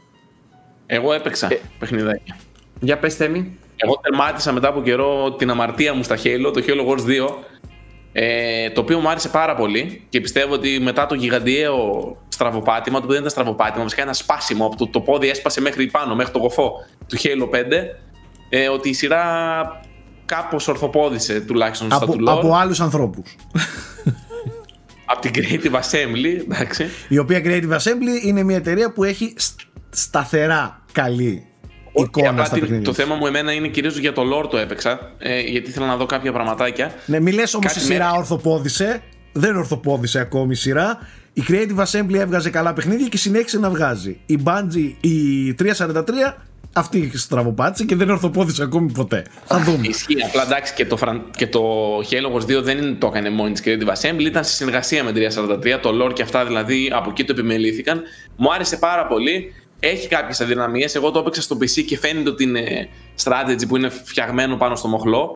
Εγώ έπαιξα Ε. παιχνιδάκια. Για πες Θέμη. Εγώ τερμάτισα μετά από καιρό την αμαρτία μου στα Halo, το Halo Wars 2, ε, το οποίο μου άρεσε πάρα πολύ και πιστεύω ότι μετά το γιγαντιαίο στραβοπάτημα, το οποίο δεν ήταν στραβοπάτημα, βασικά ένα σπάσιμο από το, το πόδι έσπασε μέχρι πάνω, μέχρι το γοφό του Halo 5, ε, ότι η σειρά κάπως ορθοπόδησε τουλάχιστον στα Από, του lore, από άλλους ανθρώπους. Από την Creative Assembly, εντάξει. Η οποία Creative Assembly είναι μια εταιρεία που έχει σ- σταθερά καλή Και εικόνα απλά στα την- παιχνίδια. το της. θέμα μου εμένα είναι κυρίως για το lore το έπαιξα, ε, γιατί ήθελα να δω κάποια πραγματάκια. Ναι, μη λες όμως η Κάτι σειρά μέχρι- ορθοπόδησε. Δεν ορθοπόδησε ακόμη η σειρά. Η Creative Assembly έβγαζε καλά παιχνίδια και συνέχισε να βγάζει. Η Bungie, η 343, αυτή στραβοπάτησε και δεν ορθοπόδησε ακόμη ποτέ. Θα δούμε. Ισχύει. Απλά εντάξει και το, fran... και το Halo Wars 2 δεν είναι, το έκανε μόνη της Creative Assembly, ήταν σε συνεργασία με την 343. Το lore και αυτά δηλαδή από εκεί το επιμελήθηκαν. Μου άρεσε πάρα πολύ. Έχει κάποιες αδυναμίες. Εγώ το έπαιξα στο PC και φαίνεται ότι είναι strategy που είναι φτιαγμένο πάνω στο μοχλό.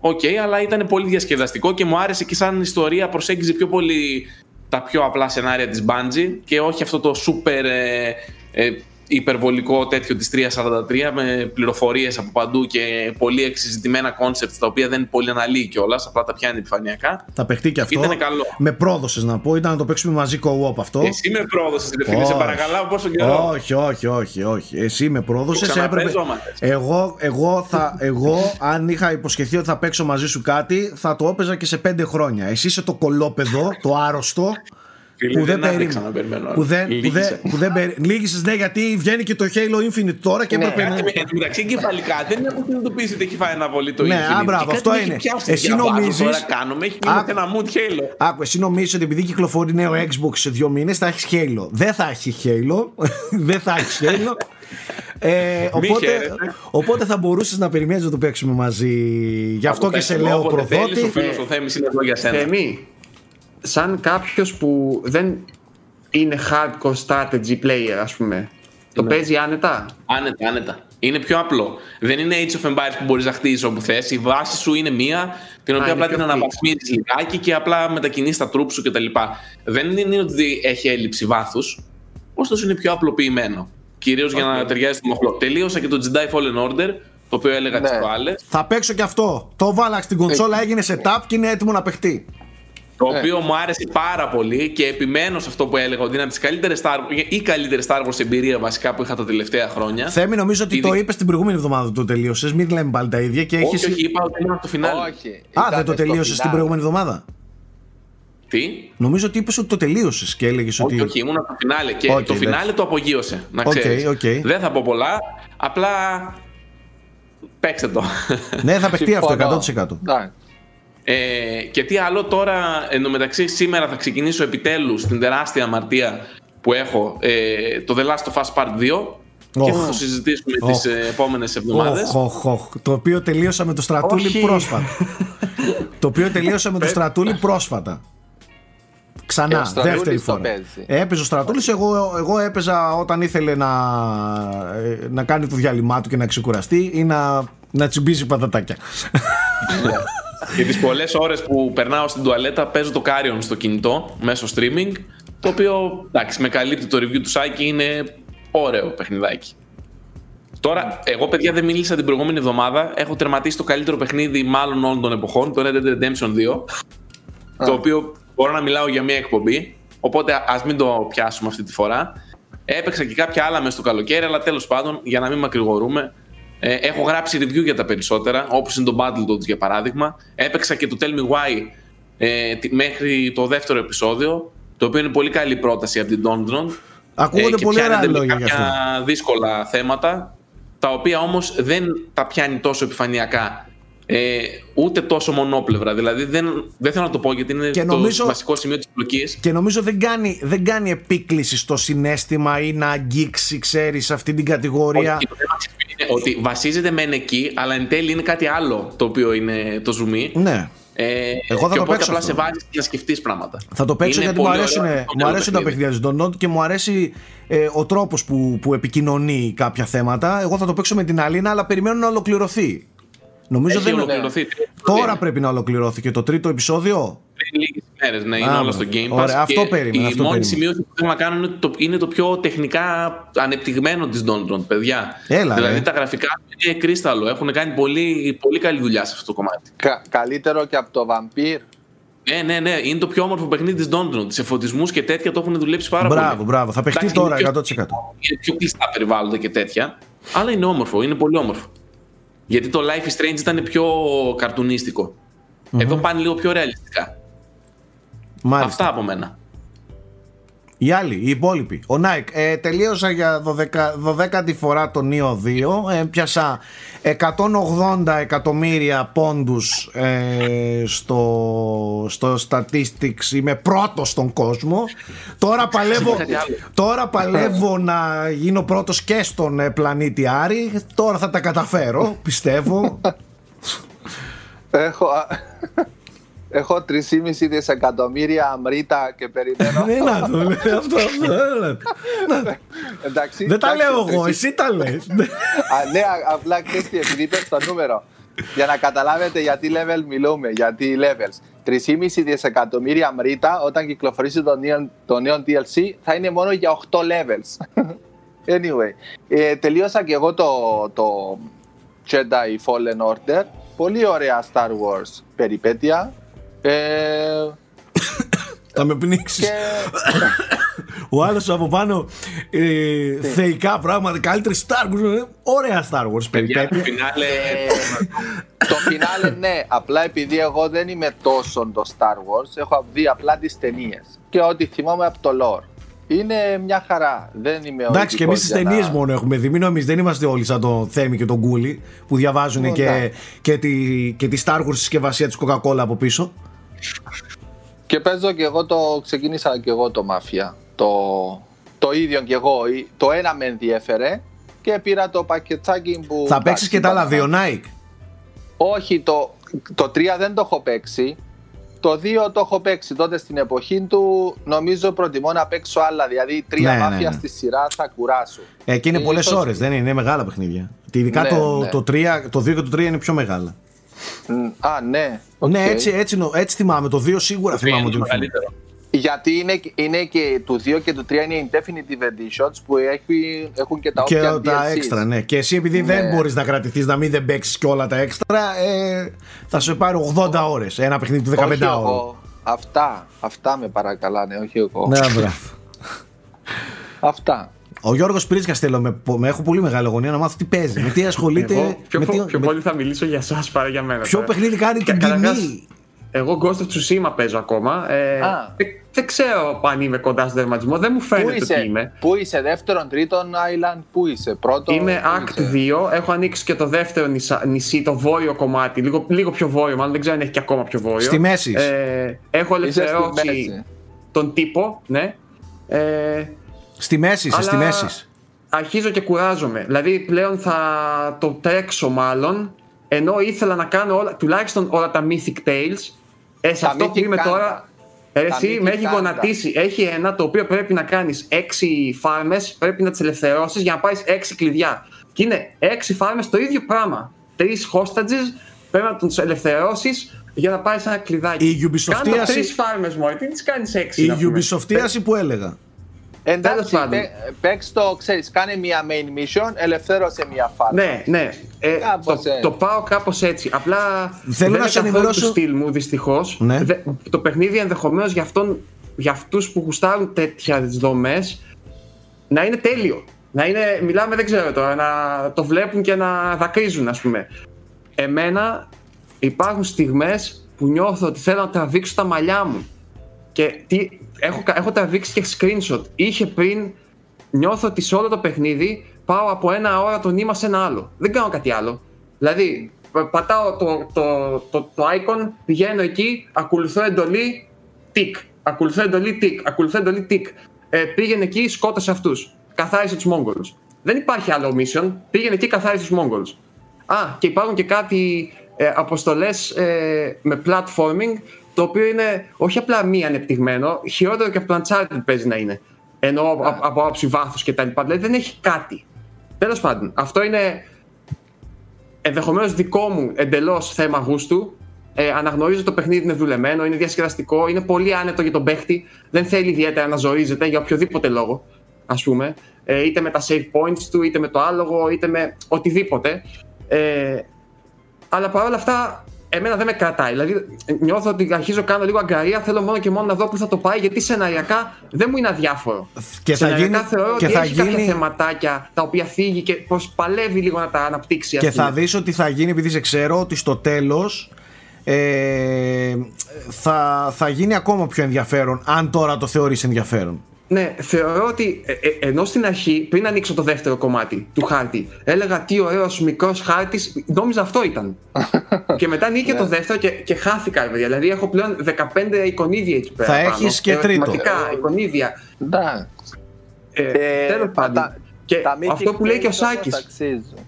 Οκ, αλλά ήταν πολύ διασκεδαστικό και μου άρεσε και σαν ιστορία προσέγγιζε πιο πολύ τα πιο απλά σενάρια της Bungie και όχι αυτό το super ε, ε, υπερβολικό τέτοιο της 343 με πληροφορίες από παντού και πολύ εξυζητημένα concepts τα οποία δεν πολύ αναλύει κιόλας, απλά τα πιάνει επιφανειακά. Θα παιχτεί και αυτό. Ήτανε καλό. Με πρόδωσες να πω, ήταν να το παίξουμε μαζί co-op αυτό. Εσύ με πρόδωσες, ρε φίλε, σε Όχι. παρακαλάω πόσο καιρό. Όχι, όχι, όχι, όχι. Εσύ με πρόδωσες. Το Έπρεπε... ξαναπαίζω, Εγώ, εγώ, θα, εγώ, αν είχα υποσχεθεί ότι θα παίξω μαζί σου κάτι, θα το έπαιζα και σε πέντε χρόνια. Εσύ είσαι το κολόπεδο, το άρρωστο. Φίλε, που δεν δεν άντεξα περίμενα. να περιμένω. Που δεν, που Λύγησε. δεν, που δεν περι... Λύγησες, ναι, γιατί βγαίνει και το Halo Infinite τώρα και Ναι, έπρεπε να. Κάτι με- εν τω μεταξύ εγκεφαλικά δεν έχω συνειδητοποιήσει ότι έχει φάει ένα βολή το Ναι, Infinite. α, μπράβο, Και κάτι αυτό με έχει είναι. πιάσει, Εσύ διαβάζω νομίζεις- Τώρα κάνω, με έχει μείνει Α, σε ένα mood Halo. Άκου, εσύ νομίζεις ότι επειδή κυκλοφορεί νέο Xbox σε δύο μήνες θα έχεις Halo. Δεν θα έχει Halo. δεν θα έχεις Halo. Ε, οπότε, χαίρετε. οπότε θα μπορούσες να περιμένεις να το παίξουμε μαζί. Γι' αυτό και σε λέω Όποτε θέλεις, Ο προδότη. φίλος ο Θέμης είναι εδώ για σένα. Θέμη, σαν κάποιος που δεν είναι hardcore strategy player, ας πούμε, το Ναι. παίζει άνετα; Άνετα, άνετα. Είναι πιο απλό. Δεν είναι Age of Empires που μπορείς να χτίσει όπου θες. Η βάση σου είναι μία, την οποία είναι απλά πιο την fixed. αναβαθμίζεις λιγάκι και απλά μετακινείς τα troops σου κτλ. Δεν είναι ότι έχει έλλειψη βάθους, ωστόσο είναι πιο απλοποιημένο. Κυρίως για να ταιριάζει στο μοχλό. Τελείωσα και το Jedi Fallen Order, το οποίο έλεγα Ναι. τι προάλλες. Θα παίξω και αυτό. Το βάλα στην κονσόλα, έγινε setup και είναι έτοιμο να παιχτεί. Το Ναι. οποίο μου άρεσε πάρα πολύ και επιμένω σε αυτό που έλεγα ότι είναι από τις καλύτερες Star Wars ή καλύτερη Star Wars εμπειρία βασικά που είχα τα τελευταία χρόνια. Θέμη, νομίζω ότι Ήδη- το είπες την προηγούμενη εβδομάδα που το τελείωσες. Μην λέμε πάλι τα ίδια και όχι, έχεις... όχι, είπα ότι ήμουν από το φινάλε. Όχι. Α, ήταν δεν το στο τελείωσες την φινάλε. προηγούμενη εβδομάδα; Τι; Νομίζω ότι είπες ότι το τελείωσες και έλεγες ότι. Όχι, όχι, ήμουν από το φινάλε και Οκ, το φινάλε εντάξει. το απογείωσε, να Οκ, ξέρεις. οκ. Δεν θα πω πολλά, απλά παίξτε το. ναι, θα παιχτεί αυτό Συμφωνώ. 100%. Εντάξει. ε, και τι άλλο τώρα, εντωμεταξύ σήμερα θα ξεκινήσω επιτέλους την τεράστια αμαρτία που έχω, ε, το The Last of Us Part 2 και θα Οχ. το συζητήσουμε Οχ. τις ε, επόμενες εβδομάδες. Οχ, οχ, οχ. Το οποίο τελείωσα με το στρατούλι Όχι. πρόσφατα. το οποίο τελείωσα με το στρατούλι πρόσφατα. Και Ξανά, ο Στρατούλης δεύτερη το φορά. παίζει. Έπαιζε ο στρατούλης. Εγώ, εγώ έπαιζα όταν ήθελε να, ε, να κάνει το διάλειμμα του και να ξεκουραστεί ή να, να τσιμπήσει πατατάκια. Και τις πολλές ώρες που περνάω στην τουαλέτα παίζω το Carrion στο κινητό μέσω streaming το οποίο εντάξει με καλύπτει το review του Σάκη είναι ωραίο παιχνιδάκι. Τώρα, εγώ παιδιά δεν μίλησα την προηγούμενη εβδομάδα. Έχω τερματίσει το καλύτερο παιχνίδι μάλλον όλων των εποχών, το Red Dead Redemption 2. Το οποίο μπορώ να μιλάω για μια εκπομπή. Οπότε ας μην το πιάσουμε αυτή τη φορά. Έπαιξα και κάποια άλλα μέσα στο καλοκαίρι, αλλά τέλος πάντων, για να μην μακρηγορούμε, ε, έχω γράψει review για τα περισσότερα, όπως είναι το Battletoads για παράδειγμα. Έπαιξα και το Tell Me Why ε, μέχρι το δεύτερο επεισόδιο, το οποίο είναι πολύ καλή πρόταση από την Dondron. Ακούγονται και πολύ ωραία πιάνεται λόγια γι' κάποια αυτό. δύσκολα θέματα, τα οποία όμως δεν τα πιάνει τόσο επιφανειακά. Ε, ούτε τόσο μονόπλευρα. Δηλαδή δεν, δεν θέλω να το πω γιατί είναι Και το νομίζω- βασικό σημείο της πλοκής. Και νομίζω δεν κάνει, δεν κάνει επίκληση στο συνέστημα ή να αγγίξει, ξέρεις, αυτή την κατηγορία. Όχι, το θέμα είναι ότι βασίζεται μεν εκεί, αλλά εν τέλει είναι κάτι άλλο το οποίο είναι το zoom. Ναι. Ε, Εγώ θα και το οπότε παίξω απλά αυτό. σε βάζεις να σκεφτείς πράγματα. Θα το παίξω Είναι γιατί μου πολύ αρέσουν, ωραίο, μου ωραίο αρέσουν τα παιχνίδι. παιχνίδια της Donut και μου αρέσει ε, ο τρόπος που, που επικοινωνεί κάποια θέματα. Εγώ θα το παίξω με την Αλίνα, αλλά περιμένω να ολοκληρωθεί. Νομίζω Έχει δεν ολοκληρωθεί. Τώρα πρέπει να ολοκληρωθεί και το τρίτο επεισόδιο. Πριν λίγες μέρες, ναι, είναι Α, όλα στο ωραία. Game Pass. Ωραία, αυτό και περίμενα, Η αυτό μόνη περίμενα. σημείωση που θέλω να κάνω είναι το, είναι το πιο τεχνικά ανεπτυγμένο της Dondron, παιδιά. Έλα, δηλαδή ρε. τα γραφικά είναι κρίσταλο. Έχουν κάνει πολύ, πολύ καλή δουλειά σε αυτό το κομμάτι. Κα- καλύτερο και από το Vampire. Ναι, ναι, ναι. Είναι το πιο όμορφο παιχνίδι της Dondron. Σε φωτισμού και τέτοια το έχουν δουλέψει πάρα Μπράβο, πολύ. μπράβο. Θα παιχτεί Εντάξει, τώρα είναι 100%. πιο- Είναι πιο κλειστά περιβάλλοντα και τέτοια. Αλλά είναι όμορφο, είναι πολύ όμορφο. Γιατί το Life is Strange ήταν πιο καρτουνιστικο Εδώ πάνε λίγο πιο ρεαλιστικά. Μάλιστα. Αυτά από μένα. Οι άλλοι, οι υπόλοιποι. Ο Nike. Ε, τελείωσα για 12, 12η φορά το Neo 2. Ε, πιάσα 180 εκατομμύρια πόντους ε, στο, στο statistics. Είμαι πρώτος στον κόσμο. Τώρα παλεύω, Κάτι άλλο. τώρα παλεύω να γίνω πρώτος και στον ε, πλανήτη Άρη. Τώρα θα τα καταφέρω, πιστεύω. Έχω, έχω 3,5 δισεκατομμύρια αμρίτα και περιμένω. Ναι, να το λέει αυτό. αυτό, έλα. Να, Εντάξει, Δεν τα εντάξει, λέω εγώ, 3,5 εσύ τα λες. Α, ναι, α- απλά ξέρεις τι, επειδή είπες το νούμερο. Για να καταλάβετε γιατί level μιλούμε, γιατί levels. 3,5 δισεκατομμύρια μρίτα όταν κυκλοφορήσει το νέο, το νέο DLC θα είναι μόνο για 8 levels. anyway, ε, τελείωσα και εγώ το, το Jedi Fallen Order. Πολύ ωραία Star Wars περιπέτεια. Ε, Θα με πνίξεις. και Ο άλλος από πάνω ε, θεϊκά πράγματα, καλύτερη Star Wars. ε, Ωραία Star Wars Παιδιά, το περιπέτεια. φινάλε. το φινάλε ναι, απλά επειδή εγώ δεν είμαι τόσο το Star Wars, έχω δει απλά τις ταινίες και ό,τι θυμάμαι από το lore. Είναι μια χαρά. Δεν είμαι ο Εντάξει, και εμείς ειδικός τις για ταινίε να- μόνο έχουμε δει. Μην νομίζεις, δεν είμαστε όλοι σαν τον Θέμη και τον Κούλι που διαβάζουν Ω, και, εντάξει. και, τη, και τη Star Wars συσκευασία της Coca-Cola από πίσω. Και παίζω και εγώ το. Ξεκίνησα και εγώ το Mafia. Το, το ίδιο και εγώ. Το ένα με ενδιέφερε και πήρα το πακετσάκι που. Θα παίξεις εντάξει, και τα άλλα δύο, είπα, Nike; Όχι, το, το 3 δεν το έχω παίξει. Το 2 το έχω παίξει τότε στην εποχή του. Νομίζω προτιμώ να παίξω άλλα. Δηλαδή, τρία Ναι, ναι, Mafia ναι. στη σειρά θα κουράσω. Ε, και είναι Ε, πολλές ίσως- ώρες, δεν είναι, είναι μεγάλα παιχνίδια. Και ειδικά Ναι, το, ναι. το, 3, το 2 και το 3 είναι πιο μεγάλα. Μ, Α, ναι. οκ. Ναι, έτσι, έτσι, νο- έτσι θυμάμαι. Το 2 σίγουρα θυμάμαι ότι είναι είναι πιο μεγαλύτερο. Γιατί είναι, είναι και του 2 και του 3 είναι Definitive Editions που έχει, έχουν και τα Και όποια τα DLCs. έξτρα, ναι. Και εσύ επειδή δεν Ναι. μπορείς να κρατηθείς να μην δεν παίξεις και όλα τα έξτρα, ε, θα σου πάρει 80 ώρες. Ένα παιχνίδι του 15 Όχι ώρων. εγώ. Αυτά, αυτά με παρακαλάνε, όχι εγώ. Ναι, μπράβο. Αυτά. Ο Γιώργος Πρίσκα θέλω με, με έχω πολύ μεγάλη αγωνία να μάθω τι παίζει. Με τι ασχολείται. Εγώ πιο, με τι- πιο με- πολύ θα μιλήσω για εσάς παρά για μένα. Ποιο τώρα. παιχνίδι κάνει την Καταρχάς, τιμή; Εγώ Ghost of Tsushima παίζω ακόμα. Ε, Α. δεν, δεν ξέρω αν είμαι κοντά στον τερματισμό. Δεν μου Πού φαίνεται ότι είσαι, είμαι. πού είσαι, δεύτερον, τρίτον Island, πού είσαι, πρώτο. Είμαι πού Act είσαι; 2. Έχω ανοίξει και το δεύτερο νησά- νησί, το βόρειο κομμάτι. Λίγο, λίγο πιο βόρειο, μάλλον δεν ξέρω αν έχει και ακόμα πιο βόρειο. Στη μέση. Ε, έχω Είσαι στη ελευθερώσει μέση. τον τύπο, ναι. Ε, Στη μέση, είσαι, στη αλλά μέση. Αρχίζω και κουράζομαι. Δηλαδή πλέον θα το τρέξω μάλλον. Ενώ ήθελα να κάνω όλα, τουλάχιστον όλα τα Mythic Tales. Ε, σε Τα αυτό που Mythic είμαι κάντα. τώρα. Ε, Τα εσύ Mythic με έχει κάντα. γονατίσει. Έχει ένα το οποίο πρέπει να κάνεις 6 φάρμες, πρέπει να τις ελευθερώσεις για να πάρεις 6 κλειδιά. Και είναι 6 φάρμες το ίδιο πράγμα. 3 hostages πρέπει να τους ελευθερώσεις για να πάρεις ένα κλειδάκι. Η Ubisoftίαση- Κάνω 3 φάρμες μόνο. Τι τις κάνεις 6. Η Ubisoftίαση που έλεγα. Εντάξει, πάντων. παί- παίξ το, ξέρεις, κάνε μια main mission, ελευθέρωσε μια φάρμα. Ναι, ναι. Ε, Κάπως το, έτσι. το πάω κάπως έτσι. Απλά Θέλω δεν να είναι σε καθόλου ενημερώσω- του στυλ μου, δυστυχώς. Ναι. Το παιχνίδι ενδεχομένως για, αυτόν, για αυτούς που γουστάρουν τέτοια δομές να είναι τέλειο. Να είναι, μιλάμε, δεν ξέρω τώρα, να το βλέπουν και να δακρύζουν, ας πούμε. Εμένα υπάρχουν στιγμές που νιώθω ότι θέλω να τραβήξω τα μαλλιά μου. Και τι, έχω, κα- έχω τραβήξει και screenshot. Είχε πριν, νιώθω ότι σε όλο το παιχνίδι πάω από ένα ώρα το νήμα σε ένα άλλο. Δεν κάνω κάτι άλλο. Δηλαδή, πα- πατάω το, το, το, το icon, πηγαίνω εκεί, ακολουθώ εντολή, τικ. Ακολουθώ εντολή, τικ. Ακολουθώ εντολή, τικ. Ε, πήγαινε εκεί, σκότωσε αυτούς. Καθάρισε τους Mongols. Δεν υπάρχει άλλο mission. Πήγαινε εκεί, καθάρισε τους Mongols. Α, και υπάρχουν και κάτι ε, αποστολές ε, με platforming, το οποίο είναι όχι απλά μη ανεπτυγμένο, χειρότερο και από το Uncharted παίζει να είναι. Ενώ από, από άποψη βάθους και τα λοιπά. Δηλαδή δεν έχει κάτι. Τέλος πάντων, αυτό είναι ενδεχομένως δικό μου εντελώς θέμα γούστου. Ε, αναγνωρίζω το παιχνίδι είναι δουλεμένο, είναι διασκεδαστικό, είναι πολύ άνετο για τον παίχτη. Δεν θέλει ιδιαίτερα να ζορίζεται για οποιοδήποτε λόγο, ας πούμε. Ε, είτε με τα save points του, είτε με το άλογο, είτε με οτιδήποτε. Ε, αλλά παρόλα αυτά, εμένα δεν με κρατάει. Δηλαδή, νιώθω ότι αρχίζω κάνω λίγο αγκαρία. Θέλω μόνο και μόνο να δω πού θα το πάει, γιατί σεναριακά δεν μου είναι αδιάφορο. Και θα Σεναριακά γίνει- θεωρώ και ότι θα έχει κάποια γίνει- θεματάκια τα οποία φύγει και πως παλεύει λίγο να τα αναπτύξει. ας Και πούμε. θα δεις ότι θα γίνει, επειδή σε ξέρω, ότι στο τέλος ε, θα, θα γίνει ακόμα πιο ενδιαφέρον, αν τώρα το θεωρείς ενδιαφέρον. Ναι, θεωρώ ότι ε, ε, ενώ στην αρχή, πριν ανοίξω το δεύτερο κομμάτι του χάρτη, έλεγα τι ωραίος μικρός χάρτης, νόμιζα αυτό ήταν. και μετά ανοίγει και το δεύτερο και, και χάθηκα, ρε παιδιά. Δηλαδή έχω πλέον 15 εικονίδια εκεί πέρα. Θα πάνω. έχεις και Ερωτηματικά, τρίτο. εικονίδια. Εντάξει. Ε, Ε, Τέλος πάντων. τα- Και τα αυτό Mythic που λέει και ο Quest όμως Σάκης, αξίζουν.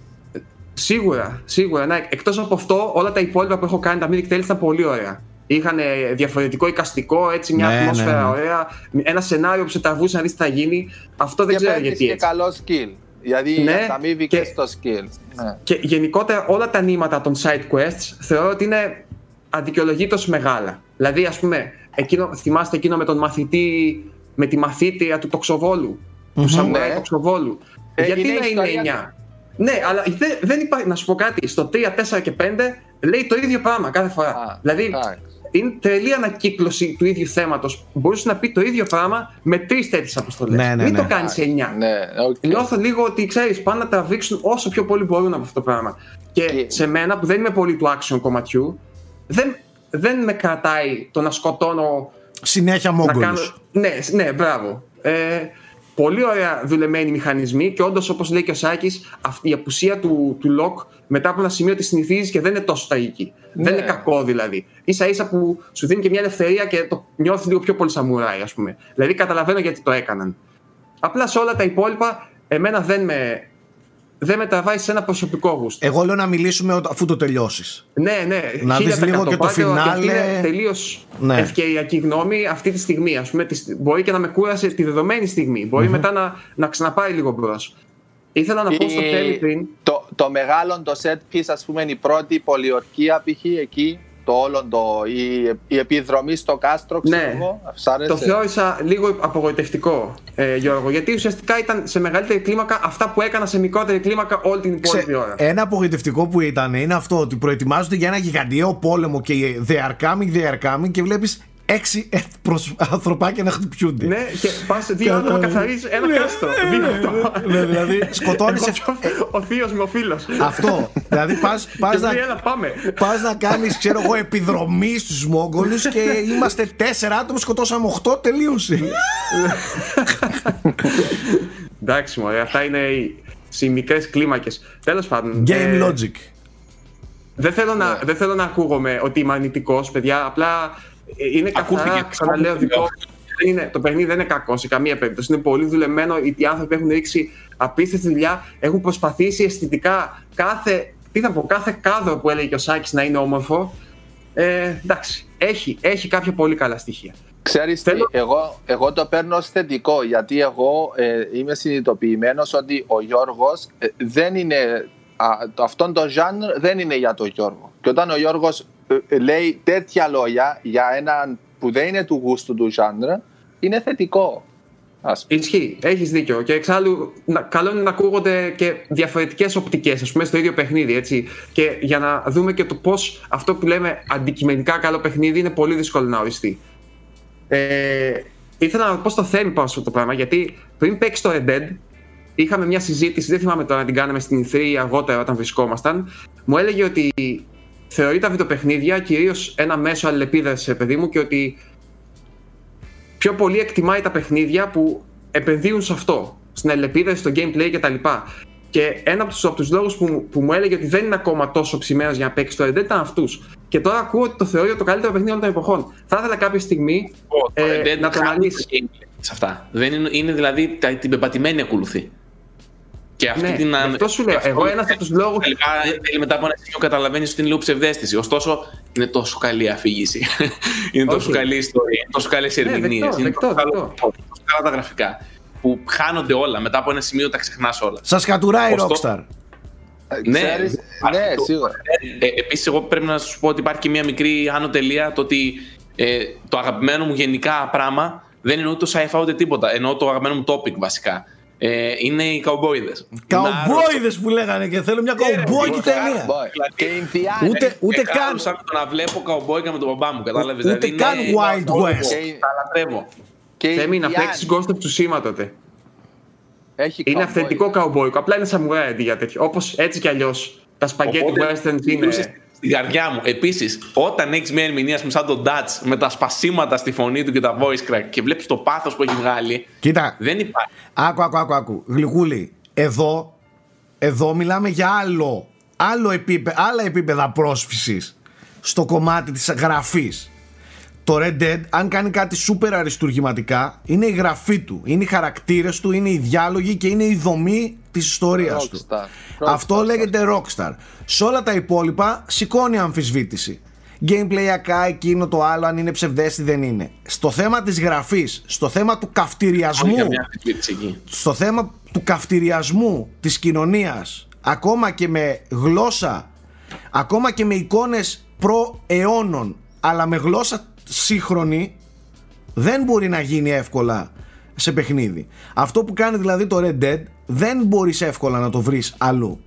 Σίγουρα, σίγουρα. Ναι, εκτός από αυτό, όλα τα υπόλοιπα που έχω κάνει, τα Mythic Tales ήταν πολύ ωραία. Είχαν ε, διαφορετικό εικαστικό, έτσι μια Ναι, ατμόσφαιρα ναι, ναι. ωραία. Ένα σενάριο που σε τραβούσε να δεις τι θα γίνει. Αυτό δεν Και ξέρω παίρνεις γιατί και έτσι. καλό skill. Δηλαδή Ναι, αμείβει και- και στο skill. Ναι. Και γενικότερα όλα τα νήματα των side quests θεωρώ ότι είναι αδικαιολογήτως μεγάλα. Δηλαδή, ας πούμε, εκείνο, θυμάστε εκείνο με τον μαθητή, με τη μαθήτρια του τοξοβόλου, του Σαμουράι Ναι. τοξοβόλου. Έγινε Γιατί να είναι ιστορία. 9. Ναι, αλλά δεν, δεν υπάρχει, να σου πω κάτι, στο 3, 4 και 5 λέει το ίδιο πράγμα κάθε φορά. Α, δηλαδή, εντάξει. Είναι τρελή ανακύκλωση του ίδιου θέματος. Μπορούσε να πει το ίδιο πράγμα με τρεις τέτοιες αποστολές. Ναι, ναι, Μην ναι. το κάνεις σε 9. Ναι, οκ. Νιώθω λίγο ότι ξέρεις, πάνε να τραβήξουν όσο πιο πολύ μπορούν από αυτό το πράγμα. Και Και- σε μένα που δεν είμαι πολύ του action κομματιού, δεν, δεν με κρατάει το να σκοτώνω. Συνέχεια Να κάνω... Mongols. Ναι, ναι, μπράβο. Ε, πολύ ωραία δουλεμένοι μηχανισμοί και όντως, όπως λέει και ο Σάκης, η απουσία του, του lock μετά από ένα σημείο τη συνηθίζεις και δεν είναι τόσο τραγική. Δεν Ναι. είναι κακό δηλαδή. σα ίσα που σου δίνει και μια ελευθερία και το νιώθεις λίγο πιο πολύ σαμουράι, ας πούμε. Δηλαδή καταλαβαίνω γιατί το έκαναν. Απλά σε όλα τα υπόλοιπα, εμένα δεν με, δεν με τραβάει σε ένα προσωπικό γούστο. Εγώ λέω να μιλήσουμε όταν- αφού το τελειώσεις. Ναι, ναι. Να δεις 1000%. λίγο και το Πάτε ότι αυτή φινάλε. είναι τελείως Ναι. ευκαιριακή γνώμη αυτή τη στιγμή. Ας πούμε, τη- μπορεί και να με κούρασε τη δεδομένη στιγμή. Μπορεί μετά να, να ξαναπάει λίγο μπρος. Ήθελα να πω στο Η- τέλη πριν. το, το μεγάλο το set piece, ας πούμε, η πρώτη πολιορκία π.χ. εκεί, το όλο το, η, η επιδρομή στο κάστρο, ξέρω Ναι. εγώ, σ' άρεσε. Το θεώρησα λίγο απογοητευτικό, ε, Γιώργο. Γιατί ουσιαστικά ήταν σε μεγαλύτερη κλίμακα αυτά που έκανα σε μικρότερη κλίμακα όλη την υπόλοιπη ώρα. Ένα απογοητευτικό που ήταν είναι αυτό ότι προετοιμάζονται για ένα γιγαντιαίο πόλεμο και they are coming, they are coming και βλέπεις έξι ε, προσ- ανθρωπάκια να χτυπιούνται. Ναι, και πας δύο άτομα καθαρίζεις ένα κάστρο. Δύο άτομα. Ναι, δηλαδή σκοτώνεις. Εγώ, Ο θείος με ο φίλος. Αυτό. Δηλαδή πας, πας, Και να, λέει, έλα, πάμε. πας να κάνεις ξέρω εγώ επιδρομή στους Μόγγολους και είμαστε τέσσερα άτομα σκοτώσαμε οχτώ τελείωσε. Εντάξει, μωρέ, αυτά είναι οι, οι μικρέ κλίμακες. Τέλος πάντων. Game ε, logic. Δεν θέλω, να, Ναι. δεν θέλω να ακούγομαι ότι είμαι αρνητικό, παιδιά. Απλά ε, είναι καθαρά, Ακούστηκε. ξαναλέω, δικό μου. Δεν είναι, το παιχνίδι δεν είναι κακό σε καμία περίπτωση. Είναι πολύ δουλεμένο. Οι οι άνθρωποι έχουν ρίξει απίστευτη δουλειά. Έχουν προσπαθήσει αισθητικά κάθε, τι θα πω, κάθε κάδρο που έλεγε και ο Σάκης να είναι όμορφο. Ε, εντάξει, έχει, έχει κάποια πολύ καλά στοιχεία. Ξέρεις τι, Θέλω- εγώ, εγώ το παίρνω ως θετικό γιατί εγώ ε, είμαι συνειδητοποιημένος ότι ο Γιώργος ε, δεν είναι, α, το, αυτόν το genre δεν είναι για τον Γιώργο. Και όταν ο Γιώργος ε, ε, λέει τέτοια λόγια για έναν που δεν είναι του γούστου του genre, είναι θετικό. Ας πούμε. Ισχύει, έχεις δίκιο. Και εξάλλου, να- καλό είναι να ακούγονται και διαφορετικές οπτικές, ας πούμε, στο ίδιο παιχνίδι. Έτσι. Και για να δούμε και το πώς αυτό που λέμε αντικειμενικά καλό παιχνίδι είναι πολύ δύσκολο να οριστεί. Ε, ήθελα να πω στο Θέμη πάνω σε αυτό το πράγμα, γιατί πριν παίξει το Red Dead, είχαμε μια συζήτηση, δεν θυμάμαι τώρα να την κάναμε στην E3 ή αργότερα όταν βρισκόμασταν. Μου έλεγε ότι θεωρεί τα βιντεοπαιχνίδια κυρίως ένα μέσο αλληλεπίδρασης, παιδί μου, και ότι πιο πολύ εκτιμάει τα παιχνίδια που επενδύουν σε αυτό. Στην αλληλεπίδραση, στο gameplay κτλ. Και ένα από τους από τους λόγους που, μου- που μου έλεγε ότι δεν είναι ακόμα τόσο ψημένος για να παίξει το Red Dead ήταν αυτούς. Και τώρα ακούω ότι το θεωρεί το καλύτερο παιχνίδι όλων των εποχών. Θα ήθελα κάποια στιγμή Το ε, Red Dead να τον χάνει αναλύσεις. το gameplay σε αυτά. Δεν είναι, είναι δηλαδή τα- την πεπατημένη ακολουθεί. Και αυτή Ναι, την γι' αυτό σου λέω. Εγώ ένας από τους λόγους- Τελικά θέλει μετά από ένα σημείο καταλαβαίνεις ότι είναι λίγο ψευδέστηση. Ωστόσο, είναι τόσο καλή η αφήγηση. είναι τόσο Όχι. καλή η ιστορία. Είναι τόσο καλές οι Ναι, ερμηνείες. δεκτό, είναι δεκτό, τόσο καλό δεκτό. το- τόσο καλά τα γραφικά. Που χάνονται όλα. Μετά από ένα σημείο τα ξεχνάς όλα. Σας κατουράει η Ωστόσο- Rockstar. Ε, Ναι, ξέρεις- υπάρχει ναι, το- σίγουρα. Ε, Επίσης, εγώ πρέπει να σου πω ότι υπάρχει και μια μικρή άνω τελεία το ότι ε, το αγαπημένο μου γενικά πράγμα δεν είναι ούτε το sci-fi ούτε τίποτα. Εννοώ το αγαπημένο μου topic βασικά. Ε, είναι οι καουμπόιδε. Καουμπόιδε που λέγανε και θέλω μια καουμπόικη ταινία. Boy. Και Ινδιάνοι. Ούτε, ούτε καν. Σαν το να βλέπω καουμπόικα με τον μπαμπά μου, κατάλαβες. Ούτε καν Wild West. Τα λατρεύω. Και Θέμη να Ινδιάνοι. παίξεις Ghost of Tsushima τότε. Έχει Είναι cowboy. αυθεντικό καουμπόικο. Απλά είναι σαμουράι αντί για τέτοιο. Όπως έτσι κι αλλιώς. Τα spaghetti Οπότε, westerns μιλούσες είναι. Στην καρδιά μου. Επίσης, όταν έχεις μια ερμηνεία ας πούμε, σαν τον Dutch με τα σπασίματα στη φωνή του και τα voice crack και βλέπεις το πάθος που έχει βγάλει. Κοίτα, Δεν υπάρχει. άκου, άκου, άκου, άκου. Γλυκούλη, εδώ, εδώ μιλάμε για άλλο, άλλο επίπε, άλλα επίπεδα πρόσφυσης στο κομμάτι της γραφής. Το Red Dead, αν κάνει κάτι σούπερ αριστουργηματικά, είναι η γραφή του, είναι οι χαρακτήρες του, είναι οι διάλογοι και είναι η δομή της ιστορίας του. Rockstar. Αυτό Rockstar. λέγεται Rockstar. Σε όλα τα υπόλοιπα σηκώνει αμφισβήτηση. Gameplayακά εκείνο το άλλο αν είναι ψευδέστη δεν είναι. Στο θέμα της γραφής, στο θέμα του καυτηριασμού Όχι καμιά αμφισβήτηση εκεί. στο θέμα του καυτηριασμού της κοινωνίας ακόμα και με γλώσσα ακόμα και με εικόνες προαιώνων αλλά με γλώσσα σύγχρονη δεν μπορεί να γίνει εύκολα σε παιχνίδι. Αυτό που κάνει δηλαδή το Red Dead δεν μπορείς εύκολα να το βρεις αλλού.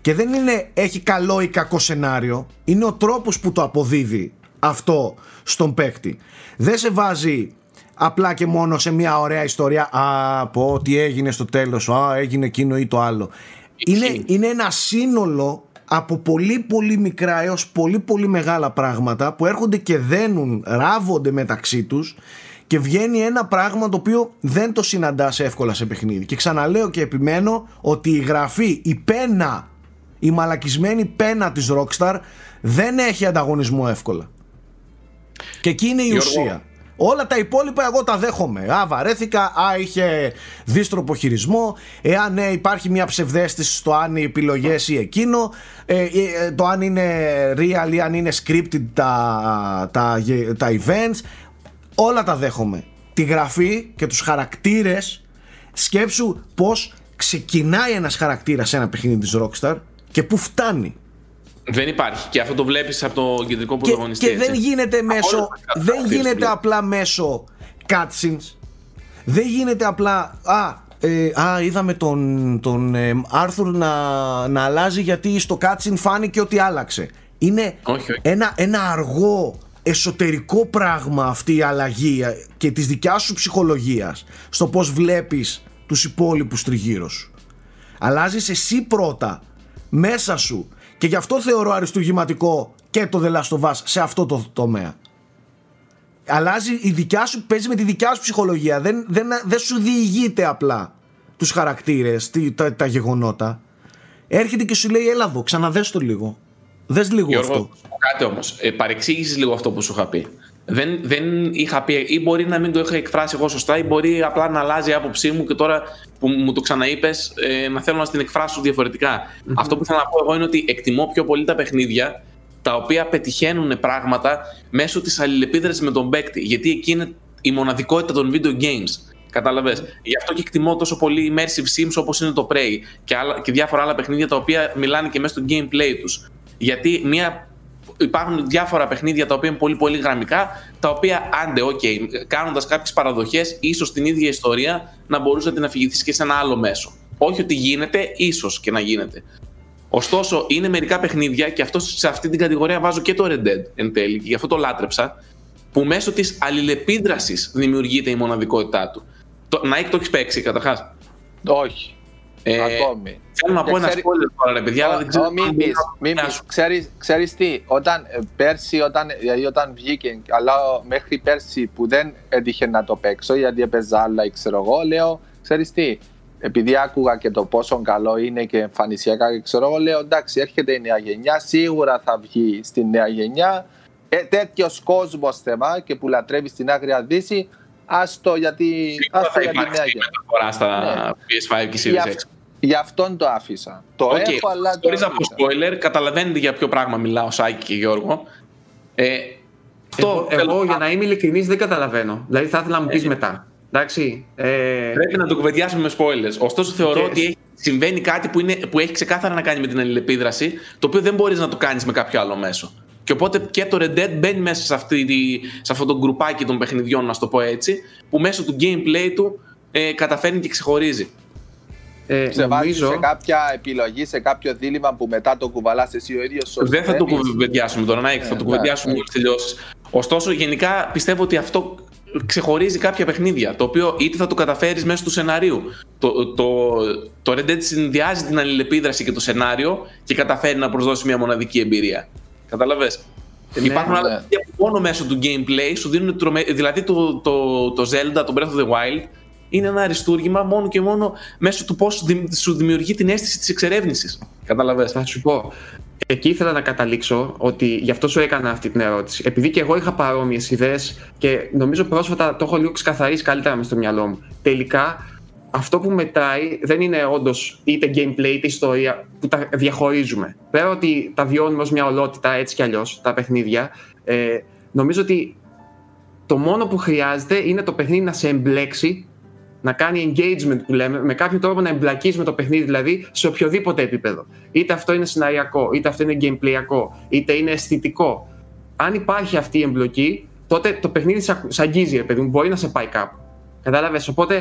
Και δεν είναι έχει καλό ή κακό σενάριο είναι ο τρόπος που το αποδίδει αυτό στον παίκτη. Δεν σε βάζει απλά και μόνο σε μια ωραία ιστορία α πω τι έγινε στο τέλος α έγινε εκείνο ή το άλλο είναι, Ισχύει. είναι ένα σύνολο από πολύ πολύ μικρά έως πολύ πολύ μεγάλα πράγματα που έρχονται και δένουν, ράβονται μεταξύ τους και βγαίνει ένα πράγμα το οποίο δεν το συναντάς εύκολα σε παιχνίδι. Και ξαναλέω και επιμένω ότι η γραφή, η πένα, η μαλακισμένη πένα της Rockstar δεν έχει ανταγωνισμό εύκολα. Και εκεί είναι η Γιώργο. ουσία. Όλα τα υπόλοιπα εγώ τα δέχομαι. Α, βαρέθηκα, α, είχε δίστροπο χειρισμό, εάν ναι, υπάρχει μια ψευδέστηση στο αν οι επιλογές ή εκείνο, ε, ε, το αν είναι real ή αν είναι scripted τα, τα, γε- τα events, όλα τα δέχομαι. Τη γραφή και τους χαρακτήρες, σκέψου πως ξεκινάει ένας χαρακτήρας σε ένα παιχνίδι της Rockstar και που φτάνει. Δεν υπάρχει. Και αυτό το βλέπεις από το κεντρικό Και, πρωταγωνιστή. και έτσι. δεν γίνεται μέσω όλους τους δεν χαρακτήρες γίνεται του απλά μέσω cutscenes δεν γίνεται απλά α, ε, α είδαμε τον, τον ε, Άρθουρ να, να αλλάζει γιατί στο cutscene φάνηκε ότι άλλαξε είναι Όχι, όχι. Ένα, ένα αργό εσωτερικό πράγμα αυτή η αλλαγή ε, και της δικιάς σου ψυχολογίας στο πως βλέπεις τους υπόλοιπους τριγύρω σου Αλλάζεις εσύ πρώτα μέσα σου και γι' αυτό θεωρώ αριστουργηματικό και το The Last of Us σε αυτό το τομέα. Αλλάζει η δικιά σου, παίζει με τη δικιά σου ψυχολογία. Δεν, δεν, δεν σου διηγείται απλά τους χαρακτήρες, τι- τα, τα γεγονότα. Έρχεται και σου λέει έλα εδώ, ξαναδες το λίγο. Δες λίγο Γιώργο, αυτό. σου πω κάτι όμως. Ε, παρεξήγησες λίγο αυτό που σου είχα πει. Δεν, δεν είχα πει, ή μπορεί να μην το είχα εκφράσει εγώ σωστά, ή μπορεί απλά να αλλάζει η άποψή μου και τώρα που μου το ξαναείπες, ε, να θέλω να την εκφράσω διαφορετικά. Αυτό που ήθελα να πω εγώ είναι ότι εκτιμώ πιο πολύ τα παιχνίδια τα οποία πετυχαίνουν πράγματα μέσω της αλληλεπίδρασης με τον παίκτη. Γιατί εκεί είναι η μοναδικότητα των video games. Κατάλαβες. Γι' αυτό και εκτιμώ τόσο πολύ immersive sims όπως είναι το Prey και, άλλα, και διάφορα άλλα παιχνίδια τα οποία μιλάνε και μέσα στο gameplay τους. Γιατί μια υπάρχουν διάφορα παιχνίδια τα οποία είναι πολύ πολύ γραμμικά, τα οποία άντε, OK, okay, κάνοντας κάποιες παραδοχές, ίσως την ίδια ιστορία να μπορούσε να την αφηγηθείς και σε ένα άλλο μέσο. Όχι ότι γίνεται, ίσως και να γίνεται. Ωστόσο, είναι μερικά παιχνίδια και αυτό, σε αυτή την κατηγορία βάζω και το Red Dead εν τέλει, και γι' αυτό το λάτρεψα, που μέσω της αλληλεπίδρασης δημιουργείται η μοναδικότητά του. Το, Nike το έχεις παίξει καταρχάς; Όχι. Ε, Ακόμη. Θέλω να πω ένα ξέρει- spoiler τώρα, ρε παιδιά, αλλά δεν ξέρω. Ω, αν Μην μπορεί πεις, να- μην να πεις. σου- Ξέρεις, ξέρεις τι, όταν ε, πέρσι, όταν, δηλαδή όταν βγήκε, αλλά μέχρι πέρσι που δεν έτυχε να το παίξω, γιατί έπαιζα άλλα, ή ξέρω εγώ, λέω, ξέρεις τι, επειδή άκουγα και το πόσο καλό είναι και εμφανισιακά και ξέρω εγώ, λέω εντάξει, έρχεται η νέα γενιά, σίγουρα θα βγει στη νέα γενιά. Ε, Τέτοιος κόσμος θέμα και που λατρεύεις στην Άγρια Δύση, άστο γιατί, Σίγουρα άστο θα για τη νέα υπάρξει γενιά. μεταφορά στα Ναι. PS5 και Γι' Series X. αυ- Γι' αυτόν το άφησα. Το Οκ, έχω, αλλά το χωρίς να πω άφησα. spoiler, καταλαβαίνετε για ποιο πράγμα μιλάω, Σάκη και Γιώργο. Ε, Εγώ, αυτό εγώ για να είμαι ειλικρινής δεν καταλαβαίνω. Δηλαδή θα ήθελα να μου πεις μετά. Εντάξει. Ε, Πρέπει να το κουβεντιάσουμε με spoilers. Ωστόσο, θεωρώ Και- ότι έχει, συμβαίνει κάτι που, είναι, που έχει ξεκάθαρα να κάνει με την αλληλεπίδραση, το οποίο δεν μπορείς να το κάνεις με κάποιο άλλο μέσο. Και οπότε και το Red Dead μπαίνει μέσα σε, αυτή, τη- σε αυτό το γκρουπάκι των παιχνιδιών, να το πω έτσι, που μέσω του gameplay του ε, καταφέρνει και ξεχωρίζει. Ε, σε βάζεις νομίζω. σε κάποια επιλογή, σε κάποιο δίλημα που μετά το κουβαλάς εσύ ο ίδιος Δεν θα το σωστεύεις. κουβεντιάσουμε τώρα, Nike, θα το ναι, κουβεντιάσουμε ναι. μόλις τελειώσεις. Ωστόσο, γενικά πιστεύω ότι αυτό ξεχωρίζει κάποια παιχνίδια, το οποίο είτε θα το καταφέρεις μέσω του σενάριου. Το, το, το Red Dead συνδυάζει την αλληλεπίδραση και το σενάριο και καταφέρει να προσδώσει μια μοναδική εμπειρία. Καταλαβες; Υπάρχουν ναι. άλλα παιχνίδια που μόνο μέσω του gameplay σου δίνουν τρομε... Δηλαδή το, το, το Zelda, το Breath of the Wild, είναι ένα αριστούργημα μόνο και μόνο μέσω του πώς σου δημιουργεί την αίσθηση της εξερεύνησης. Καταλαβες. Θα σου πω. Εκεί ήθελα να καταλήξω ότι γι' αυτό σου έκανα αυτή την ερώτηση. Επειδή και εγώ είχα παρόμοιες ιδέες και νομίζω πρόσφατα το έχω λίγο ξεκαθαρίσει καλύτερα μες στο μυαλό μου. Τελικά αυτό που μετράει δεν είναι όντως είτε gameplay είτε ιστορία που τα διαχωρίζουμε. Πέρα ότι τα βιώνουμε ως μια ολότητα έτσι κι αλλιώς τα παιχνίδια, ε, νομίζω ότι το μόνο που χρειάζεται είναι το παιχνίδι να σε εμπλέξει, να κάνει engagement που λέμε, με κάποιο τρόπο να εμπλακείς με το παιχνίδι, δηλαδή σε οποιοδήποτε επίπεδο. Είτε αυτό είναι σεναριακό, είτε αυτό είναι gameplayακό, είτε είναι αισθητικό. Αν υπάρχει αυτή η εμπλοκή, τότε το παιχνίδι σ' ακου- σ' αγγίζει, ρε παιδί μου, μπορεί να σε πάει κάπου. Κατάλαβες; Οπότε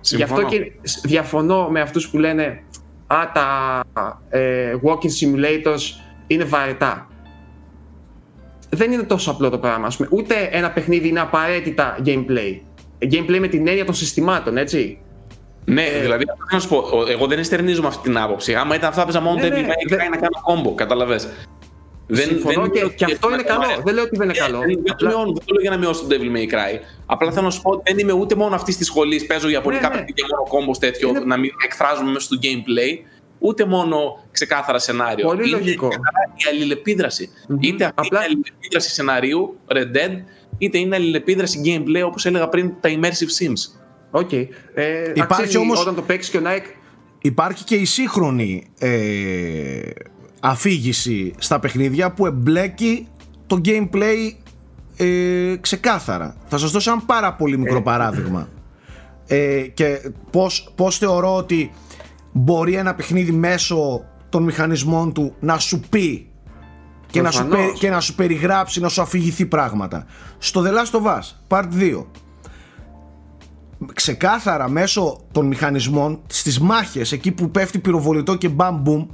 γι' αυτό Συμφωνώ. και σ- διαφωνώ με αυτούς που λένε Α, τα ε, walking simulators είναι βαρετά. Δεν είναι τόσο απλό το πράγμα. ας πούμε. Ούτε ένα παιχνίδι είναι απαραίτητα gameplay. Gameplay με την έννοια των συστημάτων, έτσι. Ναι, δηλαδή αυτό θέλω να σου πω. ο- Εγώ δεν εστερνίζομαι αυτή την άποψη. Άμα ήταν αυτό, θα παίζα μόνο Ναι, το ναι, Devil May δεν- Cry να κάνω κόμπο. Καταλαβες. Δεν, Συμφωνώ δεν και, λέω και ότι αυτό είναι δεν καλό. μου αρέσει. Δεν λέω ότι δεν είναι καλό. Δεν, δεν, το Απλά- μειώνω, δεν το λέω για να μειώσω το Devil May Cry. Απλά θέλω να σου πω ότι δεν είμαι ούτε μόνο αυτή τη σχολή. Παίζω ιαπωνικά Ναι, ναι. παιχνίδια μόνο κόμπο τέτοιο, Είναι- να μην εκφράζουμε μέσα στο gameplay. Ούτε μόνο ξεκάθαρα σενάριο. Πολύ είναι λογικό. ξεκάθαρα η αλληλεπίδραση. Μμμ. Είτε αυτή Απλά- είναι η αλληλεπίδραση σενάριου, Red Dead, είτε είναι αλληλεπίδραση gameplay, όπως έλεγα πριν, τα immersive sims. OK. Ε, Υπάρχει αξίζει όμως- Όταν το παίξεις και ο Nike. Υπάρχει και η σύγχρονη ε, αφήγηση στα παιχνίδια που εμπλέκει το gameplay ε, ξεκάθαρα. Θα σας δώσω ένα πάρα πολύ μικρό παράδειγμα. Ε, και πώς, πώς θεωρώ ότι μπορεί ένα παιχνίδι μέσω των μηχανισμών του να σου πει και να, σου, Προφανώς. περι- και να σου περιγράψει, να σου αφηγηθεί πράγματα. Στο The Last of Us, Part 2, ξεκάθαρα μέσω των μηχανισμών στις μάχες εκεί που πέφτει πυροβολητό και μπαμ μπουμ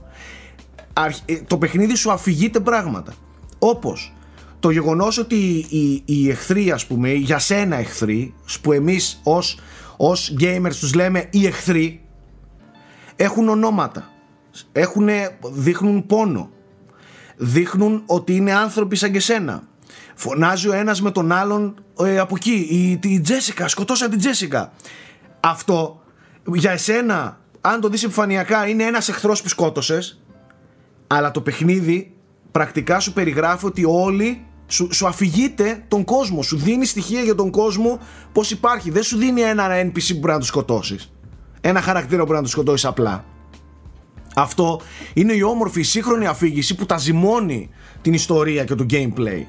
αρχ- ε, το παιχνίδι σου αφηγείται πράγματα όπως το γεγονός ότι οι, οι εχθροί ας πούμε οι για σένα εχθροί που εμείς ως, ως gamers τους λέμε οι εχθροί έχουν ονόματα έχουνε, δείχνουν πόνο δείχνουν ότι είναι άνθρωποι σαν και σένα. Φωνάζει ο ένας με τον άλλον ε, από εκεί. Η, τη Τζέσικα, σκοτώσα την Τζέσικα. Αυτό για εσένα, αν το δεις επιφανειακά, είναι ένας εχθρός που σκότωσες, αλλά το παιχνίδι πρακτικά σου περιγράφει ότι όλοι σου, σου αφηγείται τον κόσμο, σου δίνει στοιχεία για τον κόσμο πώς υπάρχει. Δεν σου δίνει ένα NPC που μπορεί να του σκοτώσεις. Ένα χαρακτήρα που μπορεί να του σκοτώσεις απλά. Αυτό είναι η όμορφη η σύγχρονη αφήγηση που τα ζυμώνει την ιστορία και το gameplay.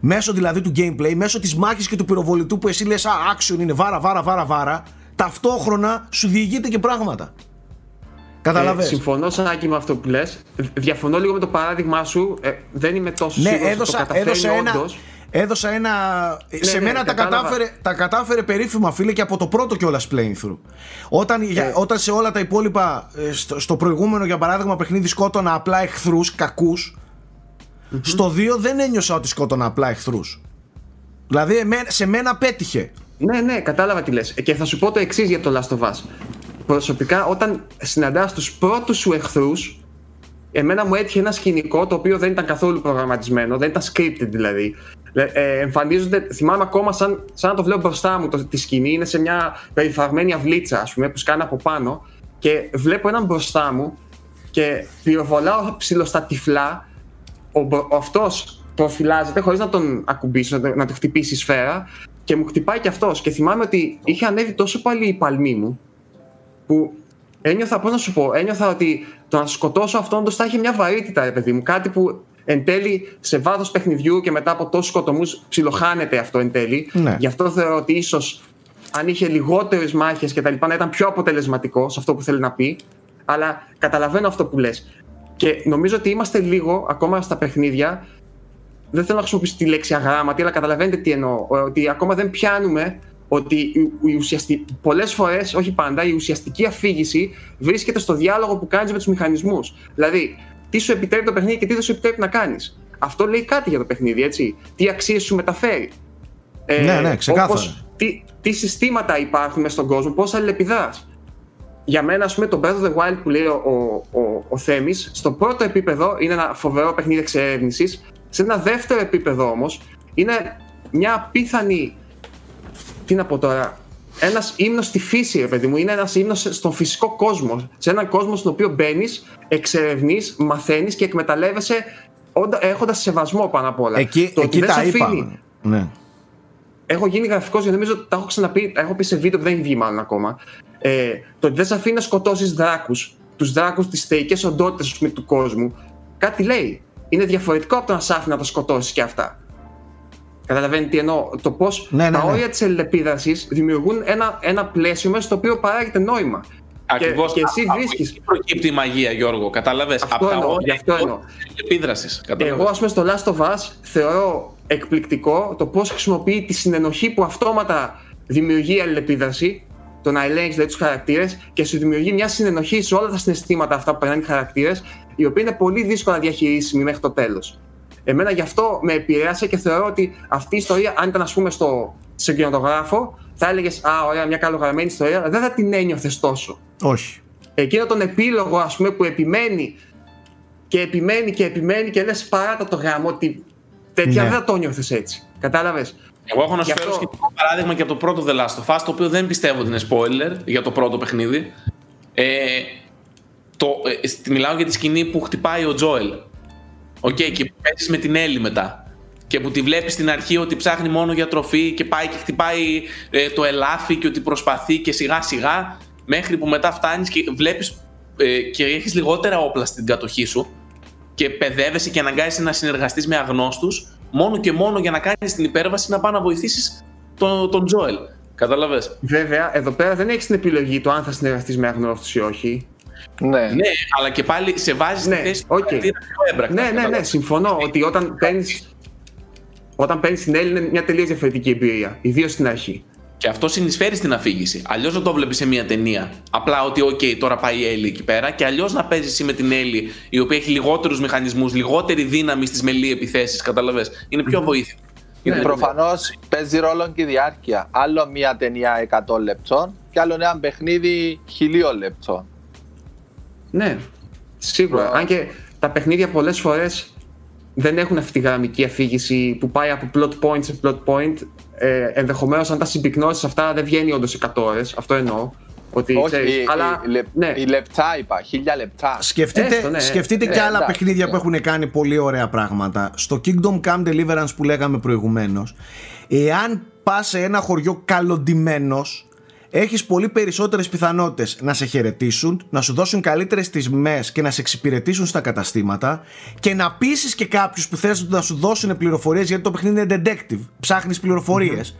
Μέσω δηλαδή του gameplay, μέσω της μάχης και του πυροβολητού που εσύ λες «Α, action είναι βάρα, βάρα, βάρα, βάρα», ταυτόχρονα σου διηγείται και πράγματα. Καταλαβες; Ε, συμφωνώ Σάκη με αυτό που λες. Διαφωνώ λίγο με το παράδειγμά σου. Ε, δεν είμαι τόσο Ναι, σίγουρος ότι έδωσα, το καταφέρνει έδωσα ένα. όντως. Έδωσα ένα. σε ναι, μένα τα κατάλαβα. κατάφερε, τα κατάφερε περίφημα φίλε και από το πρώτο κιόλας playthrough. Όταν, για- Ε. όταν σε όλα τα υπόλοιπα, ε, στο, στο προηγούμενο για παράδειγμα παιχνίδι σκότωνα απλά εχθρούς, κακούς. Στο 2 δεν ένιωσα ότι σκότωνα απλά εχθρούς. Δηλαδή εμέ- σε μένα πέτυχε. Ναι, ναι, κατάλαβα τι λες. Και θα σου πω το εξής για το Last of Us. Προσωπικά, όταν συναντάς τους πρώτους σου εχθρούς, εμένα μου έτυχε ένα σκηνικό το οποίο δεν ήταν καθόλου προγραμματισμένο, δεν ήταν scripted δηλαδή. Ε, ε, εμφανίζονται, θυμάμαι ακόμα σαν, σαν να το βλέπω μπροστά μου το, τη σκηνή, είναι σε μια περιφραγμένη αυλίτσα, ας πούμε, που σκάνε από πάνω και βλέπω έναν μπροστά μου και πυροβολάω ψιλο στα τυφλά. Ο, μπρο- ο αυτός προφυλάζεται χωρίς να τον ακουμπήσω, να, τον- να του χτυπήσει η σφαίρα και μου χτυπάει και αυτός. Και θυμάμαι ότι είχε ανέβει τόσο πάλι οι παλμοί μου που ένιωθα, πώς να σου πω, ένιωθα ότι το να σκοτώσω αυτόν όντως θα είχε μια βαρύτητα, ρε παιδί μου, κάτι που εν τέλει σε βάθος παιχνιδιού και μετά από τόσους σκοτωμούς ψιλοχάνεται αυτό εν τέλει. Ναι. Γι' αυτό θεωρώ ότι ίσως αν είχε λιγότερες μάχες και τα λοιπά να ήταν πιο αποτελεσματικό σε αυτό που θέλει να πει. Αλλά καταλαβαίνω αυτό που λες. Και νομίζω ότι είμαστε λίγο ακόμα στα παιχνίδια. Δεν θέλω να χρησιμοποιήσω τη λέξη αγράμματη, αλλά καταλαβαίνετε τι εννοώ. Ότι ακόμα δεν πιάνουμε ότι η- η ουσιαστική, πολλές φορές, όχι πάντα, η ουσιαστική αφήγηση βρίσκεται στο διάλογο που κάνεις με τους μηχανισμούς. Δηλαδή, τι σου επιτρέπει το παιχνίδι και τι δεν σου επιτρέπει να κάνεις. Αυτό λέει κάτι για το παιχνίδι, έτσι. Τι αξίες σου μεταφέρει. Ε, Ναι, ναι, ξεκάθαρα. όπως τι, τι συστήματα υπάρχουν μες στον κόσμο, πώς αλληλεπιδράς. Για μένα, ας πούμε, το Breath of the Wild που λέει ο, ο, ο, ο Θέμης, στο πρώτο επίπεδο είναι ένα φοβερό παιχνίδι εξερεύνησης. Σε ένα δεύτερο επίπεδο όμως, είναι μια απίθανη τι να πω τώρα, ένας ύμνος στη φύση, ρε παιδί μου. Είναι ένας ύμνος στον φυσικό κόσμο. Σε έναν κόσμο στον οποίο μπαίνεις, εξερευνείς, μαθαίνεις και εκμεταλλεύεσαι έχοντας σεβασμό πάνω απ' όλα. Εκεί, Το ότι εκεί δεν τα σε είπα. αφήνει- Ναι. Έχω γίνει γραφικός γιατί νομίζω ότι τα έχω ξαναπεί, τα έχω πει σε βίντεο που δεν έχει βγει μάλλον ακόμα. Ε, το ότι δεν σε αφήνει να σκοτώσεις δράκους, τους δράκους, τις θεϊκές οντότητες του κόσμου, κάτι λέει. Είναι διαφορετικό από το να σ' άφηνει να τα σκοτώσεις και αυτά. Καταλαβαίνετε τι εννοώ. Το πώς Ναι, ναι, τα ναι. όρια της αλληλεπίδραση δημιουργούν ένα, ένα πλαίσιο μέσα στο οποίο παράγεται νόημα. Ακριβώς. και εσύ βρίσκεις- προκύπτει η μαγεία, Γιώργο. Κατάλαβες. Αυτό εννοώ, γι' αυτό εννοώ. Επίδραση. Εγώ, ας πούμε, στο Last of Us θεωρώ εκπληκτικό το πώς χρησιμοποιεί τη συνενοχή που αυτόματα δημιουργεί η αλληλεπίδραση, το να ελέγξει δηλαδή, τους χαρακτήρες και σου δημιουργεί μια συνενοχή σε όλα τα συναισθήματα αυτά που περνάνε οι χαρακτήρες, η οποία είναι πολύ δύσκολα διαχειρίσιμη μέχρι το τέλος. Εμένα γι' αυτό με επηρέασε και θεωρώ ότι αυτή η ιστορία, αν ήταν ας πούμε στο, σε κινηματογράφο, θα έλεγες Α, ωραία, μια καλογραμμένη ιστορία, αλλά δεν θα την ένιωθες τόσο Όχι. εκείνο τον επίλογο ας πούμε που επιμένει και επιμένει και επιμένει και λες παράτα το γάμο ότι τέτοια Ναι. δεν θα το νιώθεις έτσι. Κατάλαβες; Εγώ έχω να σου Γι' φέρω αυτό- σχετικό παράδειγμα και από το πρώτο The Last of Us, το οποίο δεν πιστεύω ότι είναι spoiler για το πρώτο παιχνίδι. Ε, το, ε, στη- μιλάω για τη σκηνή που χτυπάει ο Τζόελ. Οκ, και που παίζεις με την Έλλη μετά. Και που τη βλέπεις στην αρχή ότι ψάχνει μόνο για τροφή και πάει και χτυπάει ε, το ελάφι και ότι προσπαθεί και σιγά σιγά μέχρι που μετά φτάνεις και βλέπεις ε, και έχεις λιγότερα όπλα στην κατοχή σου και παιδεύεσαι και αναγκάζεσαι να συνεργαστείς με αγνώστους μόνο και μόνο για να κάνεις την υπέρβαση να πάει να βοηθήσεις τον, τον Τζόελ. Κατάλαβες; Βέβαια, εδώ πέρα δεν έχεις την επιλογή το αν θα συνεργαστείς με αγνώστους ή όχι. Ναι. Ναι, αλλά και πάλι σε βάζεις Ναι, στη θέση οκ. του χαρακτήρα πιο έμπρακτα. Ναι, ναι, ναι, κατάλαβες. συμφωνώ ότι όταν παίρνεις όταν παίρνεις την Έλλη είναι μια τελείως διαφορετική εμπειρία, ιδίως στην αρχή. Και αυτό συνεισφέρει στην αφήγηση. Αλλιώς δεν το βλέπεις σε μια ταινία. Απλά ότι, OK, τώρα πάει η Έλλη εκεί πέρα. Και αλλιώς να παίζεις εσύ με την Έλλη, η οποία έχει λιγότερους μηχανισμούς, λιγότερη δύναμη στις melee επιθέσεις. Καταλαβέ. Είναι πιο βοήθεια. Ναι, Είναι Προφανώς παίζει ρόλο και η διάρκεια. Άλλο μια ταινία 100 λεπτών και άλλο ένα παιχνίδι χιλίων λεπτών. Ναι, σίγουρα. Μπράβο. Αν και τα παιχνίδια πολλές φορές δεν έχουν αυτή τη γραμμική αφήγηση που πάει από plot point σε plot point. Ε, ενδεχομένως αν τα συμπυκνώσεις αυτά δεν βγαίνει όντως 100 ώρες. Αυτό εννοώ. Ότι, Όχι, ξέρεις, η, αλλά, η, λεπ- ναι, η λεπτά είπα, χίλια λεπτά. Σκεφτείτε, Έστω, ναι. σκεφτείτε Ναι, και άλλα εντάξει, παιχνίδια που ναι. έχουν κάνει πολύ ωραία πράγματα. Στο Kingdom Come Deliverance που λέγαμε προηγουμένως, εάν πας σε ένα χωριό καλοντημένος, έχεις πολύ περισσότερες πιθανότητες να σε χαιρετήσουν, να σου δώσουν καλύτερες τιμές και να σε εξυπηρετήσουν στα καταστήματα και να πείσεις και κάποιους που θες να σου δώσουν πληροφορίες γιατί το παιχνίδι είναι detective, ψάχνεις πληροφορίες.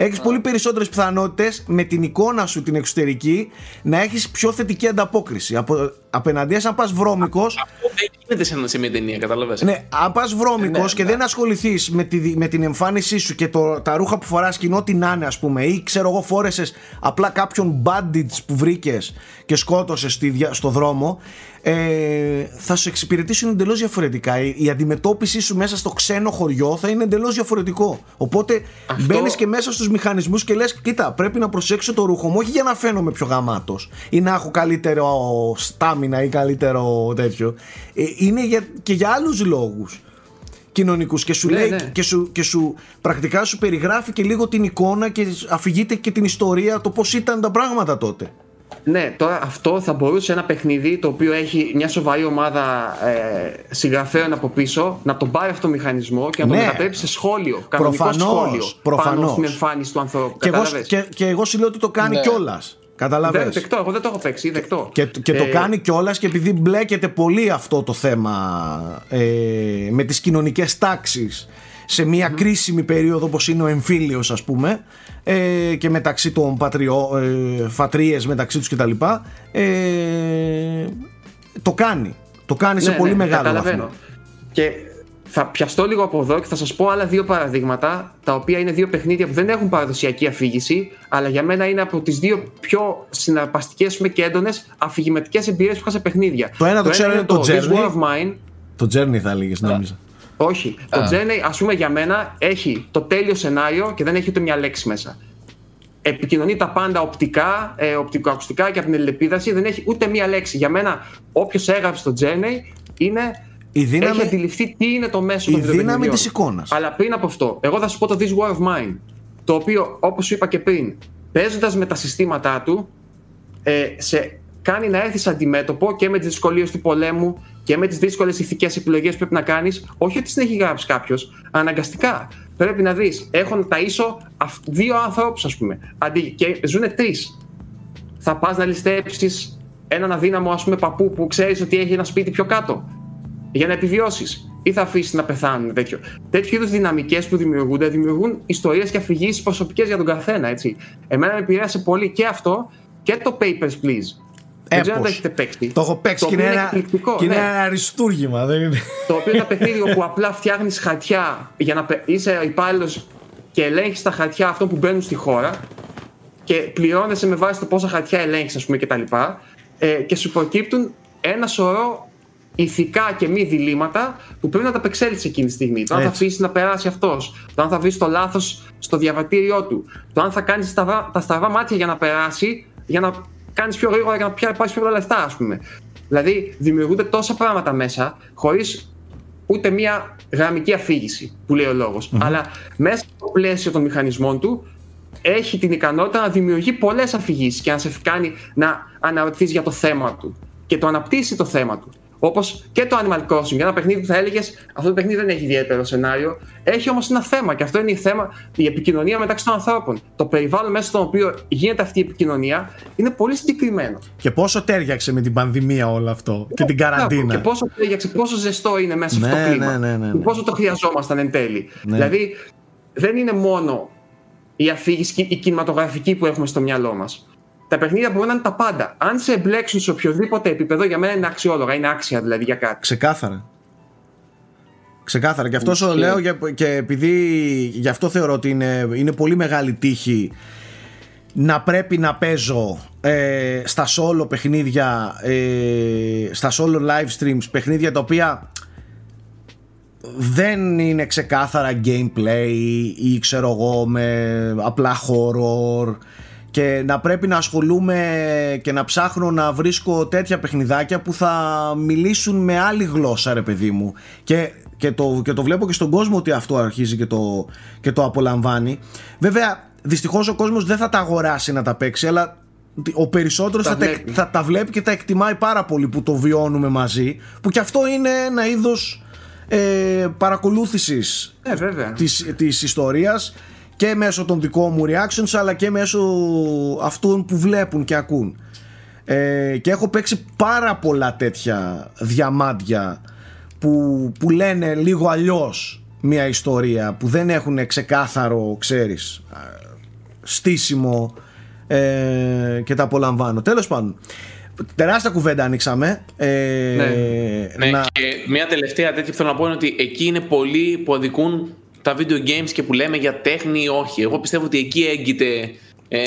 Έχεις πολύ περισσότερες πιθανότητες με την εικόνα σου την εξωτερική να έχεις πιο θετική ανταπόκριση. Από, απέναντίας αν πας βρώμικος. Αυτό δεν γίνεται σε, σε μια ταινία, κατάλαβε. Ναι, αν πας βρώμικος Ναι, και ναι. δεν ασχοληθείς με, τη, με την εμφάνισή σου και το, τα ρούχα που φοράς και ό,τι να είναι, ας πούμε, ή ξέρω εγώ, φόρεσες απλά κάποιον bandits που βρήκες και σκότωσες στο δρόμο, ε, θα σου εξυπηρετήσουν εντελώς διαφορετικά. Η, η αντιμετώπιση σου μέσα στο ξένο χωριό θα είναι εντελώς διαφορετικό. Οπότε Αυτό- μπαίνεις και μέσα στους μηχανισμούς και λες: Κοίτα, πρέπει να προσέξω το ρούχο μου, όχι για να φαίνομαι πιο γαμάτος ή να έχω καλύτερο στάμινα ή καλύτερο τέτοιο. Ε, είναι για, και για άλλους λόγους κοινωνικούς και σου Ναι, λέει ναι. και, σου, και σου πρακτικά σου περιγράφει και λίγο την εικόνα και αφηγείται και την ιστορία το πως ήταν τα πράγματα τότε. Ναι, τώρα αυτό θα μπορούσε ένα παιχνίδι το οποίο έχει μια σοβαρή ομάδα ε, συγγραφέων από πίσω να τον πάρει αυτό το μηχανισμό και να Ναι. το μετατρέψει σε σχόλιο. Κανονικό Προφανώς, σχόλιο. προφανώς. Πάνω στην εμφάνιση του ανθρώπου. Και εγώ, Κατάλαβες; και, και εγώ σου λέω ότι το κάνει Ναι. κιόλας. Καταλαβες; Δεν, δεκτό, εγώ δεν το έχω παίξει, δεκτό. Και, και το Ε, κάνει κιόλας και επειδή μπλέκεται πολύ αυτό το θέμα ε, με τις κοινωνικές τάξεις σε μια κρίσιμη περίοδο όπως είναι ο εμφύλιος ας πούμε ε, και μεταξύ των πατριώ, ε, φατρίες μεταξύ τους κτλ ε, το κάνει το κάνει σε ναι, πολύ ναι, μεγάλο καταλαβαίνω. βαθμό Και θα πιαστώ λίγο από εδώ και θα σας πω άλλα δύο παραδείγματα τα οποία είναι δύο παιχνίδια που δεν έχουν παραδοσιακή αφήγηση αλλά για μένα είναι από τις δύο πιο συναρπαστικές πούμε, και έντονες αφηγηματικές εμπειρίες που είχα σε παιχνίδια. Το ένα το ξέρω είναι το This Journey. War of Mine το Journey θα έλεγες νόμιζα όχι. Το Journey, ας πούμε, για μένα έχει το τέλειο σενάριο και δεν έχει ούτε μια λέξη μέσα. Επικοινωνεί τα πάντα οπτικά, ε, οπτικοακουστικά και από την ελεπίδραση. Δεν έχει ούτε μια λέξη. Για μένα, όποιος έγραψε το Journey είναι. Η δύναμη- έχει αντιληφθεί τι είναι το μέσο η των δύναμη βιντεοπαιχνιδιών. της εικόνας. Αλλά πριν από αυτό, εγώ θα σου πω το This War of Mine. Το οποίο, όπως σου είπα και πριν, παίζοντας με τα συστήματά του, ε, σε κάνει να έρθεις αντιμέτωπο και με τις δυσκολίες του πολέμου και με τις δύσκολες ηθικές επιλογές που πρέπει να κάνεις. Όχι ότι τι έχει γράψεις κάποιος. Αναγκαστικά πρέπει να δεις. Έχουν ταΐσω αυ- δύο ανθρώπου, ας πούμε. Αντί, και ζουν τρεις. Θα πας να ληστέψεις έναν αδύναμο, ας πούμε, παππού που ξέρεις ότι έχει ένα σπίτι πιο κάτω. Για να επιβιώσεις. Ή θα αφήσεις να πεθάνουν τέτοιο. Τέτοιου είδους δυναμικές που δημιουργούνται δημιουργούν ιστορίες και αφηγήσεις προσωπικές για τον καθένα. Έτσι. Εμένα με επηρέασε πολύ και αυτό και το Papers, Please. Δεν ξέρω αν το Έπος. έχετε παίξει. το έχω παίξει Το και είναι οποίο ένα, εκπληκτικό. και είναι ναι. ένα αριστούργημα δεν είναι. Το οποίο είναι ένα παιχνίδι όπου απλά φτιάχνεις χαρτιά για να πε- είσαι υπάλληλος και ελέγχεις τα χαρτιά αυτών που μπαίνουν στη χώρα και πληρώνεσαι με βάση το πόσα χαρτιά ελέγχεις, ας πούμε, κτλ. Ε, και σου προκύπτουν ένα σωρό ηθικά και μη διλήμματα που πρέπει να τα απεξέλθεις εκείνη τη στιγμή. Το αν θα Έτσι. αφήσεις να περάσει αυτός, το αν θα βρεις το λάθος στο διαβατήριό του, το αν θα κάνεις τα στραβά μάτια για να περάσει, για να κάνεις πιο γρήγορα για να πια- πάρει πιο πολλά λεφτά, ας πούμε. Δηλαδή, δημιουργούνται τόσα πράγματα μέσα, χωρίς ούτε μία γραμμική αφήγηση που λέει ο λογο Αλλά μέσα στο πλαίσιο των μηχανισμών του έχει την ικανότητα να δημιουργεί πολλές αφηγήσεις και να σε κάνει να αναρωτηθείς για το θέμα του και το αναπτύσσει το θέμα του. Όπως και το Animal Crossing, ένα παιχνίδι που θα έλεγες αυτό το παιχνίδι δεν έχει ιδιαίτερο σενάριο. Έχει όμως ένα θέμα και αυτό είναι η, θέμα, η επικοινωνία μεταξύ των ανθρώπων. Το περιβάλλον μέσα στο οποίο γίνεται αυτή η επικοινωνία είναι πολύ συγκεκριμένο. Και πόσο τέριαξε με την πανδημία όλο αυτό και την Μπράβο, καραντίνα. Και πόσο, τέριαξε, πόσο ζεστό είναι μέσα σε αυτό Ναι, το κλίμα. ναι, ναι, ναι, Και ναι. πόσο το χρειαζόμασταν εν τέλει. Ναι. Δηλαδή, δεν είναι μόνο η αφήγηση, η κινηματογραφική που έχουμε στο μυαλό μας. Τα παιχνίδια μπορούν να είναι τα πάντα. Αν σε εμπλέξουν σε οποιοδήποτε επίπεδο, για μένα είναι αξιόλογα, είναι άξια δηλαδή για κάτι. Ξεκάθαρα. Ξεκάθαρα. Και αυτό σου Ισχύει. λέω για- και επειδή γι' αυτό θεωρώ ότι είναι, είναι πολύ μεγάλη τύχη να πρέπει να παίζω ε, στα solo παιχνίδια, ε, στα solo live streams, παιχνίδια τα οποία δεν είναι ξεκάθαρα gameplay ή ξέρω εγώ με απλά horror και να πρέπει να ασχολούμαι και να ψάχνω να βρίσκω τέτοια παιχνιδάκια που θα μιλήσουν με άλλη γλώσσα ρε παιδί μου και, και, το, και το βλέπω και στον κόσμο ότι αυτό αρχίζει και το, και το απολαμβάνει βέβαια δυστυχώς ο κόσμος δεν θα τα αγοράσει να τα παίξει αλλά ο περισσότερος Τα θα, τα, βλέπει. θα τα βλέπει και τα εκτιμάει πάρα πολύ που το βιώνουμε μαζί που και αυτό είναι ένα είδος ε, παρακολούθησης Ε, βέβαια. της, της ιστορίας και μέσω των δικών μου reactions αλλά και μέσω αυτών που βλέπουν και ακούν ε, και έχω παίξει πάρα πολλά τέτοια διαμάντια που, που λένε λίγο αλλιώς μια ιστορία που δεν έχουν ξεκάθαρο ξέρεις στήσιμο ε, και τα απολαμβάνω. Τέλος πάντων, τεράστια κουβέντα ανοίξαμε. Ε, Ναι, να- και μια τελευταία τέτοια που θέλω να πω είναι ότι εκεί είναι πολλοί που αδικούν τα video games και που λέμε για τέχνη ή όχι. Εγώ πιστεύω ότι εκεί έγκυται. Ε,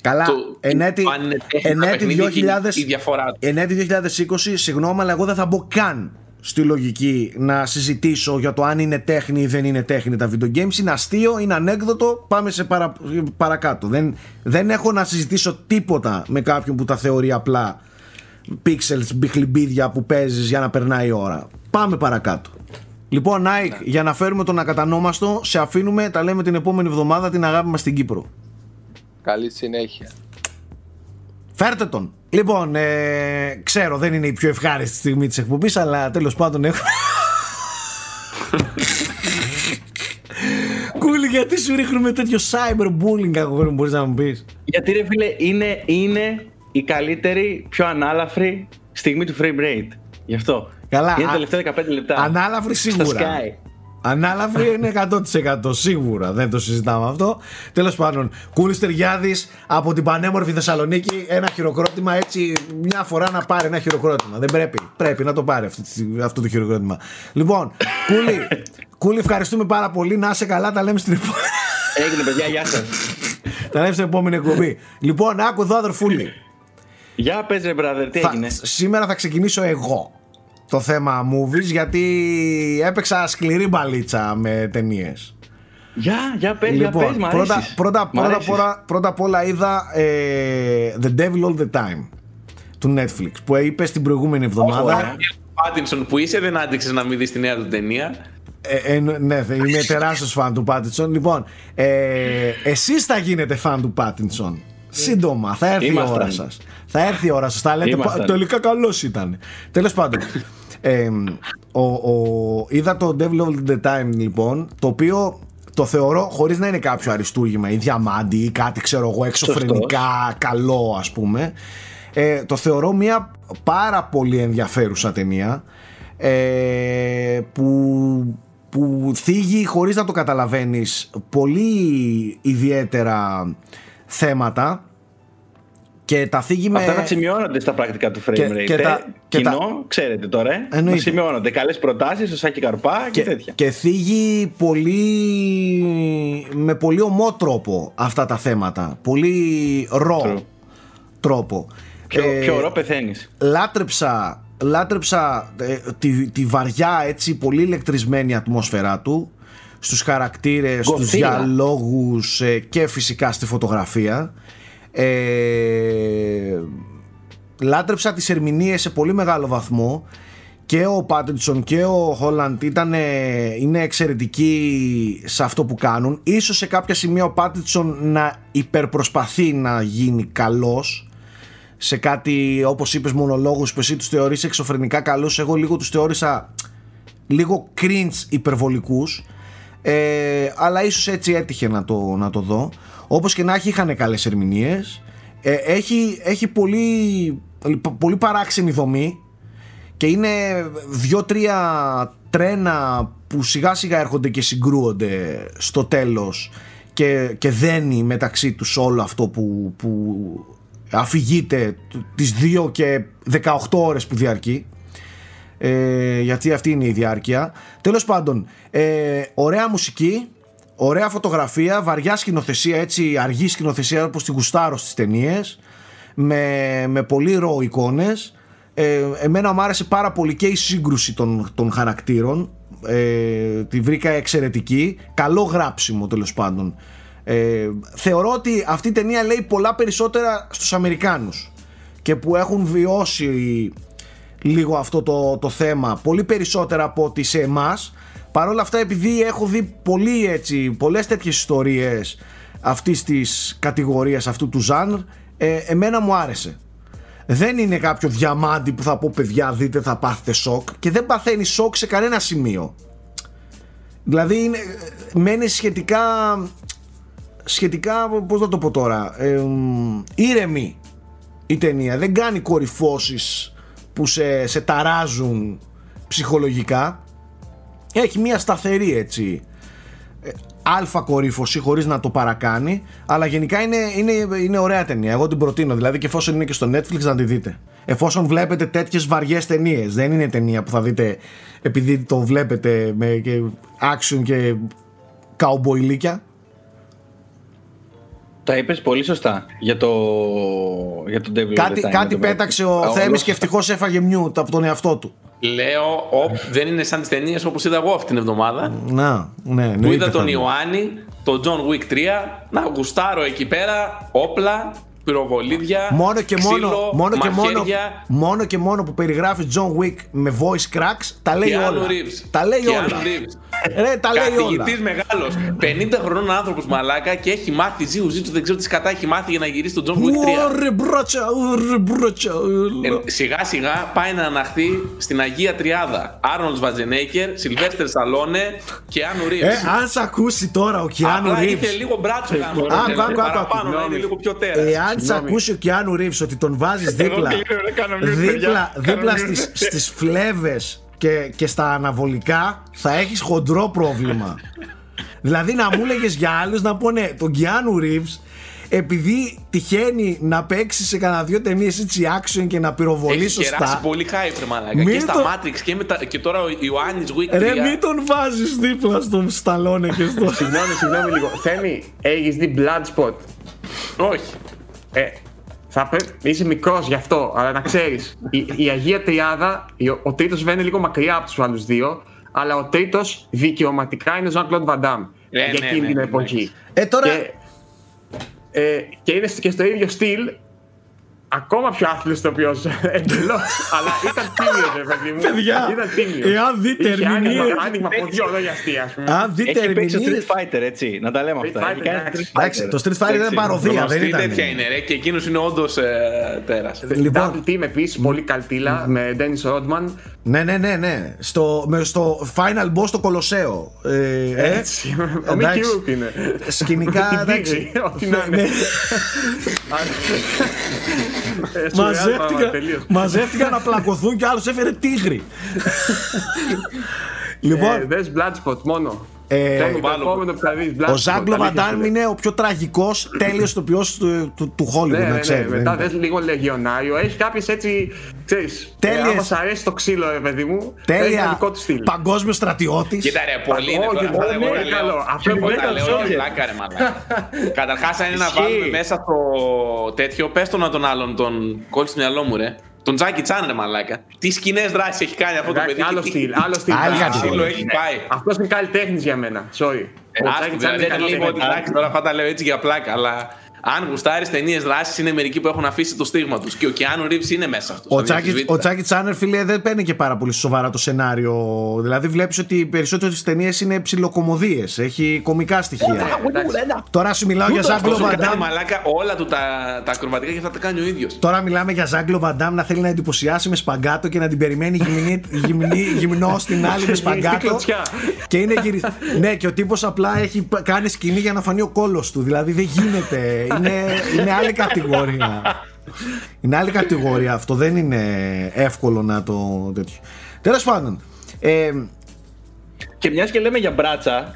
Καλά, το, εν έτη, αν είναι τέχνη εν ένα έτη παιχνίδι και 2000, η διαφορά του. εν έτη 2020, συγγνώμη, αλλά εγώ δεν θα μπω καν στη λογική να συζητήσω για το αν είναι τέχνη ή δεν είναι τέχνη τα video games. Είναι αστείο, είναι ανέκδοτο, πάμε σε παρα, παρακάτω. Δεν, δεν έχω να συζητήσω τίποτα με κάποιον που τα θεωρεί απλά pixels, μπιχλιμπίδια που παίζεις για να περνάει η ώρα. Πάμε παρακάτω. Λοιπόν, Nike, για να φέρουμε τον ακατανόμαστο, σε αφήνουμε, τα λέμε την επόμενη εβδομάδα, την αγάπη μας στην Κύπρο. Καλή συνέχεια. Φέρτε τον. Λοιπόν, ε, ξέρω δεν είναι η πιο ευχάριστη στιγμή της εκπομπής, αλλά τέλος πάντων έχω... Κούλι, γιατί σου ρίχνουμε τέτοιο cyberbullying αγόρι μου, μπορείς να μου πεις; Γιατί ρε φίλε, είναι, είναι η καλύτερη, πιο ανάλαφρη στιγμή του frame rate. Γι' αυτό. Καλά, Είναι α- τα τελευταία 15 λεπτά. Ανάλαφρη Στα σίγουρα. Sky. Ανάλαφρη είναι 100% σίγουρα, δεν το συζητάμε αυτό. Τέλος πάντων, Κούλης Τεργιάδης από την πανέμορφη Θεσσαλονίκη, ένα χειροκρότημα έτσι, μια φορά να πάρει ένα χειροκρότημα. Δεν πρέπει, πρέπει να το πάρει αυτό, αυτό το χειροκρότημα. Λοιπόν, Κούλη, Κούλη, ευχαριστούμε πάρα πολύ, να είσαι καλά, τα λέμε στην επόμενη. Έγινε παιδιά, γεια σας. τα λέμε στην επόμενη εκπομπή. Λοιπόν, άκου εδώ αδερφούλη. Γεια πες ρε brother, τι Θα- έγινε; σήμερα θα ξεκινήσω εγώ το θέμα movies γιατί έπαιξα σκληρή μπαλίτσα με ταινίες. Γεια, για πες, για πες, μ' Λοιπόν, πρώτα, αρέσεις. πρώτα, Μ' πρώτα, αρέσεις. πρώτα, πρώτα απ' όλα είδα ε, The Devil All The Time του Netflix που είπε στην προηγούμενη εβδομάδα. Ωραία. Πάτινσον που είσαι, δεν άντεξες να μην δεις τη νέα του ταινία. Ε, ε, ναι, θε- είμαι τεράστιος φαν του Πάτινσον. Λοιπόν, ε, εσείς θα γίνετε φαν του Πάτινσον. Σύντομα, θα έρθει η Ήμασταν. ώρα σας. Θα έρθει η ώρα σας. Θα λέτε, Ήμασταν. «Πα- τελικά καλός ήταν. Τέλος πάντων, ε, ο, ο, είδα το Devil All The Time λοιπόν, το οποίο το θεωρώ χωρίς να είναι κάποιο αριστούργημα ή διαμάντι ή κάτι ξέρω εγώ εξωφρενικά καλό ας πούμε. Ε, το θεωρώ μια πάρα πολύ ενδιαφέρουσα ταινία ε, που, που θίγει χωρίς να το καταλαβαίνεις πολύ ιδιαίτερα θέματα και τα θίγει με... Αυτά να σημειώνονται στα πρακτικά του frame Και- rate. και ε. τα- και Κοινό, τα- ξέρετε τώρα, ε. Εννοείται. Να σημειώνονται. Καλές προτάσεις, ο Σάκη Καρπά και, και, τέτοια. και θίγει πολύ με πολύ ομό τρόπο αυτά τα θέματα πολύ ρο True. τρόπο Πιο, Ε, πιο ωραίο πεθαίνεις. λάτρεψα, λάτρεψα ε, τη, τη βαριά έτσι πολύ ηλεκτρισμένη ατμόσφαιρά του στους χαρακτήρες, στους Γκοθίλα. διαλόγους ε, και φυσικά στη φωτογραφία ε, λάτρεψα τις ερμηνείες σε πολύ μεγάλο βαθμό και ο Πάτινσον και ο Χόλαντ ήταν, είναι εξαιρετικοί σε αυτό που κάνουν. Ίσως σε κάποια σημεία ο Πάτινσον να υπερπροσπαθεί να γίνει καλός σε κάτι όπως είπες μονολόγους που εσύ τους θεωρείς εξωφρενικά καλούς. Εγώ λίγο τους θεώρησα λίγο cringe υπερβολικούς. Ε, αλλά ίσως έτσι έτυχε να το, να το δω όπως και να έχει είχαν καλές ερμηνείες. Ε, έχει, έχει πολύ, πολύ παράξενη δομή και είναι δύο-τρία τρένα που σιγά σιγά έρχονται και συγκρούονται στο τέλος και, και δένει μεταξύ τους όλο αυτό που, που αφηγείται τις 2 και 18 ώρες που διαρκεί. Ε, γιατί αυτή είναι η διάρκεια. Τέλος πάντων ε, ωραία μουσική ωραία φωτογραφία βαριά σκηνοθεσία έτσι αργή σκηνοθεσία όπως τη γουστάρω στις ταινίες με, με πολύ ρο εικόνες. Ε, εμένα μου άρεσε πάρα πολύ και η σύγκρουση των, των χαρακτήρων. Ε, τη βρήκα εξαιρετική. Καλό γράψιμο τέλος πάντων. Ε, θεωρώ ότι αυτή η ταινία λέει πολλά περισσότερα στους Αμερικάνους και που έχουν βιώσει λίγο αυτό το, το θέμα πολύ περισσότερα από ότι σε εμάς Παρ' όλα αυτά επειδή έχω δει πολύ έτσι, πολλές τέτοιες ιστορίες αυτής της κατηγορίας αυτού του ζάνρ ε, εμένα μου άρεσε. Δεν είναι κάποιο διαμάντι που θα πω παιδιά δείτε θα πάθετε σοκ και δεν παθαίνει σοκ σε κανένα σημείο. Δηλαδή είναι, μένει σχετικά σχετικά πώς να το πω τώρα ε, ήρεμη η ταινία. Δεν κάνει κορυφώσεις που σε, σε ταράζουν ψυχολογικά έχει μια σταθερή έτσι ε, αλφα κορύφωση χωρίς να το παρακάνει αλλά γενικά είναι, είναι, είναι ωραία ταινία. Εγώ την προτείνω. Δηλαδή και εφόσον είναι και στο Netflix να τη δείτε. Εφόσον βλέπετε τέτοιες βαριές ταινίες. δεν είναι ταινία που θα δείτε επειδή το βλέπετε με και action και καουμποϊλίκια Τα είπες πολύ σωστά για το, για το Devil κάτι, All the Time, κάτι το πέταξε ο Α, Θέμης όλο- και ευτυχώς έφαγε μιούτ από τον εαυτό του Λέω, οπ, δεν είναι σαν τις ταινίες όπως είδα εγώ αυτή την εβδομάδα. να, ναι, Που εννοείται είδα θα τον είναι. Ιωάννη, τον John Wick 3, να γουστάρω εκεί πέρα όπλα, πυροβολίδια, Μόνο και μόνο, ξύλο, μόνο, και μόνο, μαχαίρια μόνο και μόνο που περιγράφει John Wick με voice cracks τα λέει και όλα. Keanu Reeves. Τα λέει Keanu όλα. Reeves. Ρε, τα λέει όλα. Καθηγητής μεγάλος. 50 χρονών άνθρωπος μαλάκα και έχει μάθει ζύου ζήτου. Δεν ξέρω τι σκατά έχει μάθει για να γυρίσει τον John Wick 3. Ωρε μπράτσα, ωρε μπράτσα. Ε, σιγά σιγά πάει να αναχθεί στην Αγία Τριάδα. Άρνολ Βατζενέικερ, Σιλβέστερ Σταλόνε και Άνου Ε, Ρίβς. αν σ' ακούσει τώρα ο Κιάνου Απλά είχε Ρίβς λίγο μπράτσο κάνω. άκου, άκου, άκου. Παραπάνω να είναι λίγο πιο τέρας. Εάν σ' ακούσει ο Κιάνου Ρίβς ότι τον βάζεις δίπλα κλείνω, ρε, κάνω mute, δίπλα, παιδιά. δίπλα Κάνω στις, mute. στις φλέβες και, και στα αναβολικά θα έχεις χοντρό πρόβλημα δηλαδή να μου έλεγες για άλλους να πούνε τον Κιάνου Ρίβς επειδή τυχαίνει να παίξει σε κανένα δύο ταινίες έτσι action και να πυροβολεί Έχεις κεράσει σωστά πολύ hype, ρε μαλάκα. Μην Και στα το- Matrix και, με τα- και τώρα ο Ιωάννης Wick 3. Ρε μην τον βάζεις δίπλα στον Σταλόνε και στο... Συγγνώμη, συγγνώμη λίγο. Θέμη, έχεις δει Bloodspot; Όχι. Ε, θα πρέπει, είσαι μικρός γι' αυτό, αλλά να ξέρεις. Η, η Αγία Τριάδα, η- ο, ο τρίτος βέβαια είναι λίγο μακριά από τους άλλου δύο, αλλά ο τρίτος δικαιωματικά είναι ο Jean Claude Van Damme. Ναι, για ναι, εκείνη ναι, την ναι, εποχή. Ε, τώρα- Και, ε, και είναι και στο ίδιο στυλ. Ακόμα πιο άθλιος το οποίος εντελώ. αλλά ήταν τίμιος, ρε παιδί μου. Παιδιά, ήταν τίμιος. εάν δείτε Είχε άνοιγμα, ερμηνείες- άνοιγμα ποδιών, όχι αστεία, ας πούμε. Αν δείτε Έχει παίξει το ερμηνείες Street Fighter, έτσι. Να τα λέμε αυτά. Fighter, Έχει κάνει εντάξει. Street Εντάξει, Fighter. το Street Fighter ήταν παροδία, δεν Γνωστή ήταν. τέτοια είναι, ρε. Και εκείνος είναι όντως ε, τέρας. Λοιπόν. Double Team επίσης, πολύ καλτήλα με Dennis Rodman. Ναι, ναι, ναι, ναι. Στο, με, στο Final Boss στο Κολοσσέο. Ε, ε, Έτσι. Ο εντάξει. Mickey Rourke είναι. Σκηνικά, Την εντάξει. τίγρη, ό,τι να Ναι, είναι. Ε, σουρεάλ πράγμα, μαζεύτηκαν, τελείως. μαζεύτηκαν να πλακωθούν και άλλος έφερε τίγρη. λοιπόν, Ε, Δες Bloodspot μόνο. Ε, Θέλει το βάλω. επόμενο που θα δεις ο Bloodspot, Ζάγκλο αλήθεια σου Βαντάν λέω. είναι ο πιο τραγικός τέλειος τοπιός του, του, του Hollywood, Ναι, να ναι, ναι. ξέρεις. Μετά δεν δες λίγο Λεγιονάριο. Έχει κάποιες έτσι, ξέρεις, Τέλειες. ε, άμα σ' αρέσει το ξύλο, ρε παιδί μου, έχει ένα Τέλεια δικό του στυλ. παγκόσμιος στρατιώτης. Κοίτα ρε, πολύ είναι Όχι, τώρα. πολύ, αυτά εγώ πολύ τα καλό. λέω. Αυτό είναι Εγώ πολύ τα καλό. λέω Soldier. πλάκα ρε μαλάκα. Καταρχάς αν είναι να Ισχύει. βάλουμε μέσα το τέτοιο, πες τον να τον άλλον, τον κόλλησε στο μυαλό μου ρε. Τον Τζάκι Τσάν ρε μαλάκα. Τι σκηνές δράσεις έχει κάνει αυτό το Εντάξει, παιδί. άλλο και τι- στυλ, άλλο στυλ. Άλλη Τι κατηγορία. ξύλο έχει πάει. Αυτός είναι καλλιτέχνης για μένα, sorry. Ε, Ο άστο, Τζάκι Τσάν δηλαδή, είναι δεν λίγο ότι καλλιτέχνης. εντάξει, τώρα αυτά τα λέω έτσι για πλάκα, αλλά αν γουστάρεις ταινίες δράσης, είναι μερικοί που έχουν αφήσει το στίγμα τους. Και ο Κιάνου Ρίβς είναι μέσα αυτός. Ο Τσάκη, ο Τσάκη Τσάνερ, φίλε, δεν παίρνει και πάρα πολύ σοβαρά το σενάριο. Δηλαδή, βλέπεις ότι οι περισσότερες ταινίες είναι ψιλοκομωδίες. Έχει κομικά στοιχεία. Τώρα σου μιλάω για Ζάγκλο Αυτό κάνει Βαντάμ. μαλάκα όλα του τα, τα ακροβατικά και αυτά τα κάνει ο ίδιος. Τώρα μιλάμε για Ζάγκλο Βαντάμ να θέλει να εντυπωσιάσει με σπαγκάτο και να την περιμένει γυμνή, γυμνή, γυμνό στην άλλη με σπαγκάτο. κλωτσιά. και είναι γυρι... ναι, και ο τύπος απλά έχει π- κάνει σκηνή για να φανεί ο κόλος του. Δηλαδή δεν γίνεται. Είναι, είναι άλλη κατηγορία. Είναι άλλη κατηγορία αυτό. Δεν είναι εύκολο να το τέτοιο. Τέλος πάντων. Ε, Και μιας και λέμε για μπράτσα,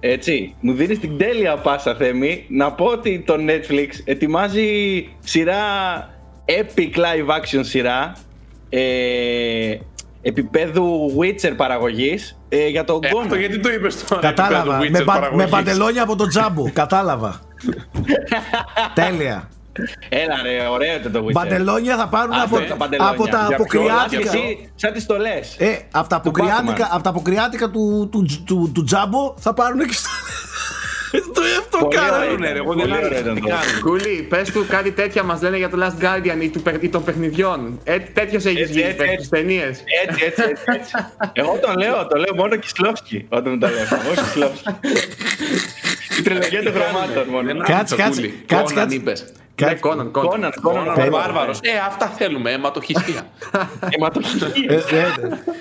έτσι, μου δίνεις την τέλεια πάσα θέμη να πω ότι το Netflix ετοιμάζει σειρά epic live action σειρά ε, επίπεδου Witcher παραγωγής ε, για τον Ε, Γκόνα. αυτό γιατί το είπες τώρα. κατάλαβα. επίπεδο με, Witcher πα- με παραγωγής. παντελόνια από τον τζάμπο. κατάλαβα. Τέλεια. Έλα ρε, ωραίο ήταν το Witcher. Παντελόνια θα πάρουν Αυτό από, είναι τα παντελόνια. από τα Για ποιο, αποκριάτικα. εσύ, σαν τις στολές. Ε, από τα Του αποκριάτικα, Batman. από τα αποκριάτικα του, του, του, του τζάμπο θα πάρουν και στο. το αυτό Πολύ κάρα. ωραίο. Ναι, ρε, εγώ δεν Πολύ ωραίο ξέρω ήταν τι το. κάνουν. Κούλι, πες του κάτι τέτοια μας λένε για το Last Guardian ή, του, παιχ- ή των παιχνιδιών. Ε, τέτοιος έχεις Έτσι, γίνει έτσι, παίκτης έτσι. ταινίες. Έτσι, έτσι, έτσι, έτσι. Εγώ το λέω, το λέω μόνο Κισλόφσκι όταν μου τα λέω. Εγώ Κισλόφσκι. Η τριλογία των χρωμάτων μόνο. Δεν Κάτσε, άκουσα, κάτσε, Κούλη. κάτσε, Κόναν κάτσε. είπες. Ναι, Κάτι- Κόναν, Κόναν. Κόναν, Κόναν, Κόναν, Τέλεια. ο Βάρβαρος. Ε, αυτά θέλουμε, αιματοχιστία. Αιματοχία. Ε, ε,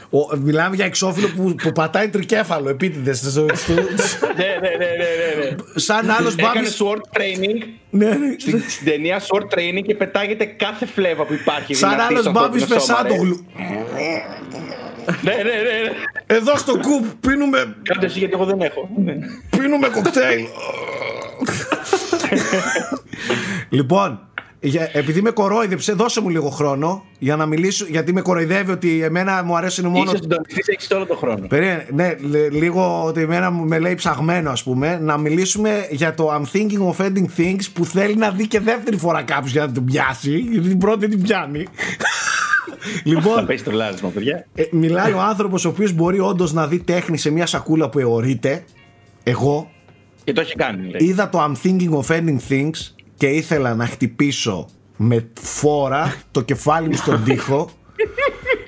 ο- μιλάμε για εξώφυλλο που, που πατάει τρικέφαλο επίτηδες. Ναι, ναι, ναι, ναι, ναι, ναι. σαν άλλος Έκανε μπάμπη. sword training Ναι, ναι. στην, στην ταινία sword training και πετάγεται κάθε φλέβα που υπάρχει. Σαν δυνατή άλλος στο μπάμπης ανθρώπινο σώμα, ρε. Φεσάντογλου. Ναι, ναι, ναι. ναι. Εδώ στο κουπ πίνουμε, Κάντε εσύ γιατί εγώ δεν έχω. πίνουμε κοκτέιλ. λοιπόν, για- επειδή με κορόιδεψε, δώσε μου λίγο χρόνο για να μιλήσω. Γιατί με κοροϊδεύει ότι εμένα μου αρέσουν μόνο. Είσαι συντονιστής, έχεις όλο τον χρόνο. Περίμενε, ναι, λε- λίγο ότι εμένα μου- με λέει ψαγμένο, ας πούμε, να μιλήσουμε για το I'm thinking of ending things που θέλει να δει και δεύτερη φορά κάποιος για να την πιάσει. Γιατί την πρώτη την πιάνει. Θα λοιπόν, πέσει το λάρισμα, παιδιά. ε, μιλάει ο άνθρωπος ο οποίος μπορεί όντως να δει τέχνη σε μια σακούλα που αιωρείται. Εγώ Και το έχει κάνει, λέει. είδα το I'm thinking of ending things και ήθελα να χτυπήσω με φόρα το κεφάλι μου στον τοίχο.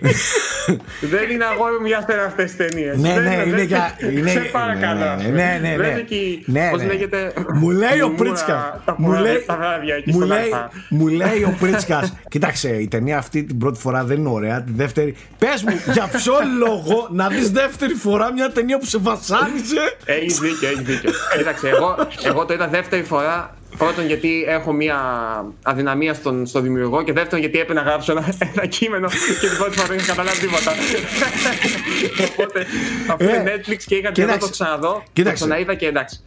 Δεν είναι αγόρι μου για αυτέ αυτές τις ταινίες. Ναι, ναι, είναι για. Είναι... Σε παρακαλώ. Ναι, ναι, ναι. Δεν ναι. είναι εκεί. Ναι, Πώς ναι. λέγεται. Μου λέει ο Λιμούρα, Πρίτσκα. Τα Μου λέει, τα βράδια εκεί μου, στον λέει, Αλφα. μου λέει ο Πρίτσκα. Κοίταξε, η ταινία αυτή την πρώτη φορά δεν είναι ωραία. Τη δεύτερη. Πες μου, για ποιο λόγο να δεις δεύτερη φορά μια ταινία που σε βασάνιζε; Έχεις δίκιο, έχεις δίκιο. Κοίταξε, εγώ, εγώ το είδα δεύτερη φορά. Πρώτον, γιατί έχω μια αδυναμία στον, στο δημιουργό και δεύτερον, γιατί έπρεπε να γράψω ένα, ένα κείμενο και την πρώτη φορά δεν είχα καταλάβει τίποτα. Οπότε, αφού Ε, είναι Netflix και είχα την να κοίταξε, το ξαναδώ, το κοίταξε. ξαναείδα και εντάξει.